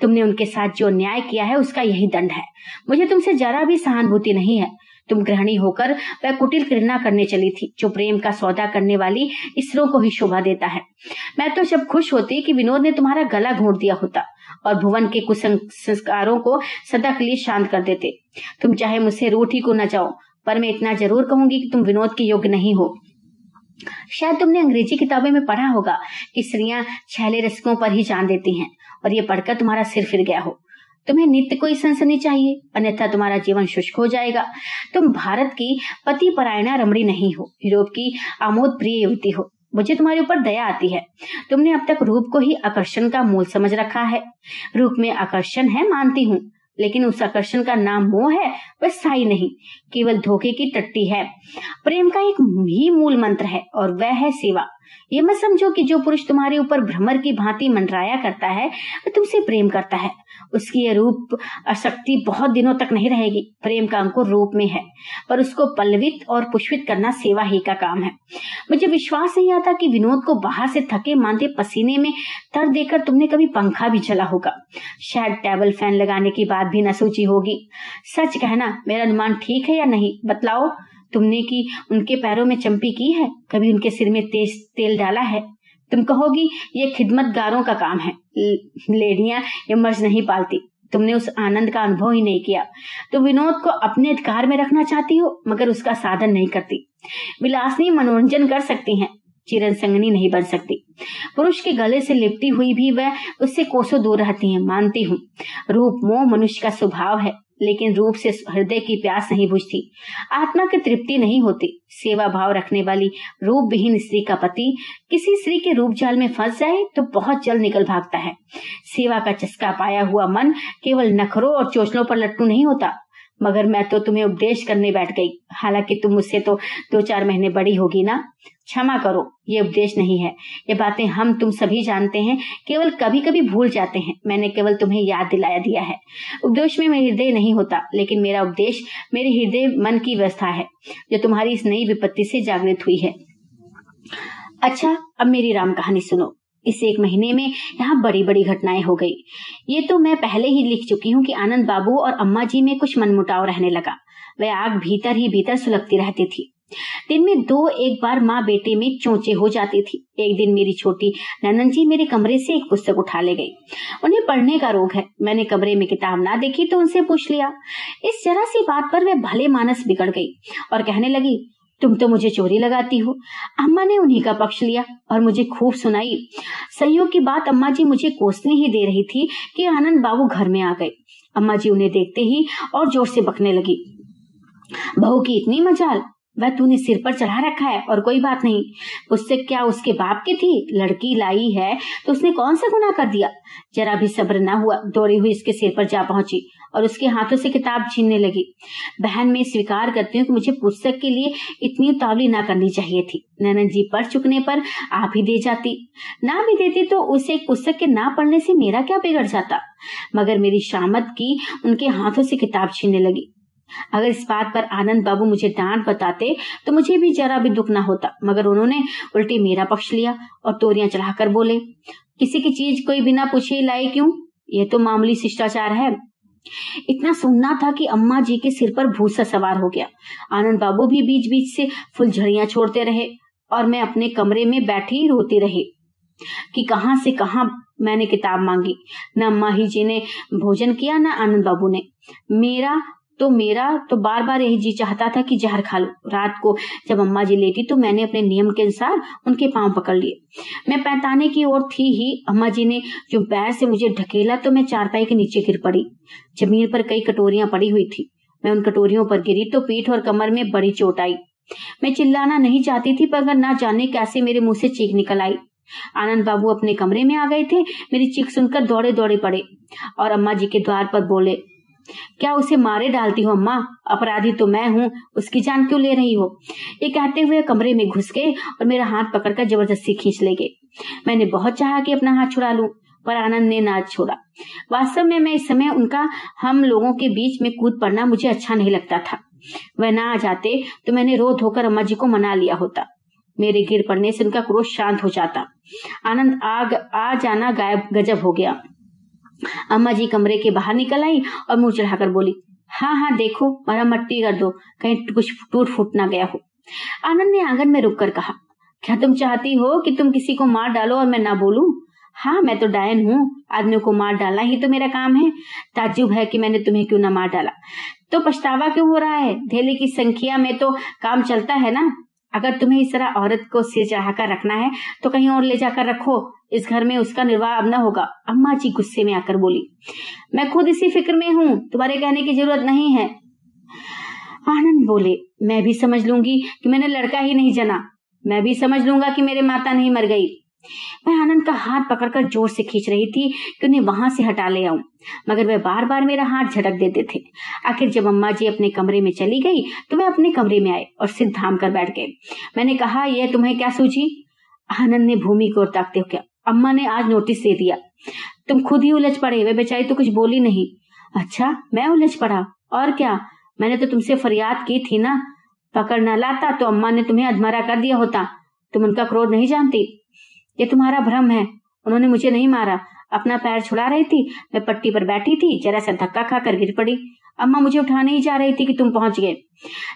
तुमने उनके साथ जो न्याय किया है, उसका यही दंड है। मुझे तुमसे जरा भी सहानुभूति नहीं है। तुम गृहणी होकर वह कुटिल क्रीड़ा करने चली थी, जो प्रेम का सौदा करने वाली इसरो को ही शोभा देता है। मैं तो जब खुश होती कि विनोद ने तुम्हारा गला घोट दिया होता और भुवन के कुसंस्कारों को सदा के लिए शांत कर देते। तुम चाहे मुझसे रूठ ही को न जाओ, पर मैं इतना ज़रूर कहूँगी कि तुम विनोद के योग्य नहीं हो। शायद तुमने अंग्रेज़ी किताबों में पढ़ा होगा कि स्त्रियाँ छैले रसिकों पर ही जान देती हैं और ये पढ़कर तुम्हारा सिर फिर गया हो। तुम्हें नित्य कोई सनसनी चाहिए? अन्यथा तुम्हारा जीवन शुष्क हो जाएगा। तुम भारत की पति परायणा रमणी नहीं हो। यूरोप की आमोद प्रिय युवती हो। मुझे तुम्हारे ऊपर दया आती है। तुमने अब तक रूप को ही आकर्षण का मूल समझ रखा है। रूप में आकर्षण है, मानती हूँ। लेकिन उस आकर्षण का नाम मोह है, वह साई नहीं। केवल धोखे की टट्टी है। प्रेम का एक ही मूल मंत्र है और वह है सेवा। ये मत समझो कि जो पुरुष तुम्हारे ऊपर भ्रमर की भांति मंडराया करता है, वह तुमसे प्रेम करता है। उसकी यह रूप शक्ति बहुत दिनों तक नहीं रहेगी। प्रेम का अंकुर रूप में है, पर उसको पल्लवित और पुष्पित करना सेवा ही का काम है। मुझे विश्वास नहीं आता कि विनोद को बाहर से थके मानते पसीने में तर देकर तुमने कभी पंखा भी चला होगा। शायद टेबल फ़ैन लगाने की बात भी न सोची होगी। सच कहना, मेरा अनुमान ठीक है या नहीं? बतलाओ तुमने की उनके पैरों में चंपी की है? कभी उनके सिर में तेज तेल डाला है? तुम कहोगी, ये खिदमत गारों का काम है। लेडियाँ ये मर्ज नहीं पालती। तुमने उस आनंद का अनुभव ही नहीं किया। तो विनोद को अपने अधिकार में रखना चाहती हो, मगर उसका साधन नहीं करती। विलासनी मनोरंजन कर सकती हैं, चिरन संगनी नहीं बन सकती। पुरुष के गले से लिपटी हुई भी वह, उससे कोसों दूर रहती है, मानती हूँ। रूप मोह मनुष्य का स्वभाव है। लेकिन रूप से हृदय की प्यास नहीं बुझती। आत्मा की तृप्ति नहीं होती। सेवा भाव रखने वाली रूप विहीन स्त्री का पति किसी स्त्री के रूप जाल में फंस जाए तो बहुत जल्द निकल भागता है। सेवा का चस्का पाया हुआ मन केवल नखरों और चोचलों पर लट्टू नहीं होता। मगर मैं तो तुम्हें उपदेश करने बैठ गई। हालाँकि तुम मुझसे तो दो चार महीने बड़ी होगी ना? क्षमा करो, ये उपदेश नहीं है। ये बातें हम तुम सभी जानते हैं, केवल कभी कभी भूल जाते हैं। मैंने केवल तुम्हें याद दिलाया दिया है। उपदेश में मेरा हृदय नहीं होता, लेकिन मेरा उपदेश मेरे हृदय, मन की व्यवस्था है, जो तुम्हारी इस नई विपत्ति से जागृत हुई है। अच्छा अब मेरी राम कहानी सुनो। इस एक महीने में यहाँ बड़ी बड़ी घटनाएँ हो गई। ये तो मैं पहले ही लिख चुकी हूँ कि आनंद बाबू और अम्मा जी में कुछ मनमुटाव रहने लगा। वह आग भीतर ही भीतर सुलगती रहती थी। दिन में दो एक बार माँ बेटे में चोचे हो जाती थी। एक दिन मेरी छोटी ननन जी मेरे कमरे से एक पुस्तक उठा ले गई। उन्हें पढ़ने का रोग है। मैंने कमरे में किताब ना देखी तो उनसे पूछ लिया। इस जरा सी बात पर वे भले मानस बिगड़ गई और कहने लगी तुम तो मुझे चोरी लगाती हो। अम्मा ने उन्हीं का पक्ष लिया और मुझे खूब सुनाई। संयोग की बात अम्मा जी मुझे कोसने ही दे रही थी कि आनंद बाबू घर में आ गए। अम्मा जी उन्हें देखते ही और ज़ोर से बकने लगी। बहू की इतनी मजाल वह तूने सिर पर चढ़ा रखा है और कोई बात नहीं। पुस्तक क्या उसके बाप की थी? लड़की लाई है तो उसने कौन सा गुना कर दिया? जरा भी सब्र ना हुआ, दौड़ी हुई इसके सिर पर जा पहुँची और उसके हाथों से किताब छीनने लगी। बहन मैं स्वीकार करती हूँ कि मुझे पुस्तक के लिए इतनी उतावली ना करनी चाहिए थी। नैनन जी पढ़ चुकने पर आप ही दे जाती। ना भी देती तो उसे पुस्तक के ना पढ़ने से मेरा क्या बिगड़ जाता? मगर मेरी शामत की उनके हाथों से किताब छीनने लगी। अगर इस बात पर आनंद बाबू मुझे डांट बताते तो मुझे भी जरा भी दुख ना होता। मगर उन्होंने उल्टी मेरा पक्ष लिया और तोरियाँ चढ़ाकर बोले, किसी की चीज़ कोई बिना पूछे लाए क्यों? ये तो मामूली शिष्टाचार है। इतना सुनना था कि अम्मा जी के सिर पर भूसा सवार हो गया। आनंद बाबू भी बीच बीच से फुलझड़ियाँ छोड़ते रहे और मैं अपने कमरे में बैठी रोती रही कि कहाँ से कहाँ मैंने किताब मांगी। न अम्मा ही जी ने भोजन किया, न आनंद बाबू ने। मेरा तो मेरा तो बार बार यही जी चाहता था कि जहर खा लो। रात को जब अम्मा जी लेटी तो मैंने अपने नियम के अनुसार उनके पाँव पकड़ लिए। मैं पैताने की ओर थी ही। अम्मा जी ने जो पैर से मुझे ढकेला तो मैं चारपाई के नीचे गिर पड़ी। ज़मीन पर कई कटोरियाँ पड़ी हुई थी। मैं उन कटोरियों पर गिरी तो पीठ और कमर में बड़ी चोट आई। मैं चिल्लाना नहीं चाहती थी, पर ना जाने कैसे मेरे मुँह से चीख निकल आई। आनंद बाबू अपने कमरे में आ गए थे। मेरी चीख सुनकर दौड़े दौड़े पड़े और अम्मा जी के द्वार पर बोले क्या उसे मारे डालती हो अम्मा? अपराधी तो मैं हूँ, उसकी जान क्यों ले रही हो? ये कहते हुए कमरे में घुस गए और मेरा हाथ पकड़कर ज़बरदस्ती खींच ले गए। मैंने बहुत चाहा कि अपना हाथ छुड़ा लूँ, पर आनंद ने ना छोड़ा। वास्तव में मैं इस समय उनका, हम लोगों के बीच में कूद पड़ना मुझे अच्छा नहीं लगता था। वह ना आ जाते तो मैंने रो धोकर अम्मा जी को मना लिया होता। मेरे गिर पड़ने से उनका क्रोध शांत हो जाता। आनंद आग आ जाना गायब, गजब हो गया। अम्मा जी कमरे के बाहर निकल आई और मुँह चढ़ाकर बोली हाँ हाँ देखो मट्टी कर दो, कहीं कुछ टूट फूट ना गया हो। आनंद ने आँगन में रुककर कहा, क्या तुम चाहती हो कि तुम किसी को मार डालो और मैं ना बोलूँ? हाँ मैं तो डायन हूँ, आदमियों को मार डालना ही तो मेरा काम है। ताजुब है कि मैंने तुम्हें क्यों ना मार डाला। तो पछतावा क्यों हो रहा है? धेले की संख्या में तो काम चलता है ना? अगर तुम्हें इस तरह औरत को सिर चढ़ाकर रखना है तो कहीं और ले जाकर रखो। इस घर में उसका निर्वाह अब न होगा। अम्मा जी गुस्से में आकर बोली, मैं खुद इसी फ़िक्र में हूँ। तुम्हारे कहने की ज़रूरत नहीं है। आनंद बोले, मैं भी समझ लूँगी कि मैंने लड़का ही नहीं जना। मैं भी समझ लूँगा कि मेरे माता नहीं मर गई। मैं आनंद का हाथ पकड़कर ज़ोर से खींच रही थी कि उन्हें वहाँ से हटा ले आऊँ, मगर वे बार बार मेरा हाथ झटक देते थे। आखिर जब अम्मा जी अपने कमरे में चली गई तो वे अपने कमरे में आए और सिर थाम कर बैठ गए। मैंने कहा, यह तुम्हें क्या सूझी? आनंद ने भूमि को ताकते हो क्या अम्मा ने आज नोटिस दे दिया। तुम खुद ही उलझ पड़े वे बेचारी तो कुछ बोली नहीं। अच्छा मैं उलझ पड़ा? और क्या? मैंने तो तुमसे फरियाद की थी ना। पकड़ न लाता तो अम्मा ने तुम्हें अधमरा कर दिया होता। तुम उनका क्रोध नहीं जानती? ये तुम्हारा भ्रम है। उन्होंने मुझे नहीं मारा। अपना पैर छुड़ा रही थी मैं पट्टी पर बैठी थी जरा सा धक्का खाकर गिर पड़ी। अम्मा मुझे उठाने ही जा रही थी कि तुम पहुँच गए।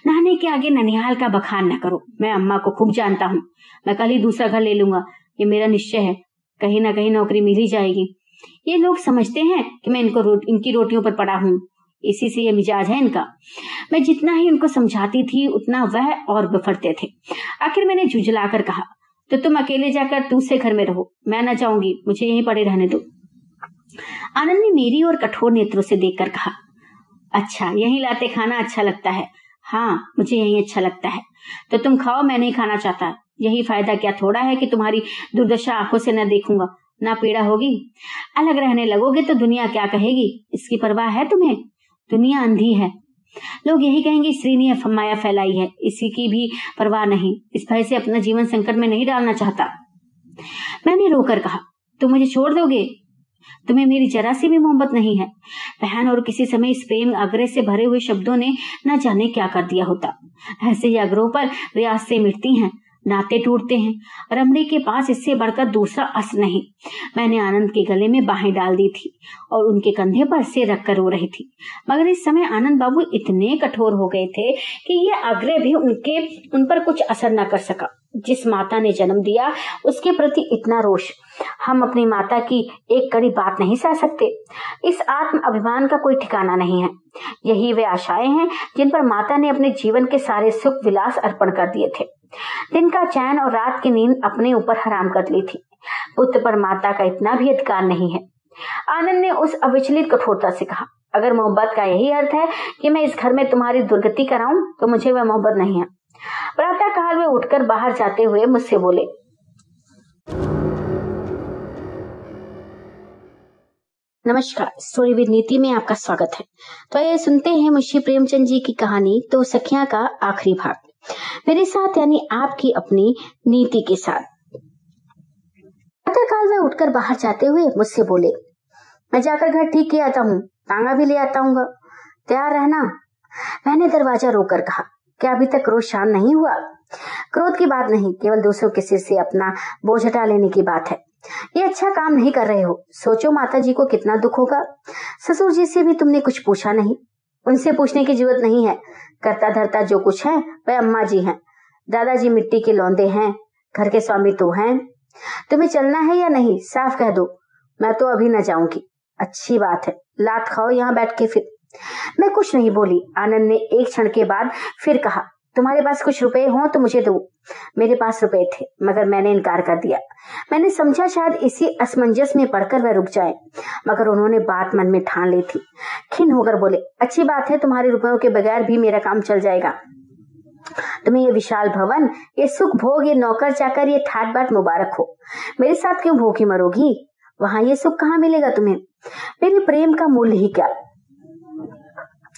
नहाने के आगे ननिहाल का बखान न करो। मैं अम्मा को खूब जानता हूँ। मैं कल ही दूसरा घर ले लूँगा। ये मेरा निश्चय है। कहीं ना कहीं नौकरी मिल ही जाएगी। ये लोग समझते हैं कि मैं इनको रो, इनकी रोटियों पर पड़ा हूँ। इसी से ये मिजाज है इनका। मैं जितना ही उनको समझाती थी उतना वह और बिफरते थे। आखिर मैंने जुझला कर कहा तो तुम अकेले जाकर दूसरे घर में रहो। मैं ना जाऊँगी। मुझे यहीं पड़े रहने दो। आनंद ने मेरी और कठोर नेत्रों से देखकर कहा अच्छा यहीं लाते खाना अच्छा लगता है। हाँ मुझे यही अच्छा लगता है। तो तुम खाओ, मैं नहीं खाना चाहता। यही फ़ायदा क्या थोड़ा है कि तुम्हारी दुर्दशा आँखों से न देखूँगा। ना पीड़ा होगी। अलग रहने लगोगे तो दुनिया क्या कहेगी? इसकी परवाह है तुम्हें। दुनिया अंधी है। लोग यही कहेंगे, स्त्री ने माया फैलाई है। इसी की भी परवाह नहीं। इस भय से अपना जीवन संकट में नहीं डालना चाहता। मैंने रोकर कहा, तुम मुझे छोड़ दोगे? तुम्हें मेरी जरा सी भी मोहब्बत नहीं है। बहन और किसी समय इस प्रेम आग्रह से भरे हुए शब्दों ने न जाने क्या कर दिया होता। ऐसे ही आग्रहों पर रियाज से मिटती हैं। नाते टूटते हैं रमणी के पास इससे बढ़कर दूसरा अस नहीं। मैंने आनंद के गले में बाहें डाल दी थी और उनके कंधे पर से रखकर रो रही थी। मगर इस समय आनंद बाबू इतने कठोर हो गए थे कि ये आग्रह भी उनके, उन पर कुछ असर न कर सका। जिस माता ने जन्म दिया, उसके प्रति इतना रोष। हम अपनी माता की एक कड़ी बात नहीं सह सकते। इस आत्म अभिमान का कोई ठिकाना नहीं है। यही वे आशाएँ हैं जिन पर माता ने अपने जीवन के सारे सुख विलास अर्पण कर दिए थे। दिन का चैन और रात की नींद अपने ऊपर हराम कर ली थी। पुत्र पर माता का इतना भी अधिकार नहीं है। आनंद ने उस अविचलित कठोरता से कहा, अगर मोहब्बत का यही अर्थ है कि मैं इस घर में तुम्हारी दुर्गति कराऊं तो मुझे वह मोहब्बत नहीं है। प्रातः काल में उठकर बाहर जाते हुए मुझसे बोले, नमस्कार स्टोरी विद नीति में आपका स्वागत है। तो ये सुनते हैं मुंशी प्रेमचंद जी की कहानी तो सखिया का आखिरी भाग। मेरे साथ यानी आपकी अपनी नीति के साथ। काल में उठकर बाहर जाते हुए मुझसे बोले, मैं जाकर घर ठीक किया आता हूँ, तांगा भी ले आता हूँ तैयार रहना। मैंने दरवाज़ा रोकर कहा, क्या अभी तक क्रोध शांत नहीं हुआ? क्रोध की बात नहीं, केवल दूसरों के सिर से अपना बोझ हटा लेने की बात है। ये अच्छा काम नहीं कर रहे हो। सोचो माता जी को कितना दुख होगा। ससुर जी से भी तुमने कुछ पूछा नहीं। उनसे पूछने की ज़रूरत नहीं है। करता धरता जो कुछ है, वह अम्मा जी हैं। दादाजी मिट्टी के लौंदे हैं। घर के स्वामी तो हैं। तुम्हें चलना है या नहीं, साफ़ कह दो। मैं तो अभी न जाऊँगी। अच्छी बात है। लात खाओ यहाँ बैठ के फिर। मैं कुछ नहीं बोली। आनंद ने एक क्षण के बाद फिर कहा तुम्हारे पास कुछ रुपए हो तो मुझे दो। मेरे पास रुपए थे, मगर मैंने इनकार कर दिया। मैंने समझा शायद इसी असमंजस में पढ़कर वह रुक जाए, मगर उन्होंने बात मन में ठान ली थी। खिन होकर बोले, अच्छी बात है, तुम्हारे रुपयों के बगैर भी मेरा काम चल जाएगा। तुम्हें ये विशाल भवन, ये सुख भोग, ये नौकर चाकर, ये ठाट बाट मुबारक हो। मेरे साथ क्यों भूखी मरोगी? वहाँ ये सुख कहाँ मिलेगा तुम्हें? मेरे प्रेम का मूल्य ही क्या?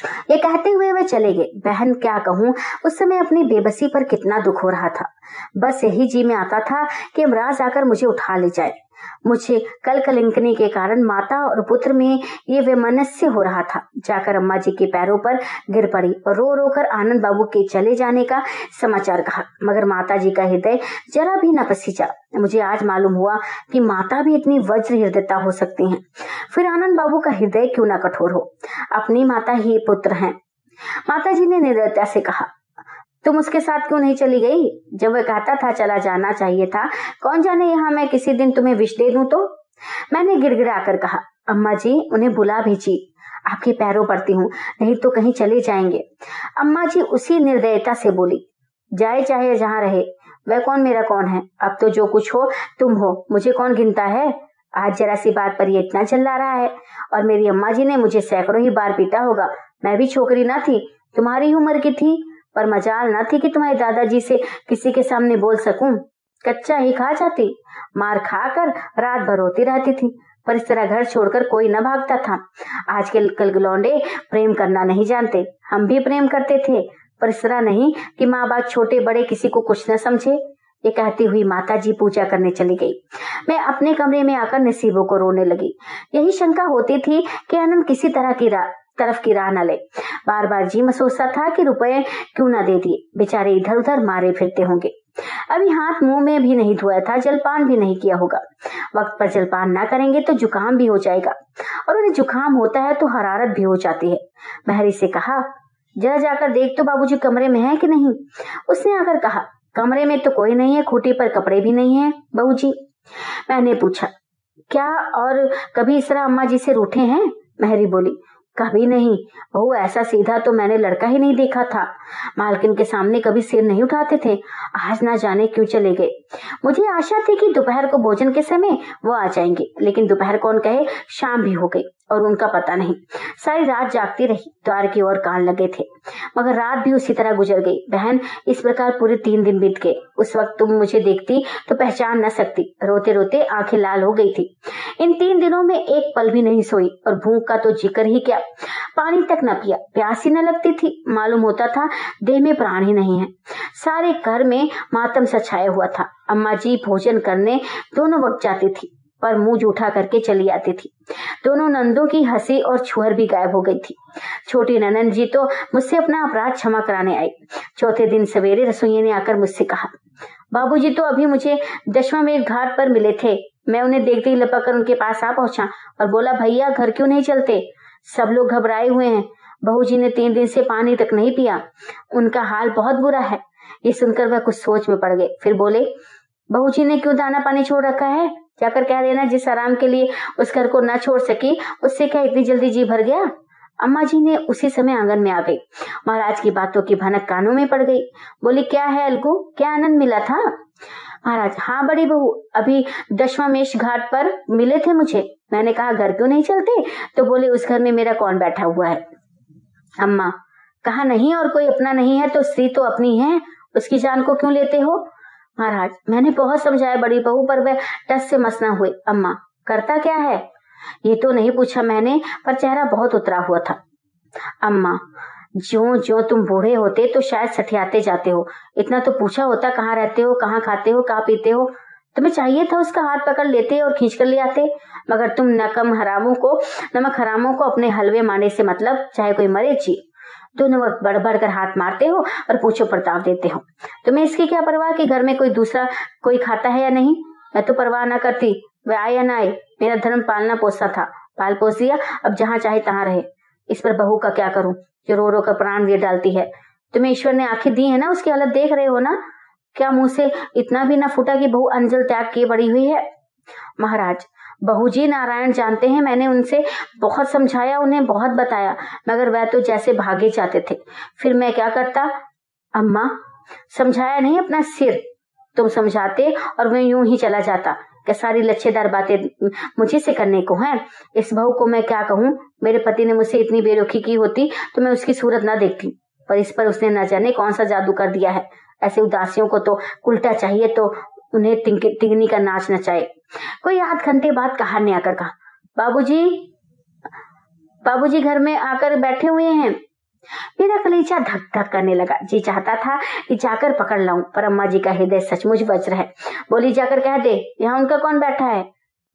ये कहते हुए वे चले गए। बहन, क्या कहूँ? उस समय अपनी बेबसी पर कितना दुख हो रहा था। बस यही जी में आता था कि इमराज आकर मुझे उठा ले जाए। मुझे कल कलिंकनी के कारण माता और पुत्र में ये वैमनस्य हो रहा था। जाकर अम्मा जी के पैरों पर गिर पड़ी और रो रो कर आनंद बाबू के चले जाने का समाचार कहा। मगर माता जी का हृदय जरा भी न पसीचा। मुझे आज मालूम हुआ कि माता भी इतनी वज्र हृदयता हो सकती हैं। फिर आनंद बाबू का हृदय क्यों ना कठोर हो? अपनी माता ही पुत्र हैं। माता जी ने निर्दयता से कहा तुम उसके साथ क्यों नहीं चली गई? जब वह कहता था, चला जाना चाहिए था, कौन जाने यहाँ मैं किसी दिन तुम्हें विष दे दूँ तो? मैंने गिड़गिड़ा कर कहा, अम्मा जी, उन्हें बुला भेजी आपके पैरों पड़ती हूँ, नहीं तो कहीं चले जाएँगे। अम्मा जी उसी निर्दयता से बोली, जाए, चाहे जहाँ रहे, वह कौन मेरा कौन है? अब तो जो कुछ हो, तुम हो। मुझे कौन गिनता है? आज जरा सी बात पर ये इतना चिल्ला रहा है। और मेरी अम्मा जी ने मुझे सैकड़ों ही बार पीटा होगा। मैं भी छोकरी ना थी, तुम्हारी उम्र की थी। पर मजाल न थी कि तुम्हारे दादाजी से किसी के सामने बोल सकूँ। कच्चा ही खा जाती, मार खाकर रात भर रोती रहती थी, पर इस तरह घर छोड़कर कोई न भागता था। आज के कल लौंडे प्रेम करना नहीं जानते। हम भी प्रेम करते थे, पर इस तरह नहीं कि माँ बाप छोटे बड़े किसी को कुछ न समझे। ये कहती हुई माता जी पूजा करने चली गई। मैं अपने कमरे में आकर नसीबों को रोने लगी। यही शंका होती थी कि आनंद किसी तरह की तरफ़ की राह न ले। बार बार जी में सोचता था कि रुपए क्यों ना दे दिए। बेचारे इधर उधर मारे फिरते होंगे। अभी हाथ मुँह में भी नहीं धोया था, जलपान भी नहीं किया होगा। वक्त पर जलपान ना करेंगे तो जुकाम भी हो जाएगा। और उन्हें जुकाम होता है तो हरारत भी हो जाती है। महरी से कहा, जरा जाकर देख तो बाबूजी कमरे में है कि नहीं? उसने आकर कहा, कमरे में तो कोई नहीं है, खूटी पर कपड़े भी नहीं है बहू जी मैंने पूछा, क्या और कभी इस तरह अम्मा जी से रूठे हैं? महरी बोली कभी नहीं। बहू ऐसा सीधा तो मैंने लड़का ही नहीं देखा था। मालकिन के सामने कभी सिर नहीं उठाते थे। आज ना जाने क्यों चले गए? मुझे आशा थी कि दोपहर को भोजन के समय वो आ जाएँगे, लेकिन दोपहर कौन कहे, शाम भी हो गई। और उनका पता नहीं। सारी रात जागती रही, द्वार की ओर कान लगे थे। मगर रात भी उसी तरह गुजर गई। बहन, इस प्रकार पूरे तीन दिन बीत गए। उस वक्त तुम मुझे देखती तो पहचान न सकती। रोते रोते आँखें लाल हो गई थी। इन तीन दिनों में एक पल भी नहीं सोई और भूख का तो ज़िक्र ही क्या। पानी तक न पिया। प्यास ही न लगती थी। मालूम होता था, देह में प्राण ही नहीं है। सारे घर में मातम सछाया हुआ था। अम्मा जी भोजन करने दोनों वक्त जाती थी। पर मुँह जूठा करके चली आती थी। दोनों नंदों की हँसी और छुहर भी गायब हो गई थी। छोटी ननन जी तो मुझसे अपना अपराध क्षमा कराने आई। चौथे दिन सवेरे रसोई ने आकर मुझसे कहा, बाबूजी तो अभी मुझे दशवा घाट पर मिले थे। मैं उन्हें देखते ही लपक कर उनके पास आ पहुँचा और बोला, भैया, घर क्यों नहीं चलते? सब लोग घबराए हुए हैं। बहू जी ने तीन दिन से पानी तक नहीं पिया। उनका हाल बहुत बुरा है। ये सुनकर वह कुछ सोच में पड़ गए। फिर बोले बहू जी ने क्यों दाना पानी छोड़ रखा है? जाकर कह देना, जिस आराम के लिए उस घर को न छोड़ सकी, उससे क्या इतनी जल्दी जी भर गया? अम्मा जी ने उसी समय आँगन में आ गई। महाराज की बातों की भनक कानों में पड़ गई। बोली, क्या है अलगू? क्या आनंद मिला था? महाराज हाँ बड़ी बहू, अभी दशमेश घाट पर मिले थे मुझे। मैंने कहा, घर क्यों नहीं चलते? तो बोले, उस घर में मेरा कौन बैठा हुआ है? अम्मा, कहा नहीं और कोई अपना नहीं है तो स्त्री तो अपनी है। उसकी जान को क्यों लेते हो? महाराज, मैंने बहुत समझाया बड़ी बहू, पर वह टस से मसना हुए अम्मा, करता क्या है? ये तो नहीं पूछा मैंने, पर चेहरा बहुत उतरा हुआ था। अम्मा जो जो तुम बूढ़े होते तो शायद सठियाते जाते हो। इतना तो पूछा होता कहाँ रहते हो, कहाँ खाते हो, कहाँ पीते हो। तुम्हें चाहिए था उसका हाथ पकड़ लेते और खींच कर ले आते? मगर तुम नकम हरामों को, नमक हरामों को अपने हलवे माने से मतलब चाहे कोई मरे ची दोनों वक्त बढ़ बढ़ कर हाथ मारते हो और पूछो प्रताप देते हो। तुम्हें इसकी क्या परवाह कि घर में कोई दूसरा कोई खाता है या नहीं? मैं तो परवाह ना करती, वह आए या ना आए, मेरा धर्म पालना पोसता था, पाल पोस दिया, अब जहाँ चाहे तहाँ रहे। इस पर बहू का क्या करूँ, जो रो रो कर प्राण दे डालती है। तुम्हें ईश्वर ने आँखें दी है ना, उसकी हालत देख रहे हो ना? क्या मुँह से इतना भी ना फूटा कि बहू अंजल त्याग किए बड़ी हुई है? महाराज बहुजी नारायण जानते हैं, मैंने उनसे बहुत समझाया, उन्हें बहुत बताया, मगर वह तो जैसे भागे जाते थे। फिर मैं क्या करता? अम्मा, समझाया नहीं अपना सिर? तुम समझाते और मैं यूँ ही चला जाता। क्या सारी लच्छेदार बातें मुझे से करने को हैं? इस बहू को मैं क्या कहूँ? मेरे पति ने मुझसे इतनी बेरुखी की होती तो मैं उसकी सूरत ना देखती, पर इस पर उसने न जाने कौन सा जादू कर दिया है। ऐसे उदासियों को तो उल्टा चाहिए तो उन्हें तिगनी का नाच नचाए। कोई आध घंटे बाद कहा ने आकर कहा, बाबूजी बाबूजी घर में आकर बैठे हुए हैं। मेरा कलीजा धक धक करने लगा। जी चाहता था कि जाकर पकड़ लाऊं, पर अम्मा जी का हृदय सचमुच बच रहा है। बोली, जाकर कह दे, यहाँ उनका कौन बैठा है?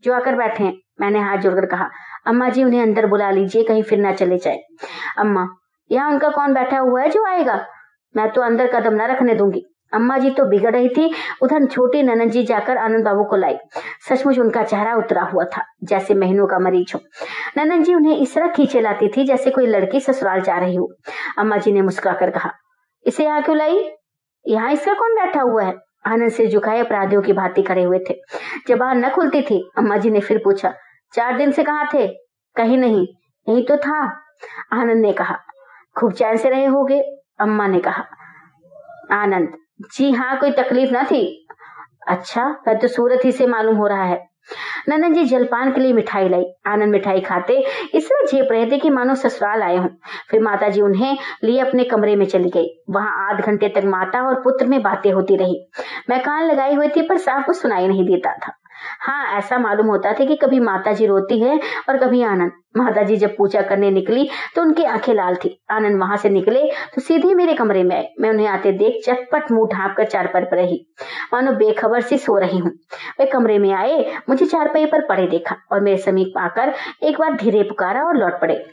जो आकर बैठे हैं, मैंने हाथ जोड़कर कहा। अम्मा जी, उन्हें अंदर बुला लीजिए, कहीं फिर ना चले जाए। अम्मा, यहाँ उनका कौन बैठा हुआ है जो आएगा? मैं तो अंदर कदम न रखने दूँगी। अम्मा जी तो बिगड़ रही थी, उधर छोटी ननन जी जाकर आनंद बाबू को लाई सचमुच उनका चेहरा उतरा हुआ था, जैसे महीनों का मरीज़ हो। ननन जी उन्हें इस तरह खींचे लाती थी जैसे कोई लड़की ससुराल जा रही हो। अम्मा जी ने मुस्कुरा कर कहा, इसे यहाँ क्यों लाई? यहाँ इसका कौन बैठा हुआ है? आनंद से झुकाए अपराधियों की भांति खड़े हुए थे। जबान न खुलती थी अम्मा जी ने फिर पूछा, चार दिन से कहा थे? कहीं नहीं, यही तो था। आनंद ने कहा, खूब चैन से रहे होगे, अम्मा ने कहा। आनंद जी हाँ कोई तकलीफ़ ना थी। अच्छा वह तो सूरत ही से मालूम हो रहा है। नंदन जी जलपान के लिए मिठाई लाई, आनंद मिठाई खाते, इसमें झेप रहे थे कि मानो ससुराल आए हों। फिर माता जी उन्हें लिए अपने कमरे में चली गई। वहाँ आध घंटे तक माता और पुत्र में बातें होती रही। मैं कान लगाई हुई थी पर साफ़ कुछ सुनाई नहीं देता था। हाँ ऐसा मालूम होता था कि कभी माता जी रोती है और कभी आनंद। माता जी जब पूजा करने निकली तो उनकी आँखें लाल थी। आनंद वहाँ से निकले तो सीधे मेरे कमरे में आए। मैं उन्हें आते देख चटपट मुँह ढांप कर चार पर रही। मानो बेखबर से सो रही हूँ। वे कमरे में आए, मुझे चारपाई पर पड़े देखा और मेरे समीप आकर एक बार धीरे पुकारा और लौट पड़े।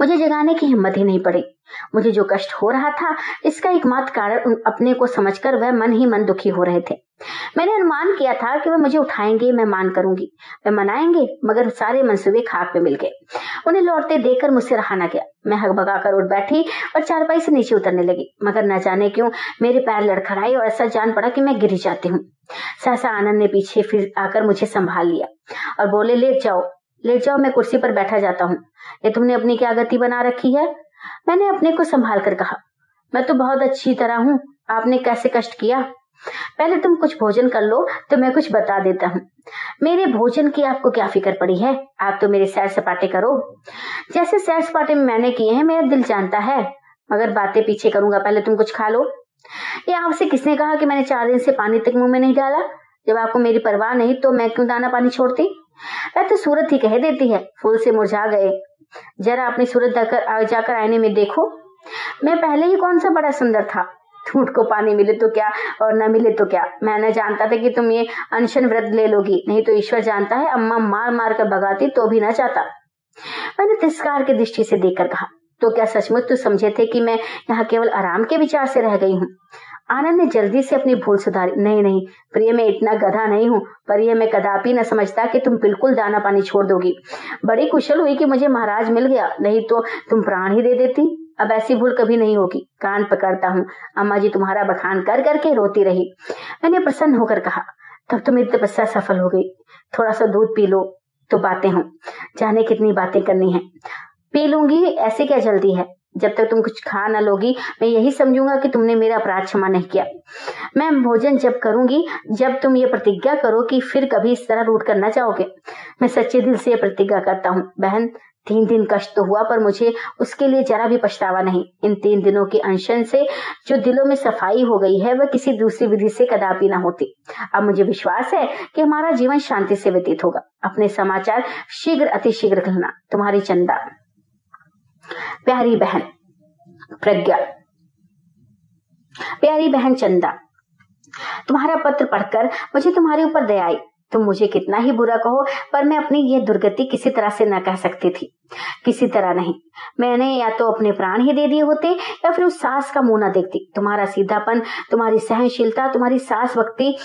मुझे जगाने की हिम्मत ही नहीं पड़ी। मुझे जो कष्ट हो रहा था, इसका एकमात्र कारण अपने को समझकर वह मन ही मन दुखी हो रहे थे। मैंने अनुमान किया था कि वे मुझे उठाएँगे, मैं मान करूँगी। वे मनाएँगे, मगर सारे मंसूबे खाक में मिल गए। उन्हें लौटते देखकर मुझसे रहा ना गया। मैं हक भगा कर उठ बैठी और चारपाई से नीचे उतरने लगी। मगर न जाने क्यों, मेरे पैर लड़खड़ाए और ऐसा जान पड़ा कि मैं गिर जाती हूँ। सहसा आनंद ने पीछे फिर आकर मुझे संभाल लिया और बोले लेट जाओ लेट जाओ, मैं कुर्सी पर बैठा जाता हूँ। ये तुमने अपनी क्या गति बना रखी है? मैंने अपने को संभाल कर कहा, मैं तो बहुत अच्छी तरह हूँ, आपने कैसे कष्ट किया? पहले तुम कुछ भोजन कर लो तो मैं कुछ बता देता हूँ। मेरे भोजन की आपको क्या फ़िक्र पड़ी है? आप तो मेरे सैर सपाटे करो। जैसे सैर सपाटे मैंने किए हैं, मेरा दिल जानता है, मगर बातें पीछे करूँगा, पहले तुम कुछ खा लो। ये आपसे किसने कहा कि मैंने चार दिन से पानी तक मुँह में नहीं डाला? जब आपको मेरी परवाह नहीं तो मैं क्यों दाना पानी छोड़ती? वह तो सूरत ही कह देती है। फूल से मुरझा गए। जरा अपनी सूरत जाकर जाकर आईने में देखो। मैं पहले ही कौन सा बड़ा सुंदर था? ठूठ को पानी मिले तो क्या और न मिले तो क्या? मैं न जानता था कि तुम ये अनशन व्रत ले लोगी। नहीं तो ईश्वर जानता है, अम्मा मार मार कर भगाती तो भी ना चाहता मैंने तिरस्कार की दृष्टि से देखकर कहा तो क्या सचमुच तू समझे थे कि मैं यहाँ केवल आराम के विचार से रह गई हूँ? आनंद ने जल्दी से अपनी भूल सुधारी। नहीं नहीं, प्रिय, मैं इतना गधा नहीं हूँ। पर यह मैं कदापि न समझता कि तुम बिल्कुल दाना पानी छोड़ दोगी। बड़ी कुशल हुई कि मुझे महाराज मिल गया। नहीं तो तुम प्राण ही दे देती। अब ऐसी भूल कभी नहीं होगी। कान पकड़ता हूँ। अम्मा जी तुम्हारा बखान कर करके रोती रही। मैंने प्रसन्न होकर कहा, तब तो मेरी तपस्या सफल हो गई। थोड़ा सा दूध पी लो तो बातें हों। जाने कितनी बातें करनी है। पी लूँगी, ऐसे क्या जल्दी है? जब तक तुम कुछ खा ना लोगी, मैं यही समझूँगा कि तुमने मेरा अपराध क्षमा नहीं किया। मैं भोजन जब करूँगी, जब तुम ये प्रतिज्ञा करो कि फिर कभी इस तरह रूट करना चाहोगे मैं सच्चे दिल से प्रतिज्ञा करता हूँ। बहन, तीन दिन कष्ट तो हुआ, पर मुझे उसके लिए जरा भी पछतावा नहीं। इन तीन दिनों के अनशन से जो दिलों में सफ़ाई हो गई है, वह किसी दूसरी विधि से कदापि ना होती। अब मुझे विश्वास है कि हमारा जीवन शांति से व्यतीत होगा। अपने समाचार शीघ्र अति शीघ्र कहना तुम्हारी चंदा। प्यारी बहन, प्रज्ञा। प्यारी बहन चंदा, तुम्हारा पत्र पढ़कर मुझे तुम्हारे ऊपर दया आई। तुम मुझे कितना ही बुरा कहो, पर मैं अपनी यह दुर्गति किसी तरह से न कह सकती थी। किसी तरह नहीं, मैंने या तो अपने प्राण ही दे दिए होते, या फिर उस सास का मुँह न देखती। तुम्हारा सीधापन, तुम्हारी सहनशीलता, तुम्हारी सास वक्ति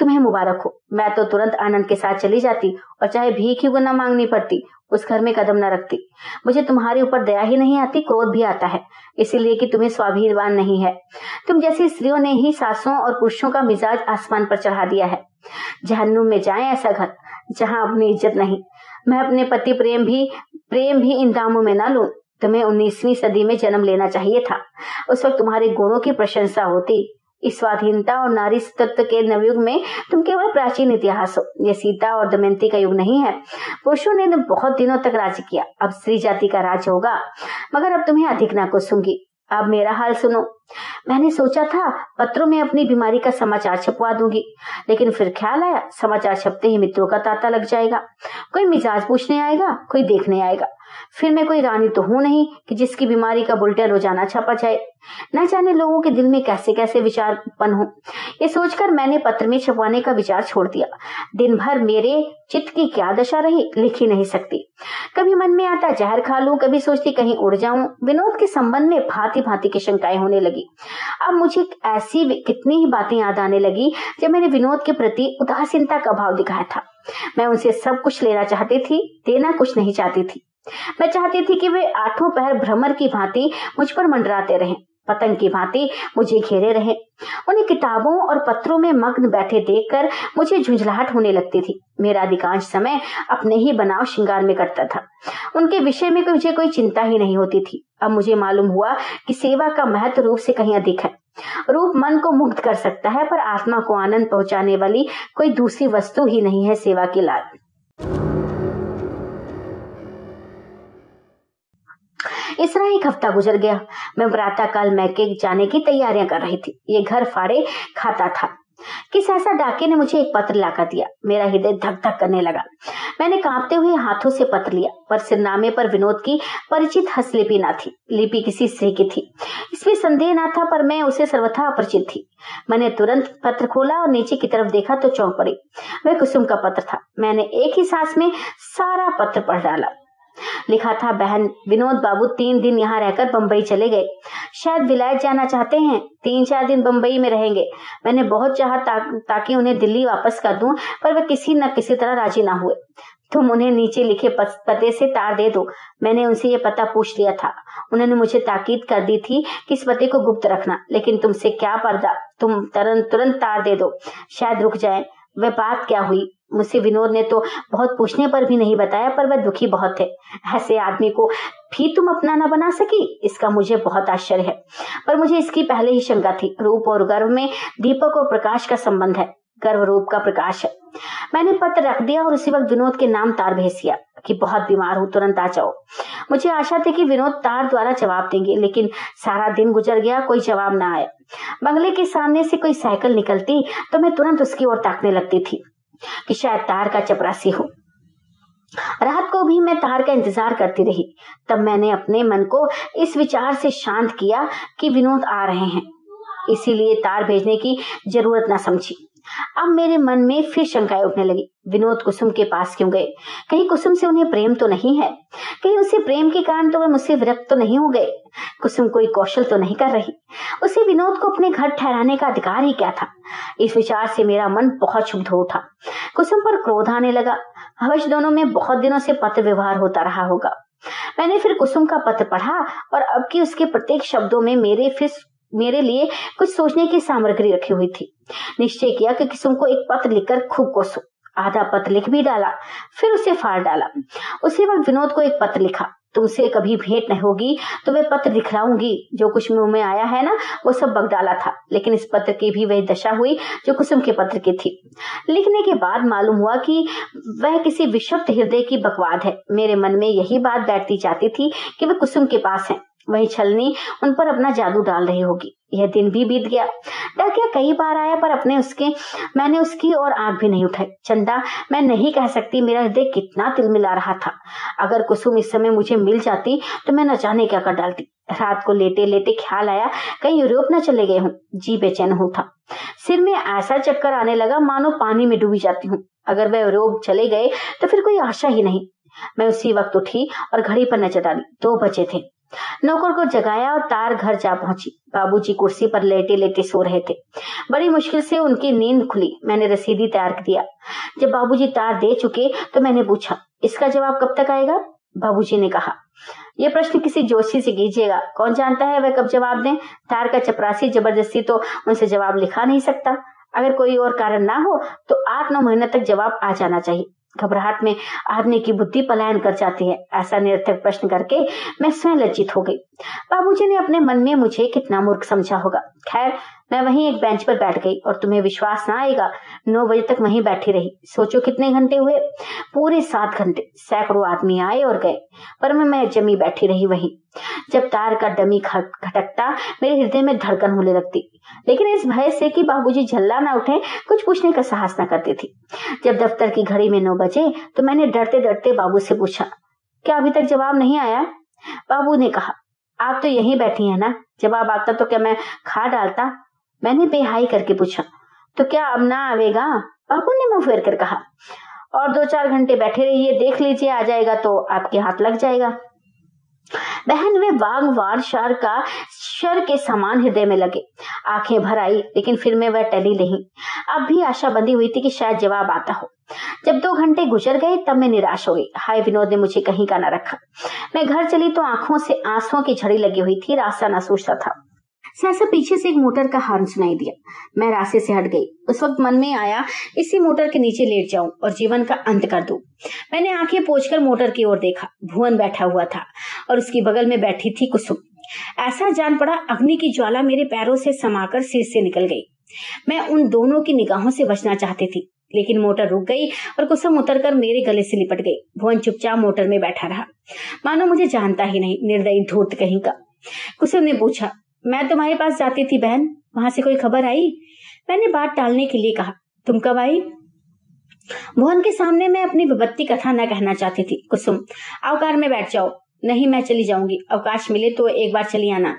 तुम्हें मुबारक हो। मैं तो तुरंत आनंद के साथ चली जाती, और चाहे भीख ही न मांगनी पड़ती उस घर में कदम न रखती। मुझे तुम्हारे ऊपर दया ही नहीं आती, क्रोध भी आता है, इसीलिए कि तुम्हें स्वाभिमान नहीं है। तुम जैसी स्त्रियों ने ही सासों और पुरुषों का मिजाज आसमान पर चढ़ा दिया है। जहन्नुम में जाए ऐसा घर, जहाँ अपनी इज़्ज़त नहीं। मैं अपने पति प्रेम भी प्रेम भी इन दामों में न लू। तुम्हें उन्नीसवीं सदी में जन्म लेना चाहिए था। उस वक्त तुम्हारे गुणों की प्रशंसा होती। इस स्वाधीनता और नारी तत्व के नवयुग में तुम केवल प्राचीन इतिहास हो ये सीता और दमयंती का युग नहीं है। पुरुषों ने बहुत दिनों तक राज्य किया, अब स्त्री जाति का राज होगा, मगर अब तुम्हें अधिक ना कुछ अब मेरा हाल सुनो। मैंने सोचा था, पत्रों में अपनी बीमारी का समाचार छपवा दूँगी, लेकिन फिर ख्याल आया, समाचार छपते ही मित्रों का तांता लग जाएगा। कोई मिजाज पूछने आएगा, कोई देखने आएगा। फिर मैं कोई रानी तो हूँ नहीं कि जिसकी बीमारी का बुलेटिन रोज़ाना छपा जाए। न जाने लोगों के दिल में कैसे कैसे विचार उत्पन्न हो। ये सोचकर मैंने पत्र में छपवाने का विचार छोड़ दिया। दिन भर मेरे चित्त की क्या दशा रही, लिख नहीं सकती। कभी मन में आता, जहर खा लू, कभी सोचती कहीं उड़ जाऊँ। विनोद के संबंध में भांति भांति की शंकाएँ होने लगी। अब मुझे ऐसी कितनी ही बातें याद आने लगी, जब मैंने विनोद के प्रति उदासीनता का भाव दिखाया था। मैं उनसे सब कुछ लेना चाहती थी, देना कुछ नहीं चाहती थी। मैं चाहती थी कि वे आठों पहर भ्रमर की भांति मुझ पर मंडराते रहें, पतंग की भांति मुझे घेरे रहे। उन्हें किताबों और पत्रों में मग्न बैठे देखकर मुझे झुंझलाहट होने लगती थी। मेरा अधिकांश समय अपने ही बनाव श्रृंगार में कटता था। उनके विषय में मुझे कोई चिंता ही नहीं होती थी। अब मुझे मालूम हुआ कि सेवा का महत्व रूप से कहीं अधिक है। रूप मन को मुक्त कर सकता है, पर आत्मा को आनंद पहुँचाने वाली कोई दूसरी वस्तु ही नहीं है सेवा की लाल इस तरह एक हफ़्ता गुजर गया। मैं प्रातः काल मैके जाने की तैयारियाँ कर रही थी। ये घर फाड़े खाता था। कि सहसा डाके ने मुझे एक पत्र लाकर दिया। मेरा हृदय धक धक करने लगा। मैंने कांपते हुए हाथों से पत्र लिया, पर सिरनामे पर विनोद की परिचित हस्तलिपि ना थी। लिपि किसी स्त्री की थी। इसमें संदेह ना था, पर मैं उसे सर्वथा अपरिचित थी। मैंने तुरंत पत्र खोला और नीचे की तरफ़ देखा तो चौंक पड़ी। वह कुसुम का पत्र था। मैंने एक ही सांस में सारा पत्र पढ़ डाला। लिखा था बहन विनोद बाबू तीन दिन यहाँ रहकर बम्बई चले गए। शायद विलायत जाना चाहते हैं। तीन चार दिन बम्बई में रहेंगे। मैंने बहुत चाहा ता, ताकि उन्हें दिल्ली वापस कर दूँ पर वे किसी न किसी तरह राज़ी ना हुए। तुम उन्हें नीचे लिखे पते से तार दे दो। मैंने उनसे ये पता पूछ लिया था। उन्होंने मुझे ताकीद कर दी थी कि इस पते को गुप्त रखना लेकिन तुमसे क्या पर्दा? तुम तुरंत तुरंत तार दे दो। शायद रुक जाए। वह बात क्या हुई? मुझसे विनोद ने तो बहुत पूछने पर भी नहीं बताया, पर वह दुखी बहुत थे। ऐसे आदमी को भी तुम अपना ना बना सकी? इसका मुझे बहुत आश्चर्य है। पर मुझे इसकी पहले ही शंका थी। रूप और गर्व में दीपक और प्रकाश का संबंध है। गर्व रूप का प्रकाश है। मैंने पत्र रख दिया और उसी वक्त विनोद के नाम तार भेज दिया कि बहुत बीमार हूँ, तुरंत आ जाओ। मुझे आशा थी कि विनोद तार द्वारा जवाब देंगे, लेकिन सारा दिन गुजर गया, कोई जवाब ना आया। बंगले के सामने से कोई साइकिल निकलती तो मैं तुरंत उसकी ओर ताकने लगती थी कि शायद तार का चपरासी हो। रात को भी मैं तार का इंतज़ार करती रही, तब मैंने अपने मन को इस विचार से शांत किया कि विनोद आ रहे हैं, इसीलिए तार भेजने की ज़रूरत ना समझी। अब मेरे मन में फिर शंकाएँ उठने लगी। विनोद कुसुम के पास क्यों गए? कहीं कुसुम से उन्हें प्रेम तो नहीं है? कहीं उसे प्रेम के कारण तो वे मुझसे विरक्त तो नहीं हो गए? कुसुम कोई कौशल तो नहीं कर रही। उसे विनोद को अपने घर ठहराने का अधिकार ही क्या था? इस विचार से मेरा मन बहुत क्षुब्ध उठा। कुसुम पर क्रोध आने लगा। अवश्य दोनों में बहुत दिनों से पत्र व्यवहार होता रहा होगा। मैंने फिर कुसुम का पत्र पढ़ा और अब की उसके प्रत्येक शब्दों में मेरे फिर मेरे लिए कुछ सोचने की सामग्री रखी हुई थी। निश्चय किया कि किसुम को एक पत्र लिखकर खूब कोसो। आधा पत्र लिख भी डाला, फिर उसे फाड़ डाला। उसी वक्त विनोद को एक पत्र लिखा। तुमसे कभी भेंट नहीं होगी तो वह पत्र दिखलाऊँगी। जो कुछ मुँह में आया है ना, वो सब बग डाला था। लेकिन इस पत्र की भी वही दशा हुई, जो कुसुम के पत्र की थी। लिखने के बाद मालूम हुआ कि वह किसी विषुप्त हृदय की बकवाद है। मेरे मन में यही बात बैठती जाती थी कि वह कुसुम के पास है। वही छलनी उन पर अपना जादू डाल रही होगी। यह दिन भी बीत गया। डाकिया कई बार आया, पर अपने उसके, मैंने उसकी और आँख भी नहीं उठाई। चंदा, मैं नहीं कह सकती मेरा हृदय कितना तिल मिला रहा था। अगर कुसुम इस समय मुझे मिल जाती तो मैं न जाने क्या कर डालती। रात को लेटे लेटे ख्याल आया, कहीं यूरोप न चले गए हूँ। जी बेचैन हूँ था। सिर में ऐसा चक्कर आने लगा, मानो पानी में डूबी जाती हूँ। अगर वह यूरोप चले गए तो फिर कोई आशा ही नहीं। मैं उसी वक्त उठी और घड़ी पर नज़र डाली। दो बजे थे। नौकर को जगाया और तार घर जा पहुँची। बाबूजी कुर्सी पर लेटे लेटे सो रहे थे। बड़ी मुश्किल से उनकी नींद खुली। मैंने रसीदी तैयार दिया जब बाबूजी तार दे चुके तो मैंने पूछा, इसका जवाब कब तक आएगा? बाबूजी ने कहा यह प्रश्न किसी जोशी से कीजिएगा। कौन जानता है वह कब जवाब दें? तार का चपरासी ज़बरदस्ती तो उनसे जवाब लिखा नहीं सकता। अगर कोई और कारण ना हो तो आठ नौ महीने तक जवाब आ जाना चाहिए। घबराहट में आदमी की बुद्धि पलायन कर जाती है, ऐसा निरर्थक प्रश्न करके मैं स्वयं लज्जित हो गई। बाबूजी ने अपने मन में मुझे कितना मूर्ख समझा होगा। खैर मैं वहीं एक बेंच पर बैठ गई और तुम्हें विश्वास ना आएगा, नौ बजे तक वहीं बैठी रही। सोचो कितने घंटे हुए? पूरे सात घंटे। सैकड़ों आदमी आए और गए, पर मैं मैं जमी बैठी रही वहीं। जब तार का डमी खटकता, मेरे हृदय में धड़कन होने लगती। लेकिन इस भय से कि बाबूजी झल्ला ना उठे, कुछ पूछने का साहस ना करती थी। जब दफ्तर की घड़ी में नौ बजे तो मैंने डरते डरते बाबू से पूछा, क्या अभी तक जवाब नहीं आया? बाबू ने कहा, आप तो यहीं बैठी हैं ना? जवाब आता तो क्या मैं खा डालता? मैंने बेहाई करके पूछा तो क्या अब ना आवेगा? बाबू ने मुँह फेर कर कहा, और दो चार घंटे बैठे रहिए, देख लीजिए, आ जाएगा तो आपके हाथ लग जाएगा। बहन, वे वाग वार शर का शर के समान हृदय में लगे। आँखें भर आई, लेकिन फिर में वह टली नहीं। अब भी आशा बंधी हुई थी कि शायद जवाब आता हो। जब दो घंटे गुजर गए, तब मैं निराश हो गई। हाय, विनोद ने मुझे कहीं का न रखा। मैं घर चली तो आँखों से आंसुओं की झड़ी लगी हुई थी, रास्ता न सोचता था। सहसा पीछे से एक मोटर का हॉर्न सुनाई दिया। मैं रास्ते से हट गई। उस वक्त मन में आया, इसी मोटर के नीचे लेट जाऊँ और जीवन का अंत कर दूँ। मैंने आँखें पोछकर मोटर की ओर देखा। भुवन बैठा हुआ था और उसकी बगल में बैठी थी कुसुम। ऐसा जान पड़ा, अग्नि की ज्वाला मेरे पैरों से समाकर सिर से निकल गई। मैं उन दोनों की निगाहों से बचना चाहती थी, लेकिन मोटर रुक गई और कुसुम उतरकर मेरे गले से लिपट गई। भुवन चुपचाप मोटर में बैठा रहा। मानो मुझे जानता ही नहीं, निर्दयी धूर्त कहीं का। कुसुम ने पूछा मैं तुम्हारे पास जाती थी, बहन। वहाँ से कोई खबर आई? मैंने बात टालने के लिए कहा, तुम कब आई? मोहन के सामने मैं अपनी विपत्ति कथा न कहना चाहती थी। कुसुम अवकार में बैठ जाओ, नहीं मैं चली जाऊँगी। अवकाश मिले तो एक बार चली आना।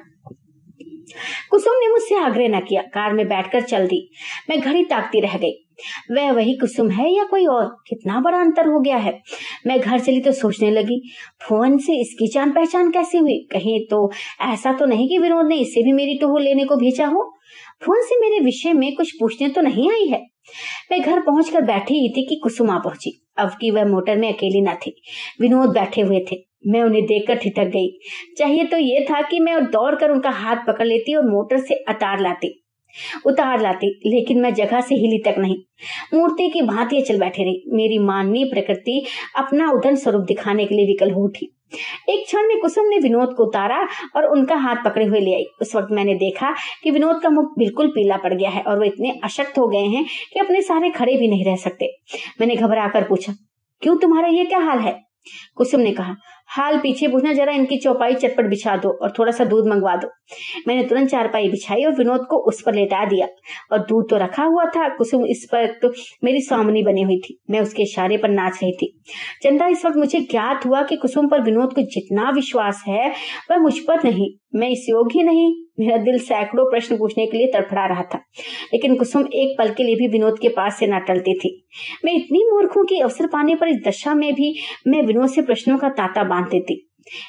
कुसुम ने मुझसे आग्रह न किया। कार में बैठकर चल दी। मैं घड़ी ताकती रह गई। वह वही कुसुम है या कोई और? कितना बड़ा अंतर हो गया है। मैं घर चली तो सोचने लगी, फ़ोन से इसकी जान पहचान कैसे हुई? कहीं तो ऐसा तो नहीं कि विनोद ने इसे भी मेरी टोह लेने को भेजा हो। फ़ोन से मेरे विषय में कुछ पूछने तो नहीं आई है। मैं घर पहुंचकर बैठी ही थी कि कुसुम आ पहुँची। अब की वह मोटर में अकेली न थी। विनोद बैठे हुए थे। मैं उन्हें देखकर ठिठक गई। चाहिए तो ये था कि मैं दौड़ कर उनका हाथ पकड़ लेती और मोटर से अतार लाती, उतार लाती, लेकिन मैं जगह से हिली तक नहीं। मूर्ति की भांति चल बैठे रही। मेरी माननीय प्रकृति अपना उदन स्वरूप दिखाने के लिए विकल हो उठी। एक क्षण में कुसुम ने विनोद को उतारा और उनका हाथ पकड़े हुए ले आई। उस वक्त मैंने देखा कि विनोद का मुख बिल्कुल पीला पड़ गया है और वो इतने अशक्त हो गए हैं कि अपने सारे खड़े भी नहीं रह सकते। मैंने घबरा कर पूछा, क्यों तुम्हारा ये क्या हाल है? कुसुम ने कहा हाल पीछे पूछना जरा इनकी चौपाई चटपट बिछा दो और थोड़ा सा दूध मंगवा दो। मैंने तुरंत चारपाई बिछाई और विनोद को उस पर लेटा दिया। और दूध तो रखा हुआ था, कुसुम इस पर तो मेरी स्वामनी बनी हुई थी। मैं उसके इशारे पर नाच रही थी। चंदा, इस वक्त मुझे ज्ञात हुआ कि कुसुम पर विनोद को जितना विश्वास है, वह मुझ पर नहीं, मैं इस योग ही नहीं। मेरा दिल सैकड़ों प्रश्न पूछने के लिए तड़फड़ा रहा था। लेकिन कुसुम एक पल के लिए भी विनोद के पास से न टलती थी। मैं इतनी मूर्ख हूँ कि अवसर पाने पर इस दशा में भी मैं विनोद से प्रश्नों का तांता बाँध देती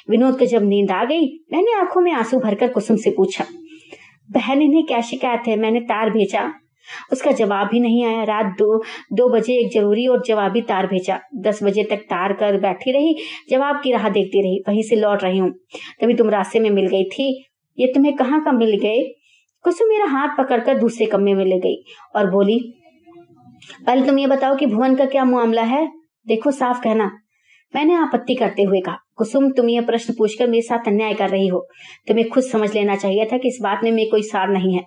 विनोद को जब नींद आ गई, मैंने आँखों में आँसू भरकर कुसुम से पूछा, बहन, इन्हें क्या शिकायत है? मैंने तार भेजा। उसका जवाब भी नहीं आया। रात दो दो बजे एक ज़रूरी और जवाबी तार भेजा। दस बजे तक तार कर बैठी रही, जवाब की राह देखती रही, वहीं से लौट रही हूँ। तभी तुम रास्ते में मिल गई थी। ये तुम्हें कहाँ का मिल गए? कुसुम मेरा हाथ पकड़कर दूसरे कमरे में ले गई और बोली पहले तुम ये बताओ कि भुवन का क्या मामला है? देखो, साफ़ कहना। मैंने आपत्ति करते हुए कहा, कुसुम, तुम यह प्रश्न पूछकर मेरे साथ अन्याय कर रही हो। तुम्हें खुद समझ लेना चाहिए था कि इस बात में कोई सार नहीं है।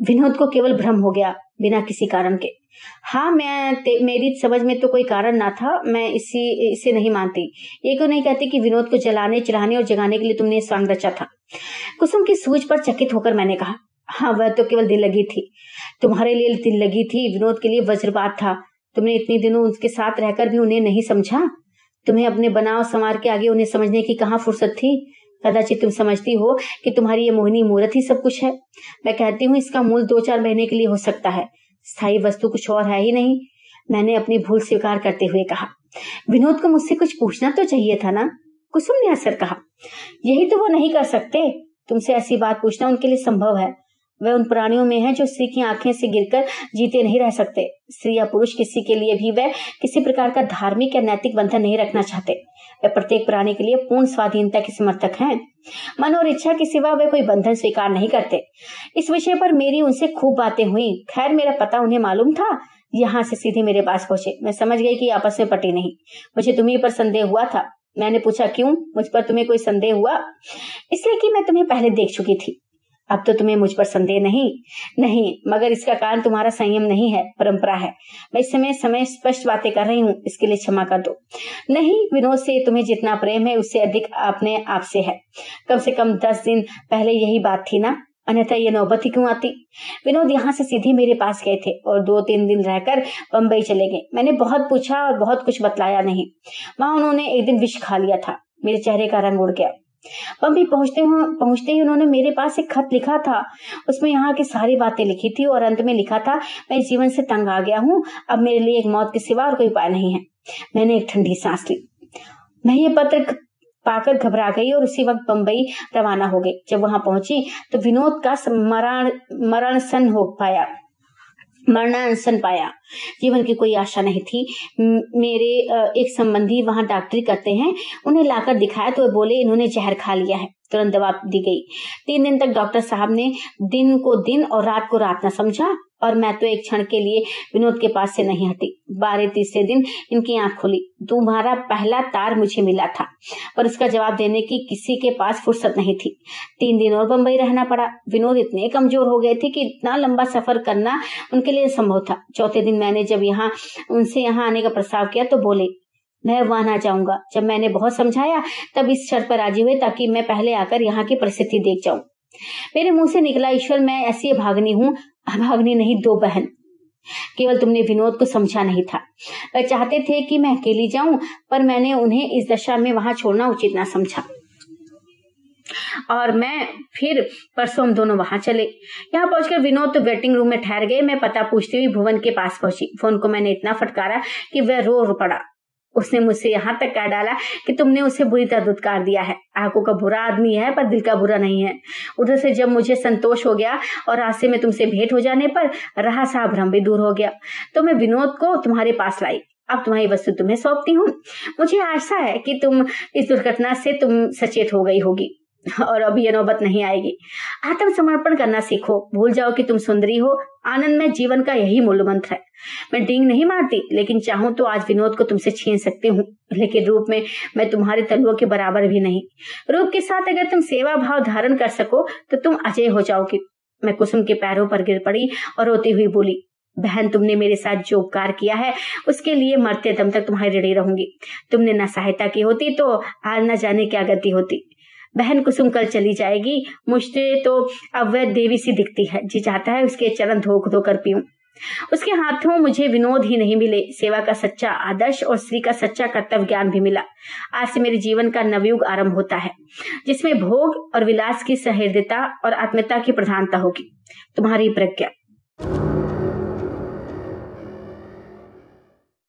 विनोद को केवल भ्रम हो गया बिना किसी कारण के। हाँ मैं मेरी समझ में तो कोई कारण ना था, मैं इसी, इसे नहीं मानती। ये क्यों नहीं कहती कि विनोद को जलाने चढ़ाने और जगाने के लिए तुमने स्वांग रचा था? कुसुम की सूझ पर चकित होकर मैंने कहा हाँ वह तो केवल दिल लगी थी। तुम्हारे लिए दिल लगी थी, विनोद के लिए वज्रपात था। तुमने इतने दिनों उनके साथ रहकर भी उन्हें नहीं समझा? तुम्हें अपने बनाव संवार के आगे उन्हें समझने की कहाँ फुर्सत थी? कदाचित तुम समझती हो कि तुम्हारी ये मोहिनी मूर्त ही सब कुछ है। मैं कहती हूँ, इसका मूल दो चार महीने के लिए हो सकता है। स्थायी वस्तु कुछ और है ही नहीं। मैंने अपनी भूल स्वीकार करते हुए कहा। विनोद को मुझसे कुछ पूछना तो चाहिए था ना? कुसुम ने असर कहा। यही तो वो नहीं कर सकते। तुमसे ऐसी बात पूछना उनके लिए संभव है। वह उन प्राणियों में है जो स्त्री की आँखें से गिरकर जीते नहीं रह सकते। स्त्री या पुरुष किसी के लिए भी वह किसी प्रकार का धार्मिक या नैतिक बंधन नहीं रखना चाहते। वे प्रत्येक प्राणी के लिए पूर्ण स्वाधीनता के समर्थक हैं। मन और इच्छा के सिवा वे कोई बंधन स्वीकार नहीं करते। इस विषय पर मेरी उनसे खूब बातें हुई। खैर, मेरा पता उन्हें मालूम था। यहाँ से सीधे मेरे पास पहुँचे। मैं समझ गई कि आपस में पटी नहीं। मुझे तुम्हें पर संदेह हुआ था। मैंने पूछा, क्यों? मुझ पर तुम्हें कोई संदेह हुआ? इसलिए कि मैं तुम्हें पहले देख चुकी थी। अब तो तुम्हें मुझ पर संदेह नहीं। नहीं, मगर इसका कारण तुम्हारा संयम नहीं है, परंपरा है। मैं इस समय समय स्पष्ट बातें कर रही हूँ, इसके लिए क्षमा कर दो। नहीं, विनोद से तुम्हें जितना प्रेम है, उससे अधिक अपने आप से है। कम से कम दस दिन पहले यही बात थी ना? अन्यथा ये नौबत ही क्यों आती? विनोद यहाँ से सीधे मेरे पास गए थे और दो तीन दिन रहकर बम्बई चले गए। मैंने बहुत पूछा और बहुत कुछ बतलाया नहीं। वहाँ उन्होंने एक दिन विष खा लिया था। मेरे चेहरे का रंग उड़ गया। बम्बई पहुँचते पहुँचते ही उन्होंने मेरे पास एक खत लिखा था। उसमें यहाँ की सारी बातें लिखी थी और अंत में लिखा था, मैं जीवन से तंग आ गया हूँ, अब मेरे लिए एक मौत के सिवा और कोई उपाय नहीं है। मैंने एक ठंडी सांस ली। मैं ये पत्र पाकर घबरा गई और उसी वक्त बम्बई रवाना हो गई। जब वहाँ पहुँची तो विनोद का मरण मरण सन हो पाया। मरणानसन पाया। जीवन की कोई आशा नहीं थी। मेरे एक संबंधी वहाँ डॉक्टरी करते हैं। उन्हें लाकर दिखाया तो वे बोले, इन्होंने जहर खा लिया है। तुरंत दवा दी गई। तीन दिन तक डॉक्टर साहब ने दिन को दिन और रात को रात ना समझा। और मैं तो एक क्षण के लिए विनोद के पास से नहीं हटी। बारह तीसरे दिन इनकी आँख खुली। तुम्हारा पहला तार मुझे मिला था, पर उसका जवाब देने की किसी के पास फुर्सत नहीं थी। तीन दिन और बंबई रहना पड़ा। विनोद इतने कमज़ोर हो गए थे कि इतना लंबा सफ़र करना उनके लिए संभव था। चौथे दिन मैंने जब यहाँ, उनसे यहाँ आने का प्रस्ताव किया तो बोले, मैं वहाँ ना जाऊँगा। जब मैंने बहुत समझाया, तब इस शर्त पर राज़ी हुए ताकि मैं पहले आकर यहाँ की परिस्थिति देख जाऊँ। मेरे मुँह से निकला, ईश्वर, मैं ऐसी भागनी हूँ। भागनी नहीं, दो बहन। केवल तुमने विनोद को समझा नहीं था। वह चाहते थे कि मैं अकेली जाऊँ, पर मैंने उन्हें इस दशा में वहाँ छोड़ना उचित ना समझा। और मैं फिर परसों हम दोनों वहाँ चले। यहाँ पहुंचकर विनोद तो वेटिंग रूम में ठहर गए। मैं पता पूछती हुई भुवन के पास पहुँची। फ़ोन को मैंने इतना फटकारा कि वह रो पड़ा। उसने मुझसे यहाँ तक कह डाला कि तुमने उसे बुरी तरह दुदकार दिया है। आँखों का बुरा आदमी है, पर दिल का बुरा नहीं है। उधर से जब मुझे संतोष हो गया और रास्ते में तुमसे भेंट हो जाने पर रहा सा भ्रम भी दूर हो गया। तो मैं विनोद को तुम्हारे पास लाई। अब तुम्हारी वस्तु तुम्हें सौंपती हूँ। मुझे आशा है कि तुम इस दुर्घटना से तुम सचेत हो गई होगी। और अभी यह नौबत नहीं आएगी। आत्मसमर्पण करना सीखो। भूल जाओ कि तुम सुंदरी हो। आनंद में जीवन का यही मूल मंत्र है। मैं डींग नहीं मारती, लेकिन चाहूँ तो आज विनोद को तुमसे छीन सकती हूँ, लेकिन रूप में मैं तुम्हारे तलुओं के बराबर भी नहीं। रूप के साथ अगर तुम सेवा भाव धारण कर सको तो तुम अजय हो जाओगी। मैं कुसुम के पैरों पर गिर पड़ी और रोती हुई बोली, बहन, तुमने मेरे साथ जो उपकार किया है, उसके लिए मरते दम तक तुम्हारी ऋणी रहूँगी। तुमने न सहायता की होती तो आज न जाने क्या गति होती। बहन कुसुम कल चली जाएगी। मुझे तो अवैध देवी सी दिखती है। जी चाहता है उसके चरण धो धो कर पीऊं। उसके हाथों मुझे विनोद ही नहीं मिले। सेवा का सच्चा आदर्श और स्त्री का सच्चा कर्तव्य ज्ञान भी मिला। आज से मेरे जीवन का नवयुग आरंभ होता है, जिसमें भोग और विलास की सहृदयता और आत्मता की प्रधानता होगी। तुम्हारी प्रज्ञा।